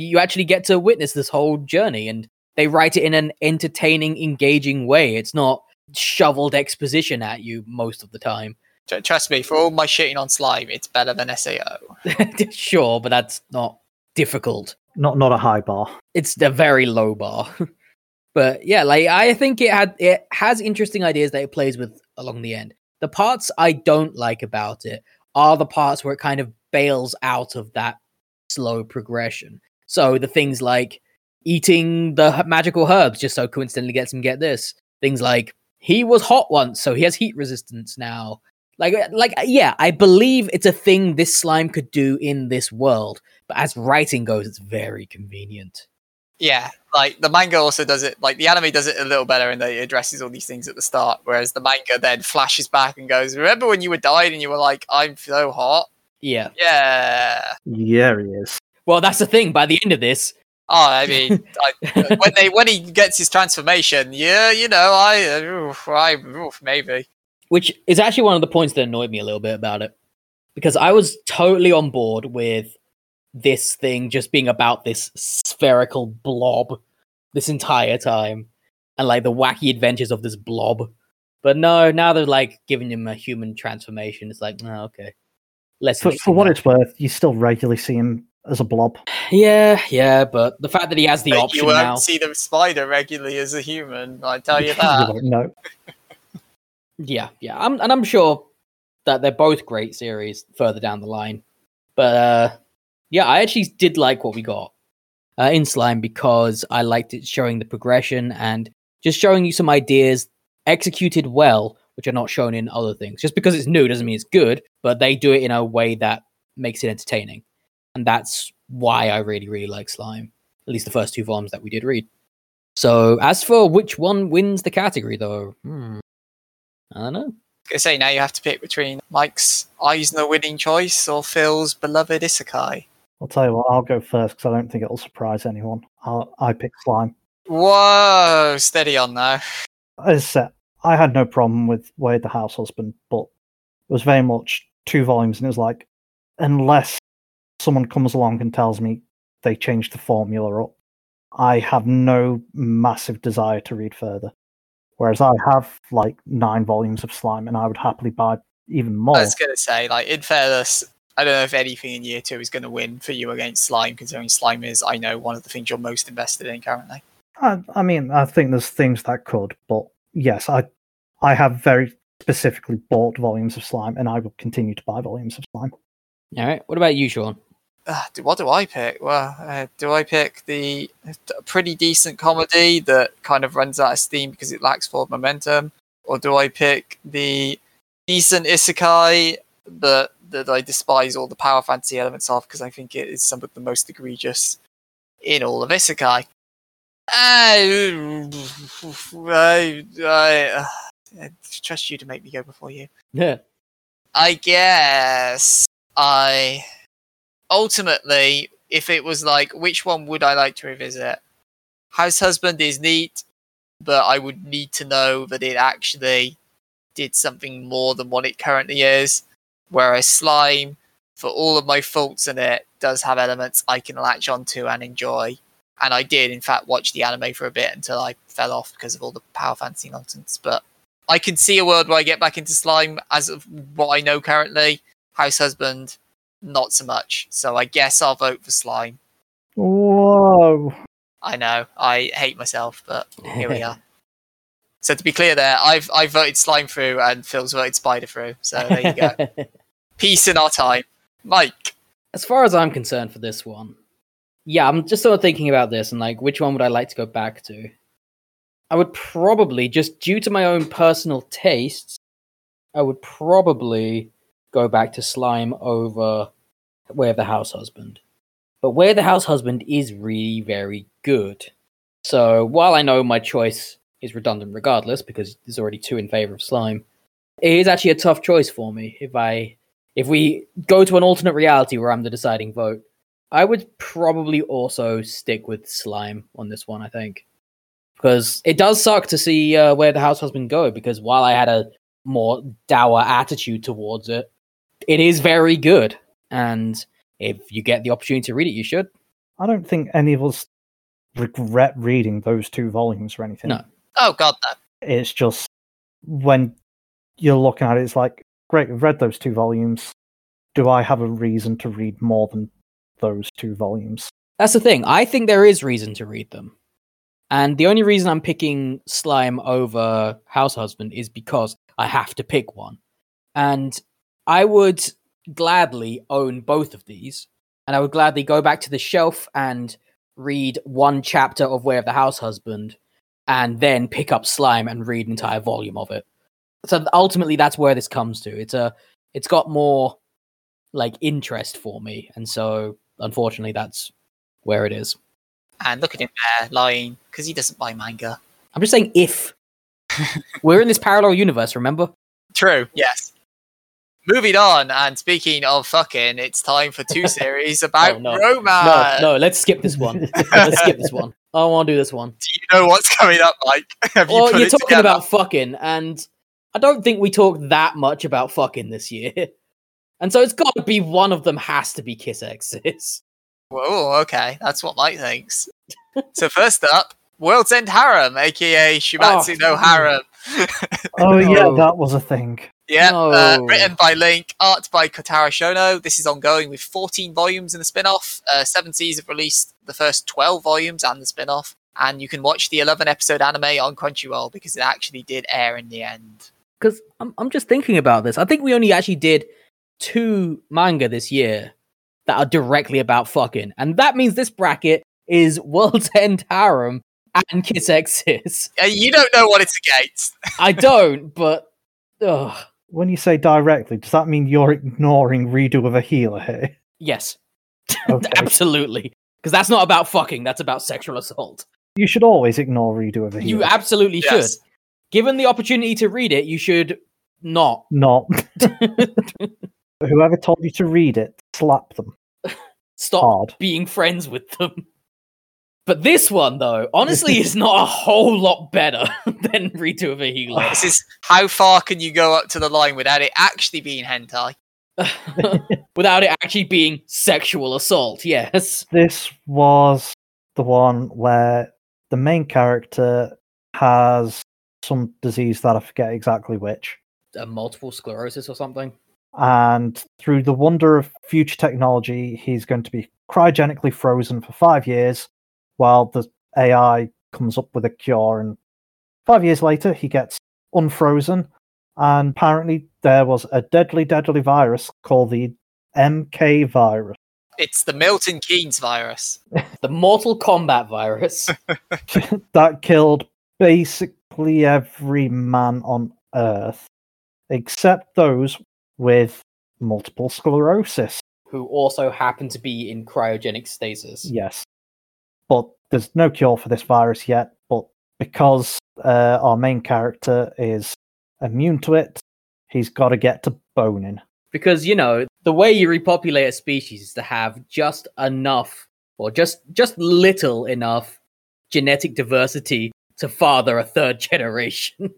you actually get to witness this whole journey, and they write it in an entertaining, engaging way. It's not shoveled exposition at you most of the time. Trust me, for all my shitting on slime, it's better than SAO. sure, but that's not difficult. Not not a high bar. It's a very low bar. but yeah, like I think it had it has interesting ideas that it plays with along the end. The parts I don't like about it are the parts where it kind of bails out of that slow progression. So the things like eating the magical herbs just so coincidentally gets him get this. Things like he was hot once, so he has heat resistance now. Like, uh, like, uh, yeah, I believe it's a thing this slime could do in this world. But as writing goes, it's very convenient. Yeah, like the manga also does it. Like the anime does it a little better, in that it addresses all these things at the start, whereas the manga then flashes back and goes, "Remember when you were dying and you were like, I'm so hot." Yeah. Yeah. Yeah, he is. Well, that's the thing. By the end of this, Oh, I mean, I, when they when he gets his transformation, yeah, you know, I, oof, I oof, maybe. which is actually one of the points that annoyed me a little bit about it, because I was totally on board with this thing just being about this spherical blob this entire time, and like the wacky adventures of this blob. But no, now they're like giving him a human transformation. It's like, oh, okay. Less For, for what it's worth, you still regularly see him as a blob. yeah, yeah, but the fact that he has the But option you won't now, see the spider regularly as a human. I tell you You that. won't know. Yeah, yeah, I'm, and I'm sure that they're both great series further down the line. But uh, yeah, I actually did like what we got uh, in Slime because I liked it showing the progression and just showing you some ideas executed well, which are not shown in other things. Just because it's new doesn't mean it's good, but they do it in a way that makes it entertaining, and that's why I really, really like Slime. At least the first two volumes that we did read. So, as for which one wins the category, though, hmm, I don't know. I say now you have to pick between Mike's Eisner winning choice or Phil's beloved Isekai. I'll tell you what, I'll go first because I don't think it'll surprise anyone. I'll, I pick Slime. Whoa, steady on now. As I said, I had no problem with Wade the House Husband, but it was very much two volumes, and it was like, unless someone comes along and tells me they changed the formula up, I have no massive desire to read further. Whereas I have like nine volumes of Slime, and I would happily buy even more. I was going to say, like, in fairness, I don't know if anything in year two is going to win for you against Slime, considering Slime is, I know, one of the things you're most invested in currently. I, I mean, I think there's things that could, but yes, I I have very specifically bought volumes of Slime, and I will continue to buy volumes of Slime. All right. What about you, Sean? Uh, do- what do I pick? Well, uh, do I pick the pretty decent comedy that kind of runs out of steam because it lacks forward momentum, or do I pick the decent isekai but that I despise all the power fantasy elements of because I think it is some of the most egregious in all of isekai? I, I, I, uh, I trust you to make me go before you. Yeah. I guess I ultimately, if it was like, which one would I like to revisit? House Husband is neat, but I would need to know that it actually did something more than what it currently is. Whereas Slime, for all of my faults in it, does have elements I can latch onto and enjoy. And I did, in fact, watch the anime for a bit until I fell off because of all the power fantasy nonsense. But I can see a world where I get back into slime as of what I know currently. House husband, not so much. So I guess I'll vote for slime. Whoa! I know I hate myself, but here we are. So to be clear, there I've I voted slime through and Phil's voted spider through. So there you go. Peace in our time, Mike. as far as I'm concerned for this one, yeah, I'm just sort of thinking about this and like which one would I like to go back to? I would probably, just due to my own personal tastes, I would probably go back to Slime over Of the House Husband. But of the House Husband is really very good. So while I know my choice is redundant regardless, because there's already two in favor of Slime, it is actually a tough choice for me if I if we go to an alternate reality where I'm the deciding vote, I would probably also stick with Slime on this one, I think. Because it does suck to see uh, where the house husband go, because while I had a more dour attitude towards it, it is very good. And if you get the opportunity to read it, you should. I don't think any of us regret reading those two volumes or anything. No. Oh God, no. It's just when you're looking at it, it's like, great, I've read those two volumes. Do I have a reason to read more than those two volumes? That's the thing. I think there is reason to read them. And the only reason I'm picking Slime over House Husband is because I have to pick one. And I would gladly own both of these. And I would gladly go back to the shelf and read one chapter of Way of the House Husband and then pick up Slime and read an entire volume of it. So ultimately that's where this comes to. It's a it's got more like interest for me. And so unfortunately that's where it is. And look at him there lying because he doesn't buy manga. I'm just saying if we're in this parallel universe, remember? True. Yes. Moving on, and speaking of fucking, it's time for two series oh, about Oh, no. romance. no, no, let's skip this one. let's skip this one. I don't want to do this one. Do you know what's coming up, Mike? Have you Well, put you're it talking together? about fucking, and I don't think we talked that much about fucking this year. And so it's got to be one of them has to be Kiss Exes. Whoa, okay, that's what Mike thinks. so first up, World's End Harem, aka ah, Shimatsu Oh, no Harem. Oh, yeah, oh. that was a thing. Yeah, uh, written by Link, art by Kotaro Shono. This is ongoing with 14 volumes in the spin-off. Uh, Seven Seas have released the first 12 volumes and the spin-off, and you can watch the 11 episode anime on Crunchyroll because it actually did air in the end. Because I'm, I'm just thinking about this. I think we only actually did two manga this year that are directly about fucking. And that means this bracket is World's End Harem and Kiss Exes. Uh, you don't know what it's against. I don't, but. Ugh. When you say directly, does that mean you're ignoring Redo of a healer here? Yes. Okay. Absolutely. Because that's not about fucking, that's about sexual assault. you should always ignore redo of a healer. You absolutely Yes. should. Given the opportunity to read it, you should not. Not. Whoever told you to read it, slap them Stop hard. being friends with them. But this one, though, honestly, is not a whole lot better than Redo of a Healer. This is how far can you go up to the line without it actually being hentai? Without it actually being sexual assault, yes. This was the one where the main character has some disease that I forget exactly which. Uh, multiple sclerosis or something. And through the wonder of future technology, he's going to be cryogenically frozen for five years while the AI comes up with a cure. And five years later, he gets unfrozen. And apparently, there was a deadly, deadly virus called the MK virus. It's the Milton Keynes virus. The Mortal Kombat virus. that killed basically every man on Earth, except those with multiple sclerosis. who also happen to be in cryogenic stasis. Yes. But there's no cure for this virus yet. But because uh, our main character is immune to it, he's got to get to boning. Because, you know, the way you repopulate a species is to have just enough, or just just little enough genetic diversity to father a third generation.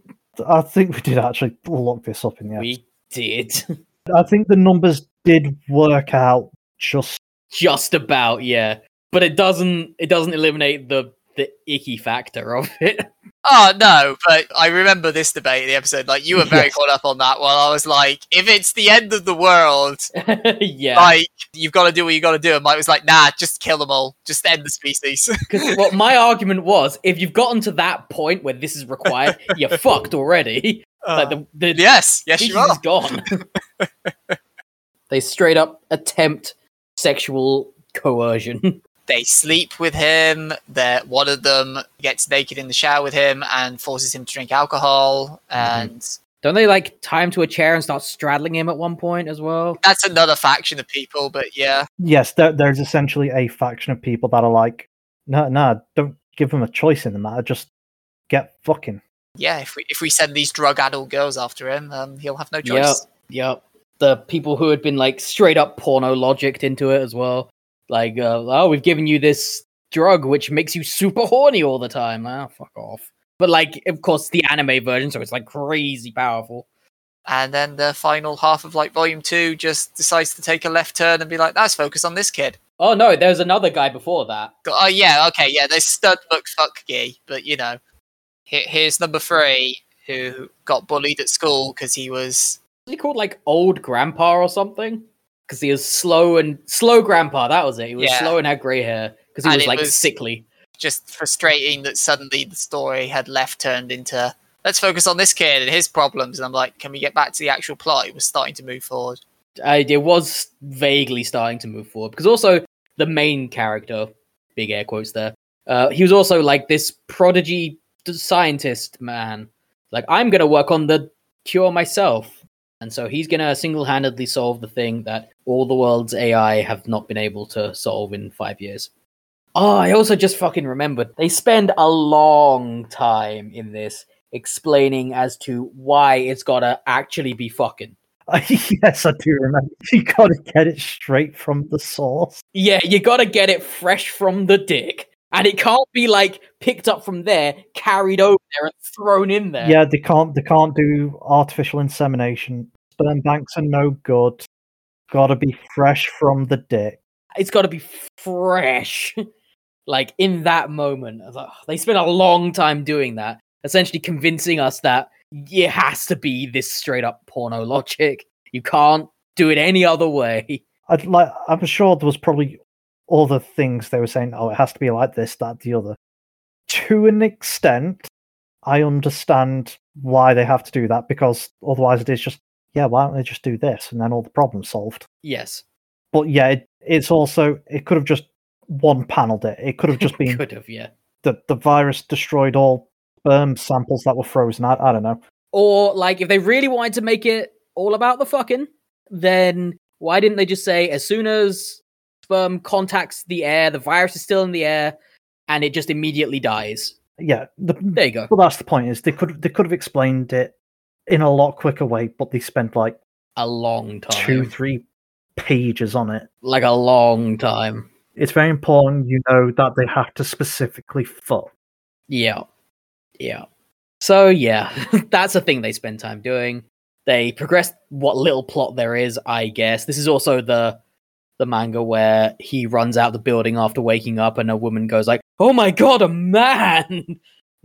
I think we did actually look this up in the We did. I think the numbers did work out just just about, yeah. But it doesn't it doesn't eliminate the the icky factor of it. Oh no, but I remember this debate in the episode. Like you were very Yes. caught up on that one. I was like, if it's the end of the world, yeah. like you've got to do what you got to do. And Mike was like, nah, just kill them all. Just end the species. Because well, my argument was, if you've gotten to that point where this is required, you're fucked already. Uh, like the, the yes, yes, you are. gone. they straight up attempt sexual coercion. They sleep with him. That one of them gets naked in the shower with him and forces him to drink alcohol. And Don't they like tie him to a chair and start straddling him at one point as well? that's another faction of people. But yeah, yes, there, there's essentially a faction of people that are like, no, no, don't give them a choice in the matter. Just get fucking. yeah. If we if we send these drug-addled girls after him, um, he'll have no choice. Yep. Yep. The people who had been like straight up porno logicked into it as well. Like, uh, oh, we've given you this drug which makes you super horny all the time. Ah, fuck off. But like, of course, the anime version, so it's like crazy powerful. And then the final half of like volume two just decides to take a left turn and be like, let's focus on this kid. Oh no, there's another guy before that. Oh yeah, okay, yeah. There's stud book fuck gay, but you know, here's number three who got bullied at school because he was Is he called like old grandpa or something? Because he was slow and slow grandpa. That was it. He was Yeah. slow and had grey hair because he And was like was- sickly. just frustrating that suddenly the story had left turned into let's focus on this kid and his problems. And I'm like, can we get back to the actual plot? It was starting to move forward. It was vaguely starting to move forward because also the main character, big air quotes there, uh, he was also like this prodigy scientist man. Like, I'm gonna work on the cure myself, and so he's gonna single-handedly solve the thing that all the world's AI have not been able to solve in five years. Oh, I also just fucking remembered they spend a long time in this explaining as to why it's gotta actually be fucking. yes, I do remember. You got to get it straight from the source. Yeah, you gotta get it fresh from the dick. And it can't be like picked up from there, carried over there, and thrown in there. Yeah, they can't. They can't do artificial insemination. Sperm banks are no good. Got to be fresh from the dick. It's gotta be fresh. like in that moment. Like, "Oh," they spent a long time doing that, essentially convincing us that it has to be this straight up porno logic. You can't do it any other way. I'd like. I'm sure there was probably other things they were saying. Oh, it has to be like this, that, the other. To an extent, I understand why they have to do that because otherwise it is just yeah. Why don't they just do this and then all the problems solved? Yes. But yeah, it, it's also it could have just one paneled it. It could have just been Could have, yeah. the the virus destroyed all sperm samples that were frozen. I, I don't know. Or like if they really wanted to make it all about the fucking, then why didn't they just say as soon as sperm contacts the air, the virus is still in the air, and it just immediately dies. Yeah, the, There you go. Well, that's the point. Is they could they could have explained it in a lot quicker way, but they spent like A long time. two, three pages on it. Like a long time. It's very important you know that they have to specifically fuck. Yeah. Yeah. So yeah, that's a thing they spend time doing. They progress what little plot there is, I guess. This is also the the manga where he runs out the building after waking up and a woman goes like, "Oh my god, a man!" and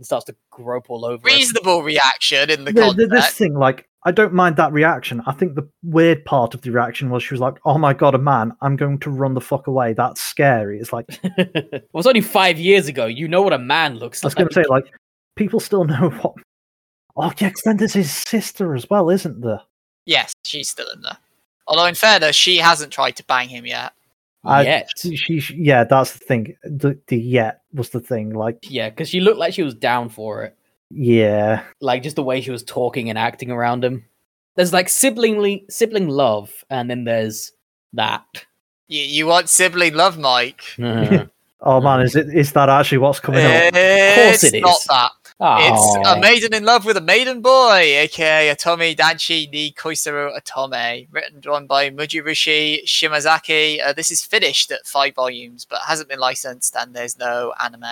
starts to grope all over. him. Reasonable reaction in the Yeah, th- this thing, like, I don't mind that reaction. I think the weird part of the reaction was she was like, "Oh my god, a man! I'm going to run the fuck away. That's scary." It's like it was only five years ago. You know what a man looks like. I was like. going to say, like, people still know what. Oh, yeah, 'cause then there's his sister as well, isn't there? Yes, she's still in there. Although, in fairness, she hasn't tried to bang him yet. I- Yet. She, she, yeah, that's the thing. The, the yet was the thing. Like, Yeah, because she looked like she was down for it. yeah, like just the way she was talking and acting around him. There's like siblingly sibling love, and then there's that. You, you want sibling love, Mike? Mhm. Oh man, is it is that actually what's coming up? It's it not is. That. It's a maiden in love with a maiden boy, aka Otome Danshi ni Koisuru Otome, written drawn by Mujirushi Shimazaki. Uh, this is finished at five volumes, but hasn't been licensed, and there's no anime.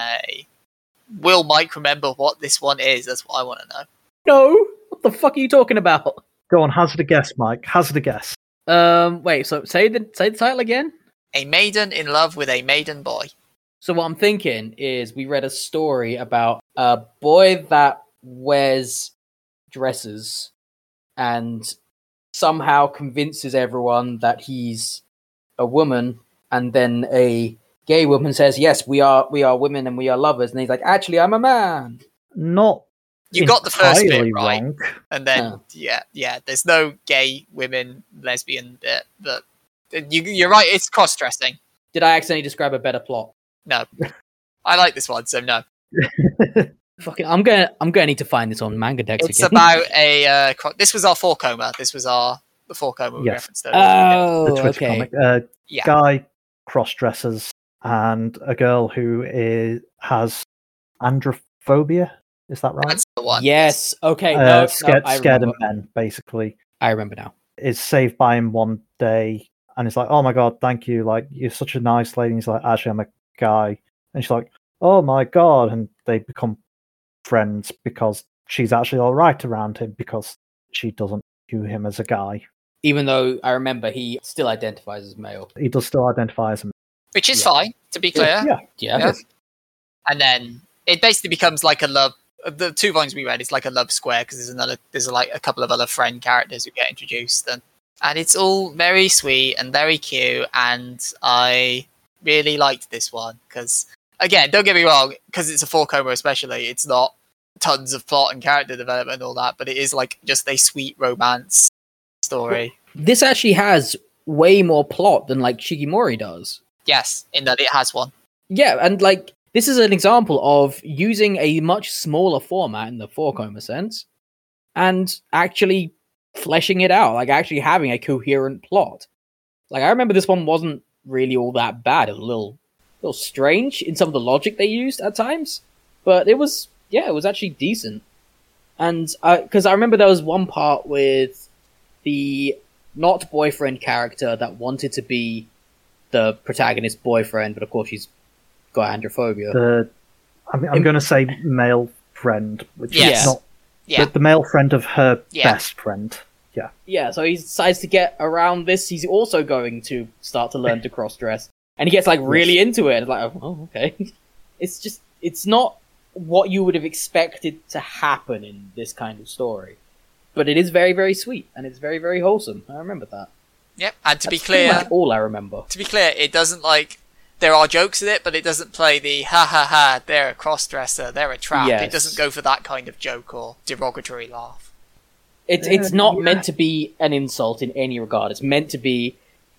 Will Mike remember what this one is? That's what I want to know. No, what the fuck are you talking about? Go on, hazard a guess, Mike. Hazard a guess. Um, wait. So say the say the title again. A maiden in love with a maiden boy. So what I'm thinking is we read a story about a boy that wears dresses and somehow convinces everyone that he's a woman and then a gay woman says yes we are we are women and we are lovers and he's like actually i'm a man Not You got the first bit right, wrong. and then yeah, yeah. There's no gay women lesbian bit, but you, you're right. It's cross dressing. did i accidentally describe a better plot No, I like this one, so no. fucking i'm gonna i'm gonna need to find this on MangaDex It's again about a. Uh, cro- this was our four koma. This was our the four koma we Yes. referenced earlier. oh the Twitch okay comic. Uh, Yeah. Guy cross dressers and a girl who is has androphobia. Is that right? That's the one. yes okay Uh, no, no, scared I, scared of men, basically. I remember now Is saved by him one day and it's like, Oh my god, thank you. Like you're such a nice lady. And he's like, Actually I'm a guy. And she's like, Oh my god and they become friends because she's actually alright around him because she doesn't view him as a guy. even though i remember he still identifies as male He does still identify as a which is Yeah. fine to be clear. Yeah. yeah, Yeah. And then it basically becomes like a love. The two volumes we read is like a love square because there's another. There's like a couple of other friend characters who get introduced and and it's all very sweet and very cute and I really liked this one because again, don't get me wrong, because it's a four koma especially, it's not tons of plot and character development and all that, but it is like just a sweet romance story. this actually has way more plot than like Shikimori does. Yes, in that it has one. Yeah, and like this is an example of using a much smaller format in the four koma sense and actually fleshing it out, like actually having a coherent plot. Like I remember this one wasn't really all that bad. It was a little little strange in some of the logic they used at times, but it was yeah, it was actually decent. And because I remember there was one part with the not boyfriend character that wanted to be the protagonist's boyfriend, but of course she's got androphobia. The I mean, I'm Im- going to say male friend, which Yes. is not Yeah. the, the male friend of her Yeah. best friend. Yeah, yeah, so he decides to get around this. He's also going to start to learn to cross dress, and he gets like really into it. It's like, oh, okay. It's just, it's not what you would have expected to happen in this kind of story, but it is very, very sweet and it's very, very wholesome. I remember that. Yep. And to be That's pretty clear, much all I remember. to be clear, it doesn't like there are jokes in it, but it doesn't play the ha ha ha. They're a cross dresser. They're a trap. It doesn't go for that kind of joke or derogatory laugh. It's it's not yeah. meant to be an insult in any regard. It's meant to be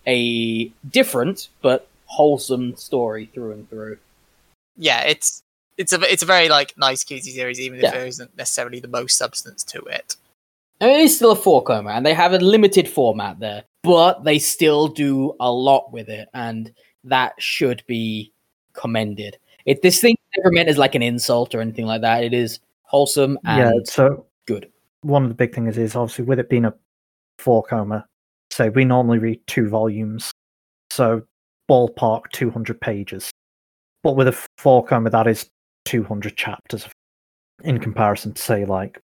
a different but wholesome story through and through. Yeah, it's it's a it's a very like nice cutesy series, even if there isn't necessarily the most substance to it. I mean, it's still a four koma, and they have a limited format there, but they still do a lot with it. And that should be commended. If this thing is never meant as like an insult or anything like that. It is wholesome yeah. and So good. One of the big things is obviously with it being a four koma. Say we normally read two volumes, so ballpark two hundred pages. But with a four koma, that is two hundred chapters in comparison to say like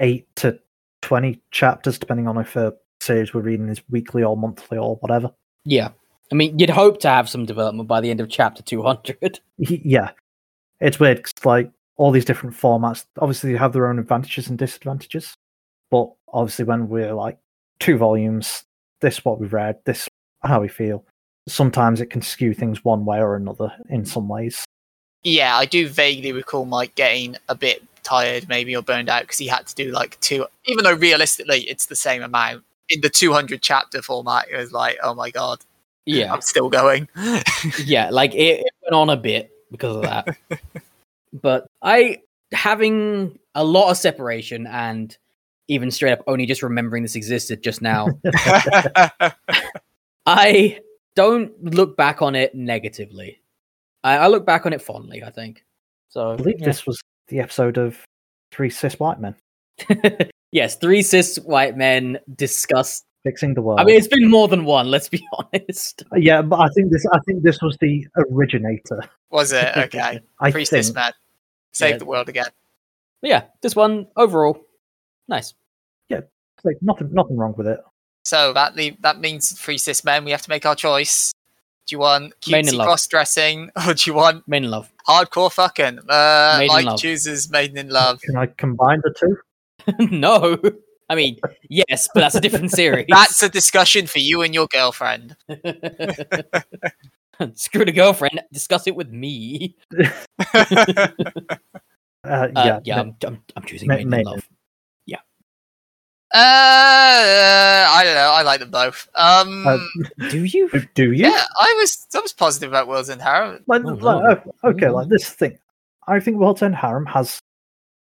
eight to twenty chapters, depending on if a series we're reading is weekly or monthly or whatever. Yeah. I mean, you'd hope to have some development by the end of chapter 200. Yeah, it's weird 'cause, like all these different formats obviously have their own advantages and disadvantages. But obviously, when we're like two volumes, this what we've read, this how we feel. Sometimes it can skew things one way or another in some ways. Yeah, I do vaguely recall Mike getting a bit tired, maybe or burned out because he had to do like two. Even though realistically, it's the same amount in the 200 chapter format. It was like, oh my god, Yeah. I'm still going. yeah, like it, it went on a bit because of that. but I having a lot of separation and even straight up only just remembering this existed just now, I don't look back on it negatively. I, I look back on it fondly, I think. So I believe yeah. this was the episode of Three Cis White Men yes, three cis white men discuss Fixing the World. I mean it's been more than one, let's be honest. yeah, but I think this I think this was the originator. Was it okay? I Priest think. this man, save Yeah. the world again. But yeah, this one overall, nice. Like nothing nothing wrong with it. So that le- that means three cis men. We have to make our choice. Do you want Main in cutesy cross dressing or do you want Men in love. hardcore fucking? Uh, Maiden in Mike love. chooses maiden in love. Can I combine the two? no. I mean, yes, but that's a different series. That's a discussion for you and your girlfriend. Screw the girlfriend. Discuss it with me. Uh, Uh, yeah, yeah, ma- I'm, I'm, I'm choosing Ma- Maiden Maiden. Love. Yeah. Uh, I don't know. I like them both. Um, Uh, Do you? do- do you? yeah, I was I was positive about Worlds and Harrow. Like, Oh, like, oh, okay, like this thing. I think World's End Harem has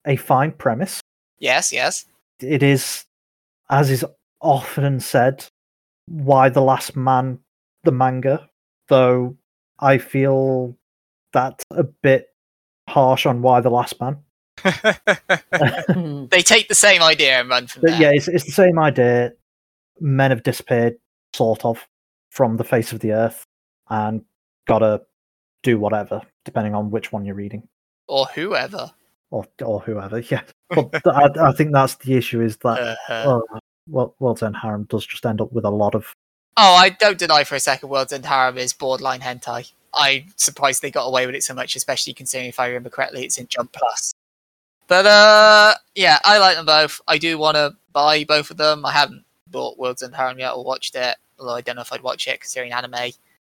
a fine premise. Yes, yes. It is, as is often said, why the last man, the manga. Though I feel that's a bit harsh on why the last man. They take the same idea and run from But there. yeah, it's, it's the same idea. Men have disappeared, sort of, from the face of the earth, and gotta do whatever, depending on which one you're reading. Or whoever. Or or whoever. Yeah, but I, I think that's the issue is that Uh-huh. uh, well, World's End Harem does just end up with a lot of Oh, I don't deny for a second Worlds End Harem is borderline hentai. I'm surprised they got away with it so much, especially considering if I remember correctly, it's in Jump Plus. But uh, yeah, I like them both. I do want to buy both of them. I haven't bought Worlds End Harem yet or watched it, although I don't know if I'd watch it considering anime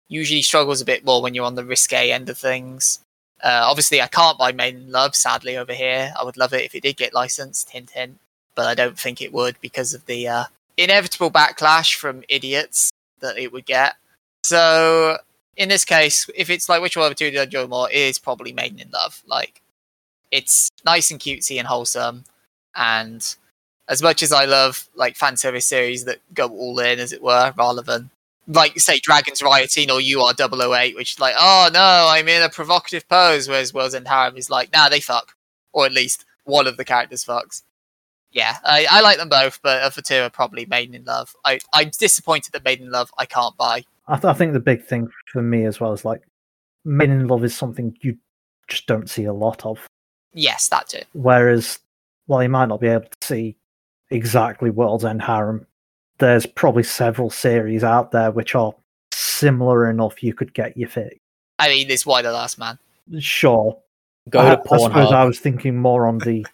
usually struggles a bit more when you're on the risque end of things. Uh, obviously, I can't buy Maiden Love, sadly, over here. I would love it if it did get licensed, hint, hint. But I don't think it would because of the uh, inevitable backlash from idiots that it would get. So, in this case, if it's like which one of the two did I enjoy more, it is probably Maiden in Love. Like, it's nice and cutesy and wholesome. And as much as I love like fan service series that go all in, as it were, rather than like say Dragons Rioting or You Are 008, which is like, oh no, I'm in a provocative pose, whereas Worlds End Harem is like, nah, they fuck. Or at least one of the characters fucks. Yeah, I, I like them both, but of the two are probably Maiden in Love. I, I'm disappointed that Maiden in Love I can't buy. I, th- I think the big thing for me as well is like Maiden in Love is something you just don't see a lot of. Yes, that too. Whereas, while you might not be able to see exactly World's End Harem, there's probably several series out there which are similar enough you could get your fix. I mean, it's Why the Last Man. Sure. Go I, to I suppose I was thinking more on the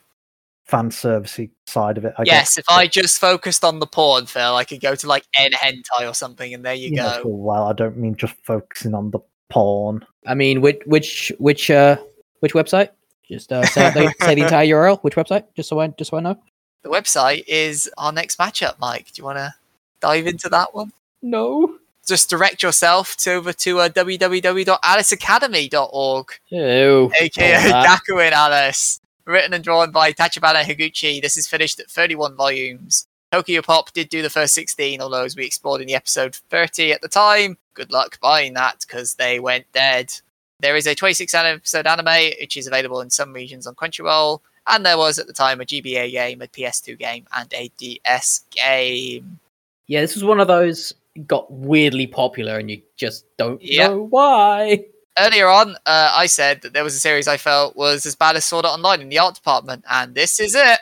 fan servicey side of it. I yes, guess. if I just focused on the porn, Phil, I could go to like N Hentai or something, and there you, you know, go. for a I don't mean just focusing on the porn. I mean, which which which uh which website? Just uh, say, the, say the entire URL. Which website? Just so I just so I know. The website is our next matchup, Mike. Do you want to dive into that one? No. Just direct yourself to over to uh, www.aliceacademy.org, Ew. aka that. Gakuen Alice. Written and drawn by Tachibana Higuchi. This is finished at 31 volumes. Tokyopop did do the first 16, although as we explored in the episode 30 at the time, good luck buying that because they went dead. There is a 26 episode anime, which is available in some regions on Crunchyroll, and there was at the time a GBA game, a PS2 game, and a DS game. Yeah, this was one of those got weirdly popular, and you just don't Yep. know why. Earlier on, uh, I said that there was a series I felt was as bad as Sword Art Online in the art department, and this is it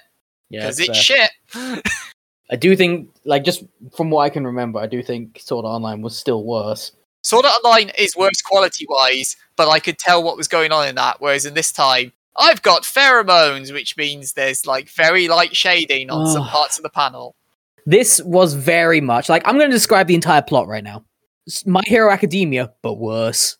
Yeah, because fair. it's shit. I do think, like, just from what I can remember, I do think Sword Art Online was still worse. Sword Art Online is worse quality wise, but I could tell what was going on in that. Whereas in this time, I've got pheromones, which means there's like very light shading on some parts of the panel. This was very much like I'm going to describe the entire plot right now. S- My Hero Academia, but worse.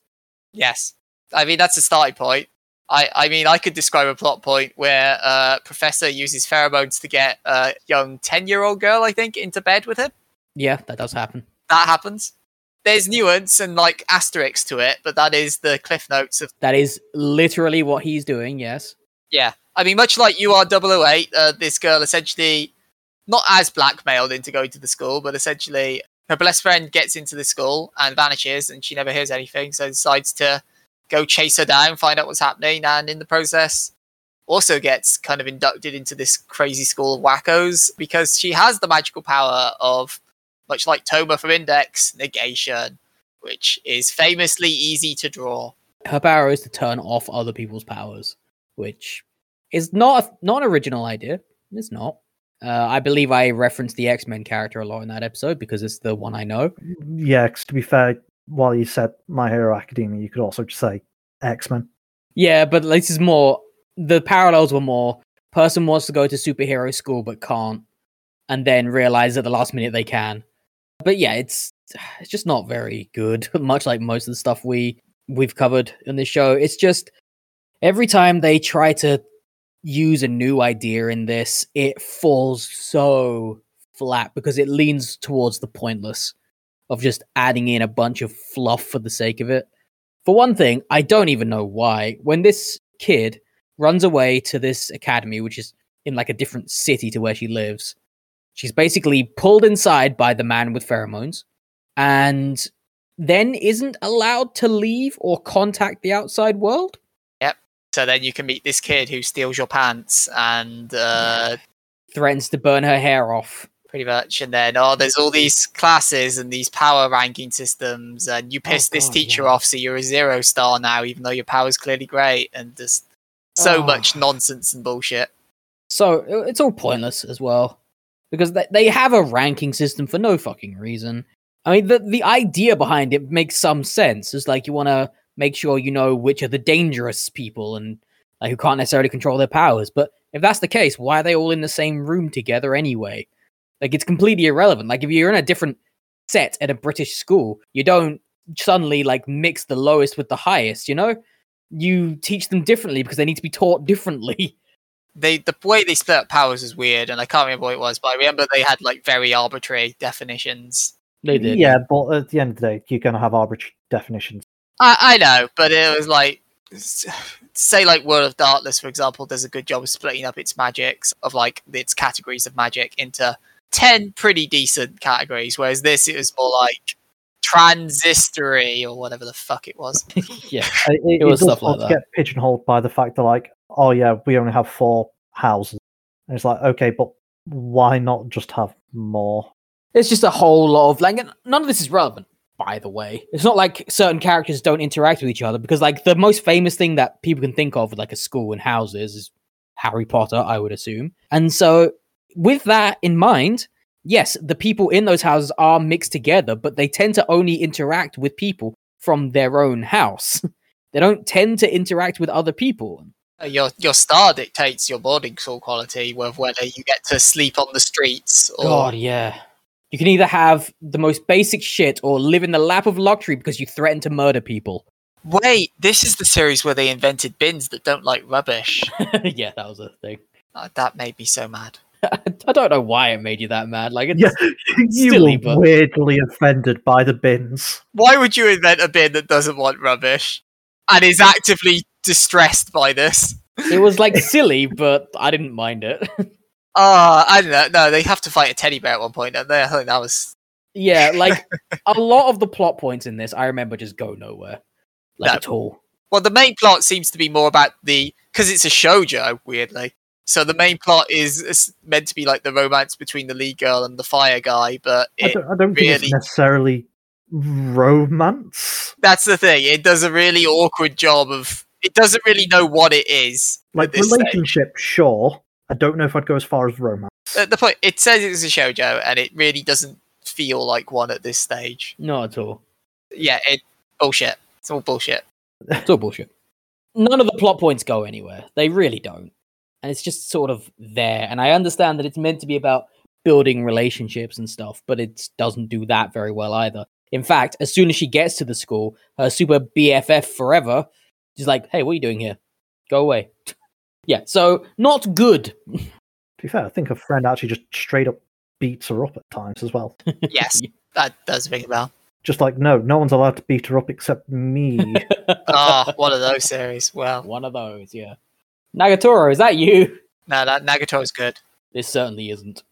Yes, I mean that's a starting point. I, I mean, I could describe a plot point where uh, Professor uses pheromones to get a young ten-year-old girl, I think, into bed with him. Yeah, that does happen. That happens. There's nuance and like asterisks to it, but that is the cliff notes of That is literally what he's doing. Yes. Yeah, I mean, much like you are 008, uh, this girl essentially not as blackmailed into going to the school, but essentially her best friend gets into the school and vanishes, and she never hears anything, so decides to go chase her down, find out what's happening, and in the process, also gets kind of inducted into this crazy school of wackos because she has the magical power of, much like Toma from Index, negation, which is famously easy to draw. Her power is to turn off other people's powers, which is not a, not an original idea. It's not. Uh, I believe I referenced the X Men character a lot in that episode because it's the one I know. Yeah, 'cause to be fair, while you said My Hero Academia, you could also just say X Men. Yeah, but this is more. The parallels were more. Person wants to go to superhero school but can't, and then realize at the last minute they can. But yeah, it's it's just not very good. Much like most of the stuff we we've covered in this show, it's just every time they try to use a new idea in this, it falls so flat because it leans towards the pointless of just adding in a bunch of fluff for the sake of it. For one thing, I don't even know why. When this kid runs away to this academy, which is in like a different city to where she lives, she's basically pulled inside by the man with pheromones and then isn't allowed to leave or contact the outside world. Yep. So then you can meet this kid who steals your pants and uh, Threatens to burn her hair off. pretty much. And then, oh, there's all these classes and these power ranking systems, and you Oh, piss this God, teacher yeah. off, so you're a zero star now, even though your power's clearly great, and just so Oh. much nonsense and bullshit. So it's all pointless as well because they, have a ranking system for no fucking reason. I mean, the the idea behind it makes some sense. It's like you want to make sure you know which are the dangerous people and like who can't necessarily control their powers. But if that's the case, why are they all in the same room together anyway? Like it's completely irrelevant. Like if you're in a different set at a British school, you don't suddenly like mix the lowest with the highest. You know, you teach them differently because they need to be taught differently. They the way they split up powers is weird, and I can't remember what it was, but I remember they had like very arbitrary definitions. They did. Yeah, but at the end of the day, you're going to have arbitrary definitions. I, I know, but it was like say like World of Darkness, for example, does a good job of splitting up its magics of like its categories of magic into ten pretty decent categories, whereas this it was more like transistory or whatever the fuck it was. yeah. Uh, It, it, was does stuff like that. get pigeonholed by the fact that, like, oh yeah, we only have four houses. And it's like, okay, but why not just have more? It's just a whole lot of like none of this is relevant, by the way. It's not like certain characters don't interact with each other because like the most famous thing that people can think of with like a school and houses is Harry Potter, I would assume. And so with that in mind, yes, the people in those houses are mixed together, but they tend to only interact with people from their own house. they don't tend to interact with other people. Uh, Your your star dictates your boarding school quality, of whether you get to sleep on the streets or God, yeah. You can either have the most basic shit or live in the lap of luxury because you threaten to murder people. wait. This is the series where they invented bins that don't like rubbish. yeah, that was a thing. Uh, that made me so mad. I don't know why it made you that mad. Like, it's, Yeah, you silly, were but- weirdly offended by the bins. Why would you invent a bin that doesn't want rubbish and is actively distressed by this? it was like silly, but I didn't mind it. Ah, I don't know. No, they have to fight a teddy bear at one point, don't they? I think that was Yeah, like a lot of the plot points in this, I remember just go nowhere, like No. at all. Well, the main plot seems to be more about the because it's a shojo, weirdly. So the main plot is, is meant to be like the romance between the lead girl and the fire guy, but I it, don't, I don't think really- it's necessarily romance. that's the thing. It does a really awkward job of. It doesn't really know what it is. Like this stage. relationship, sure. I don't know if I'd go as far as romance. At the point, it says it's a shojo, and it really doesn't feel like one at this stage. Not at all. Yeah, it bullshit. It's all bullshit. It's all bullshit. None of the plot points go anywhere. They really don't. And it's just sort of there. And I understand that it's meant to be about building relationships and stuff, but it doesn't do that very well either. In fact, as soon as she gets to the school, her super BFF forever, she's like, hey, what are you doing here? Go away. yeah, so not good. To be fair, I think her friend actually just straight up beats her up at times as well. Yes, that does ring a bell. Just like, no, no one's allowed to beat her up except me. Oh, one of those series. Well, One of those, yeah. Nagatoro, is that you? no, that Nagato's good. This certainly isn't.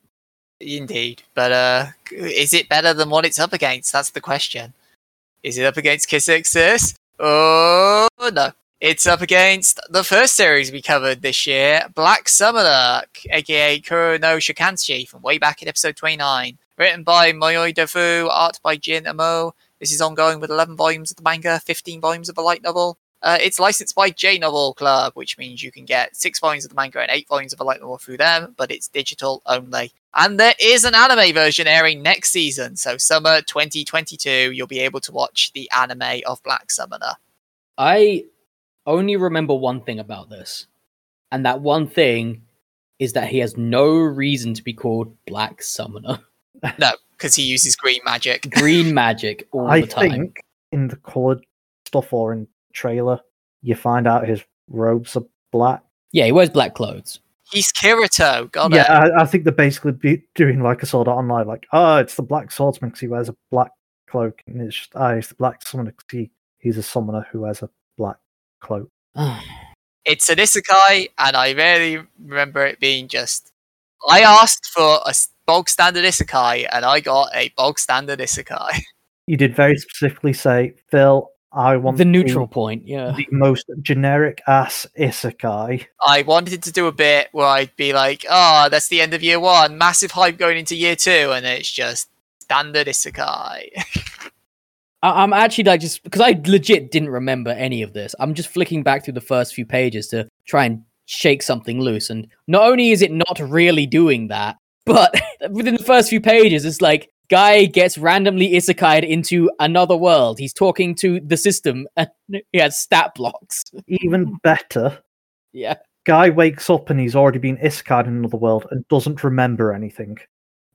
Indeed, but uh, is it better than what it's up against? That's the question. Is it up against Kiss X Sis? Oh no, it's up against the first series we covered this year, Black Summoner, aka Kuro no Shoukanshi, from way back in episode twenty-nine. Written by Mayoi Doufu, art by Jin Amo. This is ongoing with eleven volumes of the manga, fifteen volumes of the light novel. Uh, it's licensed by J Novel Club, which means you can get six volumes of the manga and eight volumes of the light novel through them, but it's digital only. And there is an anime version airing next season, so summer 2022, you'll be able to watch the anime of Black Summoner. I only remember one thing about this. And that one thing is that he has no reason to be called Black Summoner. No, because he uses green magic. Green magic all I the time. I think in the coloured stuff or in trailer, you find out his robes are black. Yeah, he wears black clothes. He's Kirito, got yeah, it. I, I think they're basically be doing like a sort of online, like, oh, it's the black swordsman because he wears a black cloak, and it's just, ah, it's the black summoner because he, he's a summoner who wears a black cloak. It's an isekai, and I really remember it being just. I asked for a bog standard isekai, and I got a bog standard isekai. You did very specifically say, Phil, I want the neutral do point, yeah. the most generic ass isekai. I wanted to do a bit where I'd be like, oh, that's the end of year one, massive hype going into year two, and it's just standard isekai. I- I'm actually like just because I legit didn't remember any of this. I'm just flicking back through the first few pages to try and shake something loose. And not only is it not really doing that, but within the first few pages, it's like guy gets randomly isekai'd into another world. He's talking to the system and he has stat blocks. Even better, Yeah. guy wakes up and he's already been isekai'd in another world and doesn't remember anything.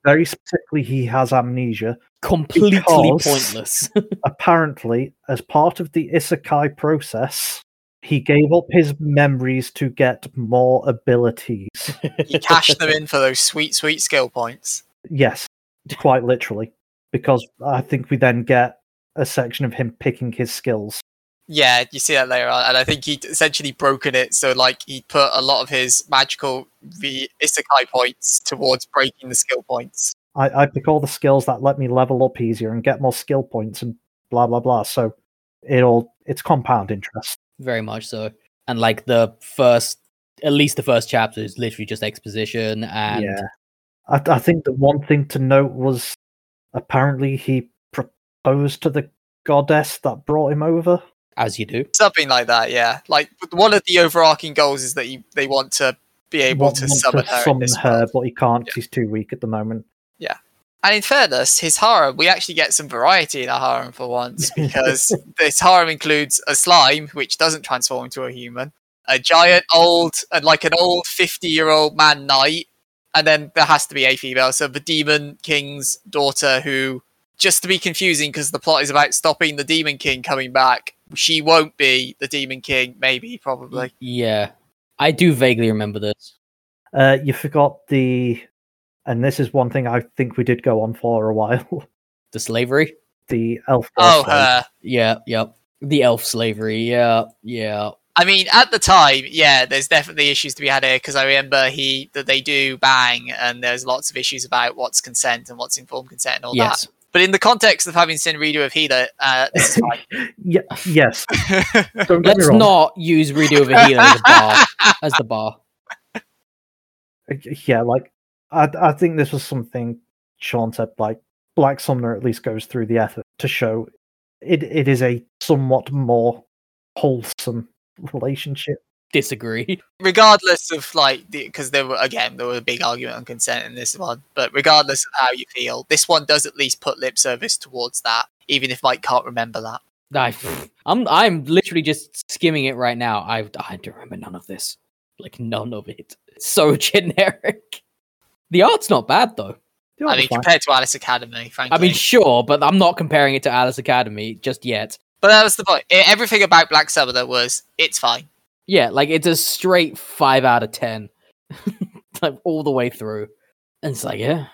Very specifically, he has amnesia. Completely Because- pointless. Apparently, as part of the isekai process, he gave up his memories to get more abilities. he cashed them in for those sweet, sweet skill points. yes, quite literally. Because I think we then get a section of him picking his skills. Yeah, you see that later on, and I think he'd essentially broken it. So, like, he put a lot of his magical the isekai points towards breaking the skill points. I, I pick all the skills that let me level up easier and get more skill points and blah blah blah. So it all it's compound interest. Very much so. And like the first, at least the first chapter is literally just exposition and yeah. I, I think the one thing to note was apparently he proposed to the goddess that brought him over. as you do. Something like that, yeah. Like, one of the overarching goals is that you, they want to be able Want- to want summon her. in summon this her, but he can't. 'cause He's too weak at the moment. And in fairness, his harem, we actually get some variety in our harem for once because this harem includes a slime, which doesn't transform into a human, a giant old, and like an old 50 year old man knight, and then there has to be a female. So the demon king's daughter, who, just to be confusing because the plot is about stopping the demon king coming back, she won't be the demon king, maybe, probably. Yeah. I do vaguely remember this. Uh, you forgot the, and this is one thing I think we did go on for a while. The slavery? the elf. Oh, slave. her. Yeah, yep. The elf slavery. Yeah, yeah. I mean, at the time, yeah, there's definitely issues to be had here because I remember he that they do bang, and there's lots of issues about what's consent and what's informed consent and all Yes. that. But in the context of having seen redo of healer, uh, this is fine. Yeah, yes. Don't get Let's wrong. not use redo of a healer as a bar. As the bar. yeah, like I, I think this was something Sean said. Like Black Summoner at least goes through the effort to show it. It is a somewhat more wholesome relationship. Disagree. regardless of like because there were again there were a big argument on consent in this one but regardless of how you feel this one does at least put lip service towards that even if mike can't remember that I, I'm I'm literally just skimming it right now. I I don't remember none of this. Like none of it. It's so generic. The art's not bad though. I mean fine. compared to alice academy frankly I mean, sure, but I'm not comparing it to Alice Academy just yet. but that was the point everything about black summoner was it's fine Yeah, like it's a straight five out of ten, like all the way through. And it's like, yeah,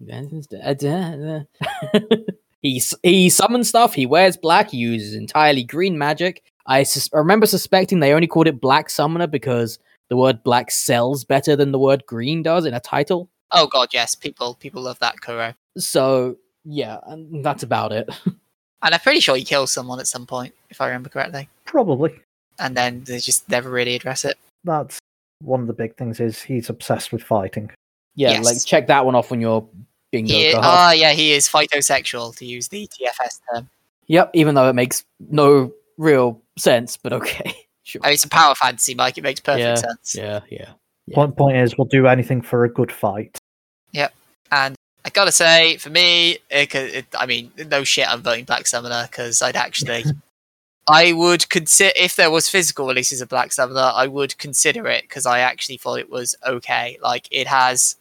he he summons stuff. He wears black. He uses entirely green magic. I, sus- I remember suspecting they only called it Black Summoner because the word black sells better than the word green does in a title. Oh god yes people people love that kuro So yeah, and that's about it. and i'm pretty sure he kills someone at some point if i remember correctly Probably. and then they just never really address it That's one of the big things. Is he's obsessed with fighting. Yeah, Yes. like check that one off on your bingo He- card. ah yeah he is phytosexual to use the tfs term Yep, even though it makes no real sense, but okay. Sure. I mean, it's a power fantasy, Mike. It makes perfect Yeah, sense. Yeah, yeah. Yeah. Point point is, we'll do anything for a good fight. Yep, and I gotta say, for me, it, it, I mean, no shit, I'm voting Black Summoner because I'd actually, I would consider if there was physical releases of Black Summoner, I would consider it because I actually thought it was okay. Like it has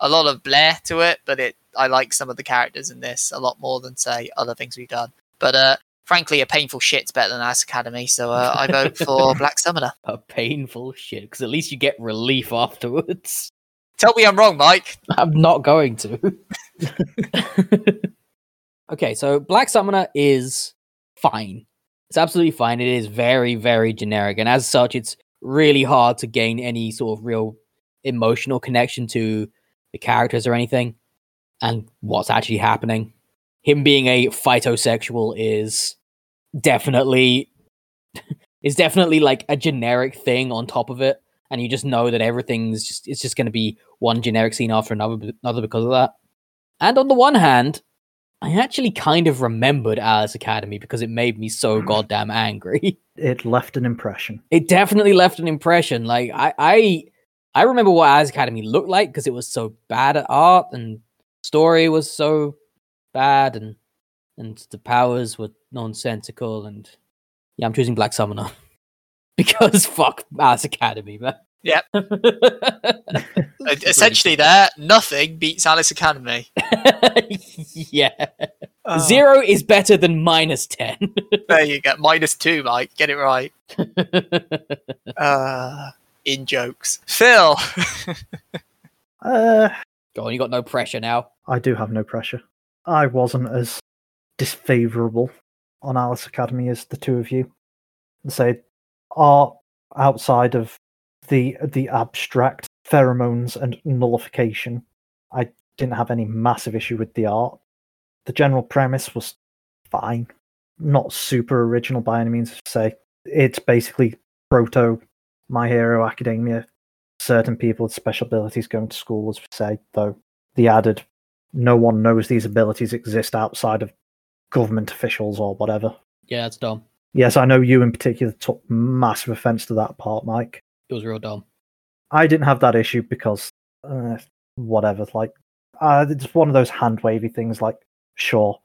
a lot of blair to it, but it, I like some of the characters in this a lot more than say other things we've done. But uh, frankly, a painful shit's better than Alice Academy, so uh, I vote for Black Summoner. A painful shit, because at least you get relief afterwards. Tell me I'm wrong, Mike. I'm not going to. okay, so Black Summoner is fine. It's absolutely fine. It is very, very generic, and as such, it's really hard to gain any sort of real emotional connection to the characters or anything, and what's actually happening. Him being a phytosexual is definitely is definitely like a generic thing on top of it, and you just know that everything's just it's just going to be one generic scene after another, another because of that. And on the one hand, I actually kind of remembered Alice Academy because it made me so mm. goddamn angry. It left an impression. It definitely left an impression. Like I, I, I remember what Alice Academy looked like because it was so bad at art and story was so bad and and the powers were nonsensical and yeah, I'm choosing Black Summoner because fuck Alice Academy, man. Yep. It's pretty Essentially, there, nothing beats Alice Academy. yeah. zero is better than minus 10. There you go. Minus two, Mike. Get it right. Uh, in jokes. Phil. Uh, Go on, you got no pressure now. I do have no pressure. I wasn't as disfavourable on Alice Academy as the two of you. Say, art outside of the the abstract pheromones and nullification, I didn't have any massive issue with the art. The general premise was fine, not super original by any means. Say it's basically proto My Hero Academia. Certain people with special abilities going to school, as say, though the added no one knows these abilities exist outside of government officials or whatever. Yeah, it's dumb. Yes, I know you in particular took massive offense to that part, Mike. It was real dumb. I didn't have that issue because uh, whatever, like uh, it's one of those hand wavy things. Like, sure,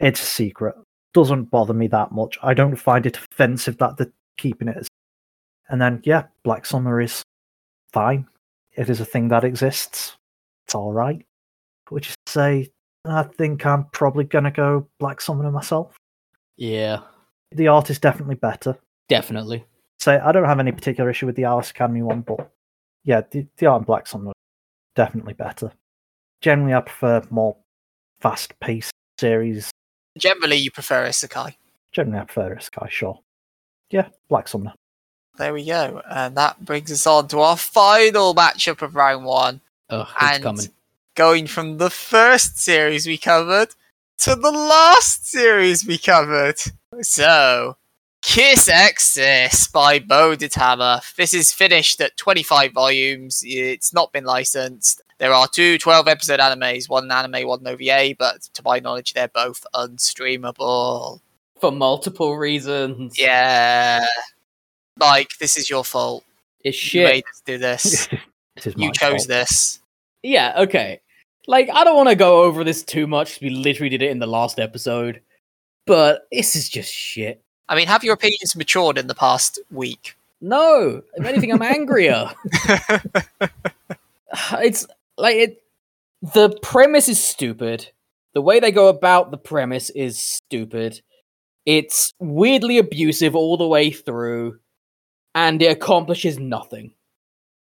it's a secret, doesn't bother me that much. I don't find it offensive that they're keeping it. As... And then, yeah, Black Summoner is fine. It is a thing that exists. It's all right. Is to say, I think I'm probably gonna go Black Summoner myself. Yeah, The art is definitely better. definitely. say I don't have any particular issue with the Alice Academy one, but yeah, the, the art in Black Summoner definitely better. Generally, I prefer more fast-paced series. Generally, you prefer Isekai. Generally, I prefer Sky. Sure, yeah, Black Summoner. There we go. And that brings us on to our final matchup of round one. Ugh, it's and coming. Going from the first series we covered to the last series we covered. So, Kiss X Sis by Bo Ditama. This is finished at 25 volumes. It's not been licensed. There are two 12 episode animes, one anime, one OVA, but to my knowledge, they're both unstreamable. For multiple reasons. Yeah. Mike, this is your fault. It's You shit. made us do this. This is you chose fault. this. Yeah, okay. Like, I don't want to go over this too much. we literally did it in the last episode. But this is just shit. I mean, have your opinions matured in the past week? No, if anything, I'm angrier. it's like it. The premise is stupid. The way they go about the premise is stupid. It's weirdly abusive all the way through, and it accomplishes nothing.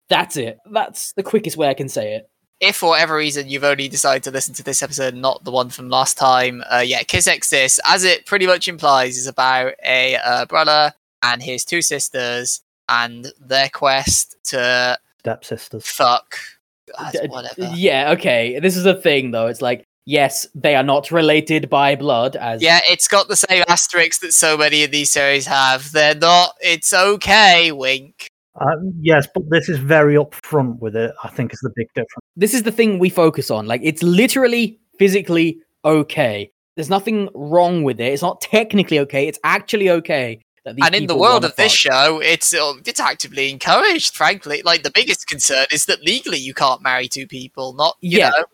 That's it. That's the quickest way I can say it. If for whatever reason you've only decided to listen to this episode, not the one from last time, uh, yeah, Kiss X Sis, as it pretty much implies, is about a uh, brother and his two sisters and their quest to Stepsisters. fuck. Uh, whatever. Yeah, okay. This is a thing, though. It's like, yes, they are not related by blood, as Yeah, it's got the same asterisks that so many of these series have. They're not. It's okay. Wink. Uh, yes, but this is very upfront with it. I think is the big difference. this is the thing we focus on. Like, it's literally physically okay. There's nothing wrong with it. It's not technically okay. It's actually okay. That these and in the world wanna of this show, it's uh, it's actively encouraged. Frankly, like the biggest concern is that legally you can't marry two people. Not you Yeah. know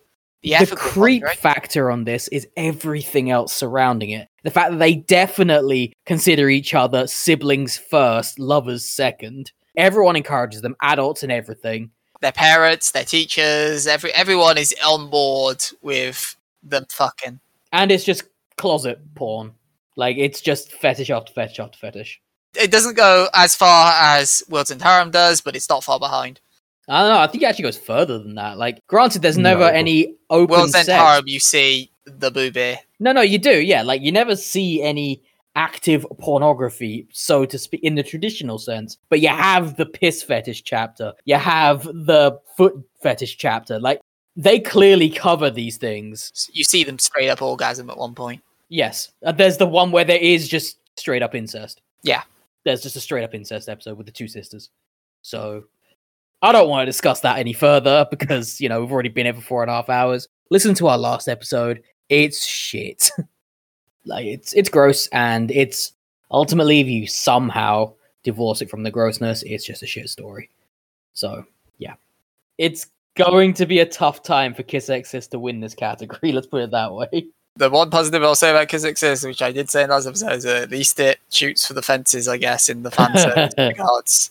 the, the creep part, right? factor on this is everything else surrounding it. The fact that they definitely consider each other siblings first, lovers second. Everyone encourages them, adults and everything. their parents, their teachers, every everyone is on board with them fucking. And it's just closet porn. Like it's just fetish after fetish after fetish. It doesn't go as far as World's End Harem does, but it's not far behind. I don't know. I think it actually goes further than that. Like, granted, there's never but- any open Worlds and sex. Harem, you see the boobie. No, no, you do. Yeah, like you never see any active pornography, so to speak, in the traditional sense. But you have the piss fetish chapter. You have the foot fetish chapter. Like they clearly cover these things. You see them straight up orgasm at one point. Yes, uh, there's the one where there is just straight up incest. Yeah. there's just a straight up incest episode with the two sisters. So I don't want to discuss that any further because you know we've already been here for four and a half hours. Listen to our last episode. It's shit. like it's it's gross and it's ultimately if you somehow divorce it from the grossness, it's just a shit story. So yeah, it's going to be a tough time for Kiss X Sis to win this category. Let's put it that way. The one positive I'll say about Kiss X Sis, which I did say in last episode, is that at least it shoots for the fences, I guess, in the fan service regards.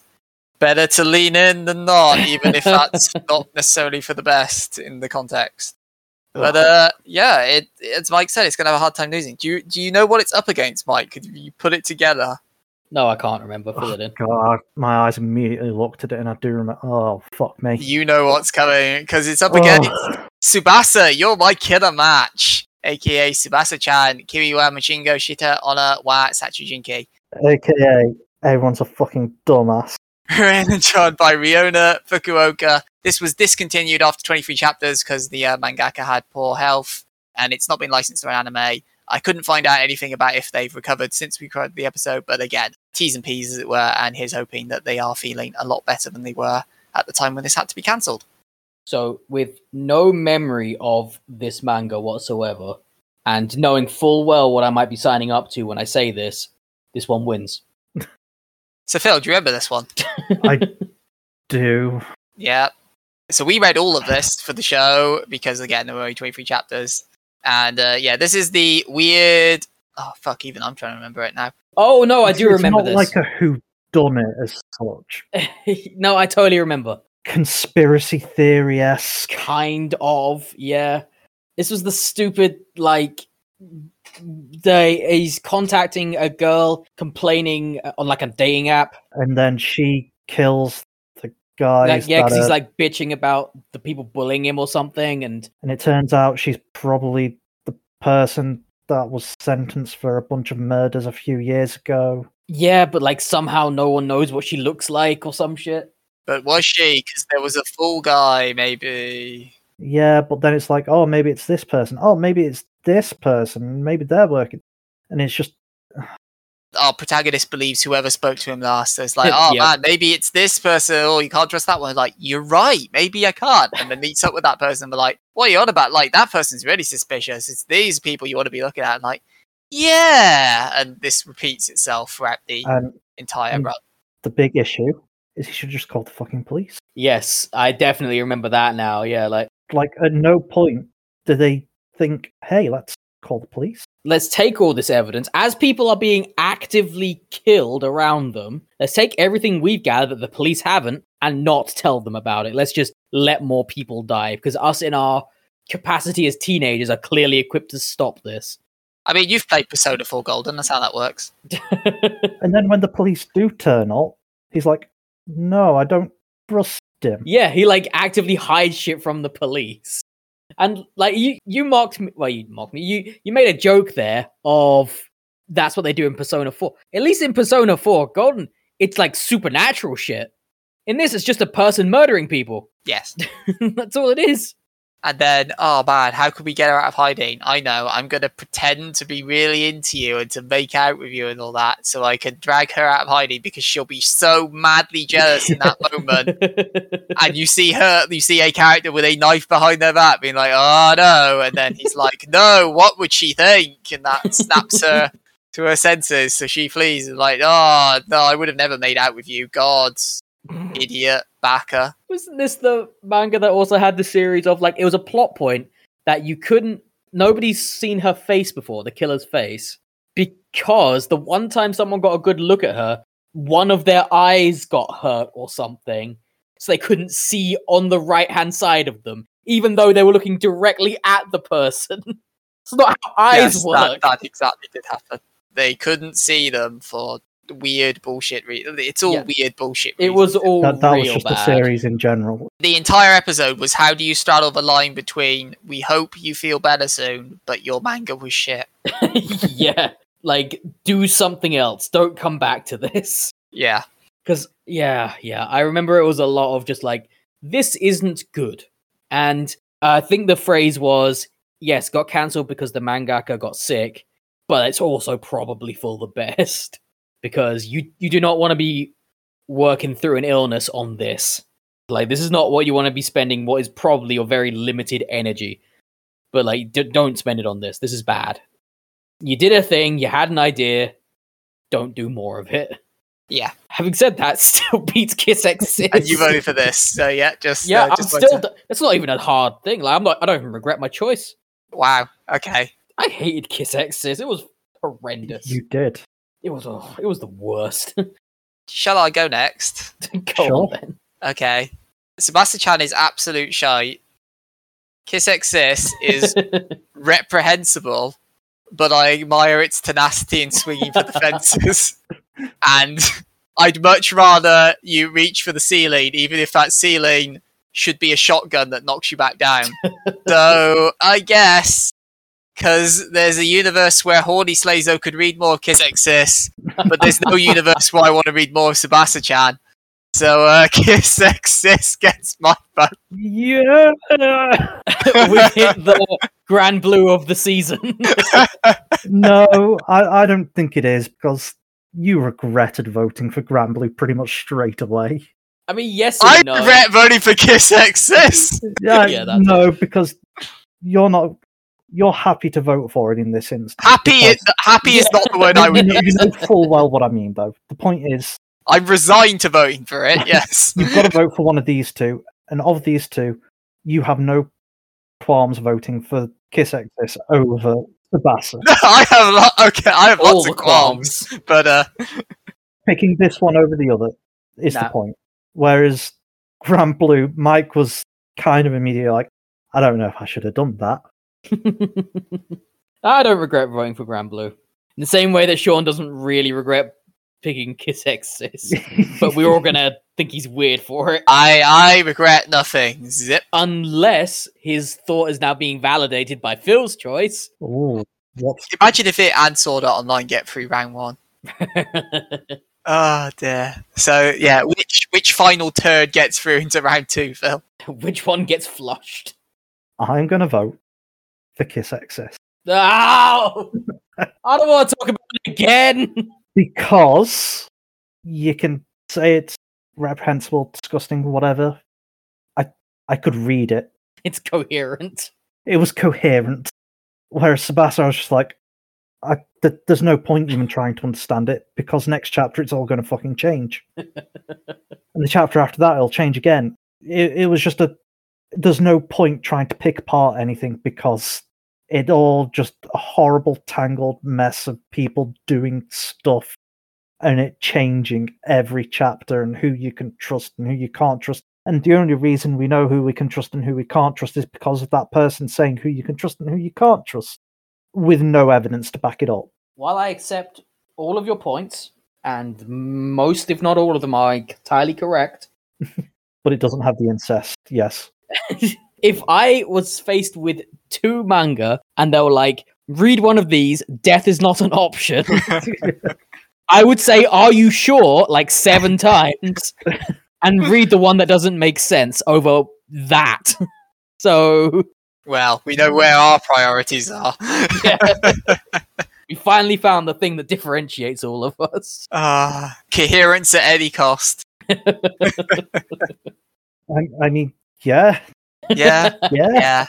Better to lean in than not, even if that's not necessarily for the best in the context. But uh, yeah, it as Mike said, it's going to have a hard time losing. Do you do you know what it's up against, Mike? Could you put it together? No, I can't remember. Fill Oh, it in. God, my eyes immediately looked at it, and I do remember. Oh fuck me! You know what's coming because it's up Oh, against Tsubasa. You're my killer match, aka Tsubasa-chan, Kiriwa Machingo Shita Ona wa Satsujinki. AKA everyone's a fucking dumbass. Written and drawn by Riona Fukuoka. This was discontinued after 23 chapters because the uh, mangaka had poor health, and it's not been licensed for an anime. I couldn't find out anything about if they've recovered since we recorded the episode, but again, T's and P's as it were, and here's hoping that they are feeling a lot better than they were at the time when this had to be cancelled. So, with no memory of this manga whatsoever, and knowing full well what I might be signing up to when I say this, this one wins. So, Phil, do you remember this one? I do. Yeah. So we read all of this for the show because again there were only 23 chapters. And uh, yeah, this is the weird oh fuck even I'm trying to remember it now. Oh no, I do remember. it's remember not this. like a who done it as such. no, I totally remember. Conspiracy theory esque. Kind of, yeah. This was the stupid like they he's contacting a girl complaining uh, on like a dating app. And then she kills the guys. Like, yeah, because he's like bitching about the people bullying him or something, and and it turns out she's probably the person that was sentenced for a bunch of murders a few years ago. yeah, but like somehow no one knows what she looks like or some shit. But was she? Because there was a full guy, maybe. Yeah, but then it's like, oh, maybe it's this person. Oh, maybe it's this person. Maybe they're working, and it's just Our protagonist believes whoever spoke to him last. So it's like, oh Yep. man, maybe it's this person. Oh, you can't trust that one. Like, you're right. Maybe I can't. And then meets up with that person. And we're like, what are you on about? Like, that person's really suspicious. It's these people you want to be looking at. And like, yeah. And this repeats itself throughout the um, and entire run. the big issue is he should just call the fucking police. yes, I definitely remember that now. Yeah, like Like at no point do they think, "Hey, let's call the police." Let's take all this evidence as people are being actively killed around them. Let's take everything we've gathered that the police haven't and not tell them about it. Let's just let more people die because us in our capacity as teenagers are clearly equipped to stop this. I mean, you've played Persona 4 Golden. That's how that works. And then when the police do turn up, he's like, "No, I don't trust him." yeah, he like actively hides shit from the police. And like you you mocked me well you mocked me. You you made a joke there of that's what they do in Persona 4. At least in Persona 4 Golden, it's like supernatural shit. In this it's just a person murdering people. Yes. that's all it is. And then, oh man, how could we get her out of hiding? I know, I'm going to pretend to be really into you and to make out with you and all that so I can drag her out of hiding because she'll be so madly jealous in that moment. And you see her, you see a character with a knife behind their back being like, oh no. And then he's like, no, what would she think? And that snaps her to her senses. So she flees and like, oh no, I would have never made out with you. God, idiot, backer. Wasn't this the manga that also had the series of like it was a plot point that you couldn't nobody's seen her face before, the killer's face, because the one time someone got a good look at her, one of their eyes got hurt or something. So they couldn't see on the right hand side of them, even though they were looking directly at the person. it's not how eyes Yes, work. That, that exactly did happen. They couldn't see them for weird bullshit. Re- it's all Yeah. weird bullshit. it was all That, that was just bad. the series in general. the entire episode was how do you straddle the line between we hope you feel better soon, but your manga was shit. yeah, like do something else. Don't come back to this. Yeah, Because, yeah, yeah, I remember it was a lot of just like, this isn't good. And I think the phrase was, yes, got cancelled because the mangaka got sick, but it's also probably for the best. Because you, you do not want to be working through an illness on this. Like, this is not what you want to be spending what is probably your very limited energy. But, like, d- don't spend it on this. This is bad. You did a thing, you had an idea, don't do more of it. yeah. Having said that, still beats Kiss X And you voted for this, so yeah, just Yeah, uh, I'm just still. to- d- It's not even a hard thing. Like I'm not. I don't even regret my choice. wow. Okay, I hated Kiss X. It was horrendous. You did. It was. Oh, it was the worst. shall I go next? Go Sure. on then. Okay, Sebastian Chan is absolute shite. Kiss X Sis is reprehensible, but I admire its tenacity in swinging for the fences. And I'd much rather you reach for the ceiling, even if that ceiling should be a shotgun that knocks you back down. so I guess because there's a universe where Horny Slazo could read more of Kiss X Sis, but there's no universe where I want to read more of Sebastian. So uh, Kiss X Sis gets my vote. Yeah. we hit the grand blue of the season. no, I, I don't think it is because you regretted voting for Grand Blue pretty much straight away. I mean, yes I and no. regret voting for Kiss Exist. Yeah, Yeah, that's no, because you're not. You're happy to vote for it in this instance. Happy, is, because- happy is not the word I you, would know, you know full well what I mean, though. The point is, I'm resigned to voting for it. Yes. you've got to vote for one of these two, and of these two, you have no qualms voting for Kiss X Sis over Sebastian. I have lo- okay. I have All lots of qualms, qualms. but uh, Picking this one over the other is Nah. the point. Whereas Grand Blue, Mike was kind of immediately like, I don't know if I should have done that. I don't regret voting for Grand Blue. In the same way that Sean doesn't really regret picking Kiss X Sis. but we're all gonna think he's weird for it. I I regret nothing. Zip. Unless his thought is now being validated by Phil's choice. Ooh, what's Imagine if it and Sword Art Online get through round one. Oh dear. So yeah, which which final turd gets through into round two, Phil? Which one gets flushed? I'm going to vote for Kiss X Sis. Oh! I don't want to talk about it again. because you can say it's reprehensible, disgusting, whatever. I I could read it. It's coherent. It was coherent. Whereas Sebastian, I was just like, I, th- there's no point even trying to understand it because next chapter it's all going to fucking change, and the chapter after that it'll change again. It, it was just a. There's no point trying to pick apart anything because it all just a horrible tangled mess of people doing stuff and it changing every chapter and who you can trust and who you can't trust. And the only reason we know who we can trust and who we can't trust is because of that person saying who you can trust and who you can't trust with no evidence to back it up. While I accept all of your points, and most, if not all of them, are entirely correct, But it doesn't have the incest, yes. if I was faced with two manga and they were like, read one of these, death is not an option, I would say, Are you sure? like seven times, and read the one that doesn't make sense over that. So, Well, we know where our priorities are. yeah. we finally found the thing that differentiates all of us. Ah, coherence at any cost. I, I mean, yeah, Yeah, yeah. yeah.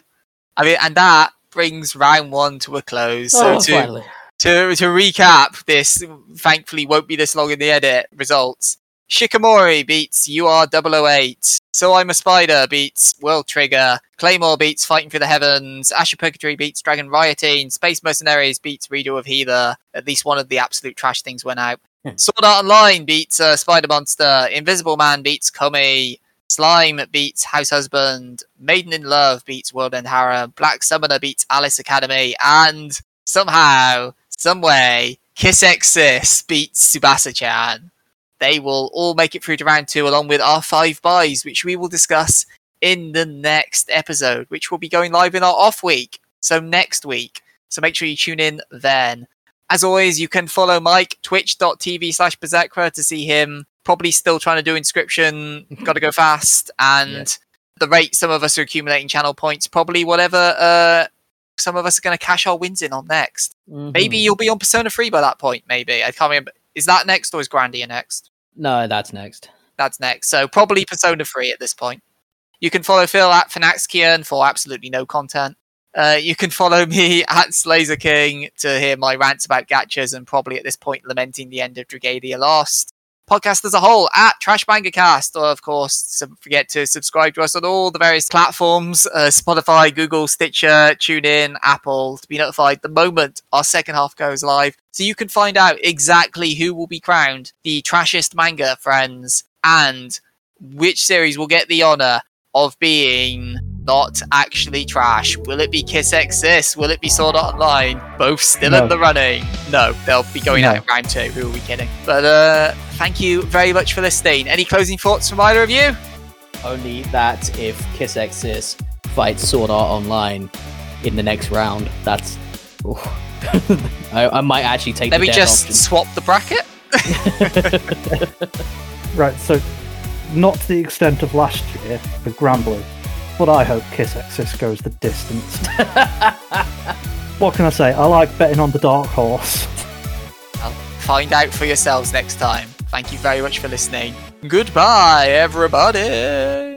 I mean, and that brings round one to a close. So oh, to finally. to to recap, this thankfully won't be this long in the edit. Results: Shikimori beats UR008. So I'm a Spider beats World Trigger. Claymore beats Fighting for the Heavens. Asher Purgatory beats Dragon Rioting. Space Mercenaries beats Redo of Healer. At least one of the absolute trash things went out. Hmm. Sword Art Online beats uh, Spider Monster. Invisible Man beats Komi. Slime beats House Husband. Maiden in Love beats World End Harem. Black Summoner beats Alice Academy. And somehow, someway, Kiss X Sis beats Tsubasa Chan. They will all make it through to round two along with our five buys, which we will discuss in the next episode, which will be going live in our off week. So next week. So make sure you tune in then. As always, you can follow Mike, twitch.tv slash Berserkra to see him. Probably still trying to do inscription. Got to go fast. And Yeah. the rate some of us are accumulating channel points, probably whatever uh, some of us are going to cash our wins in on next. Maybe Mhm. you'll be on Persona 3 by that point, maybe. I can't remember. Is that next or is Grandia next? No, that's next. That's next. So probably Persona 3 at this point. You can follow Phil at Finaxian for absolutely no content. Uh, you can follow me at Slazer King to hear my rants about gachas and probably at this point lamenting the end of Dragalia Lost. Podcast as a whole at Trash Manga Cast, or of course, don't forget to subscribe to us on all the various platforms: uh, Spotify, Google, Stitcher, TuneIn, Apple, to be notified the moment our second half goes live, so you can find out exactly who will be crowned the trashiest manga friends and which series will get the honor of being not actually trash. Will it be Kiss X Sis? Will it be Sword Art Online? Both still No. in the running. No, they'll be going No. out in round two. Who are we kidding? But uh, thank you very much for listening. Any closing thoughts from either of you? Only that if Kiss X's fights Sword Art Online in the next round, that's. I, I might actually take Let the me just option. swap the bracket. Right, so not to the extent of last year with Grand Blue, but I hope Kiss X Sis goes the distance. what can I say? I like betting on the dark horse. Well, find out for yourselves next time. Thank you very much for listening. Goodbye, everybody.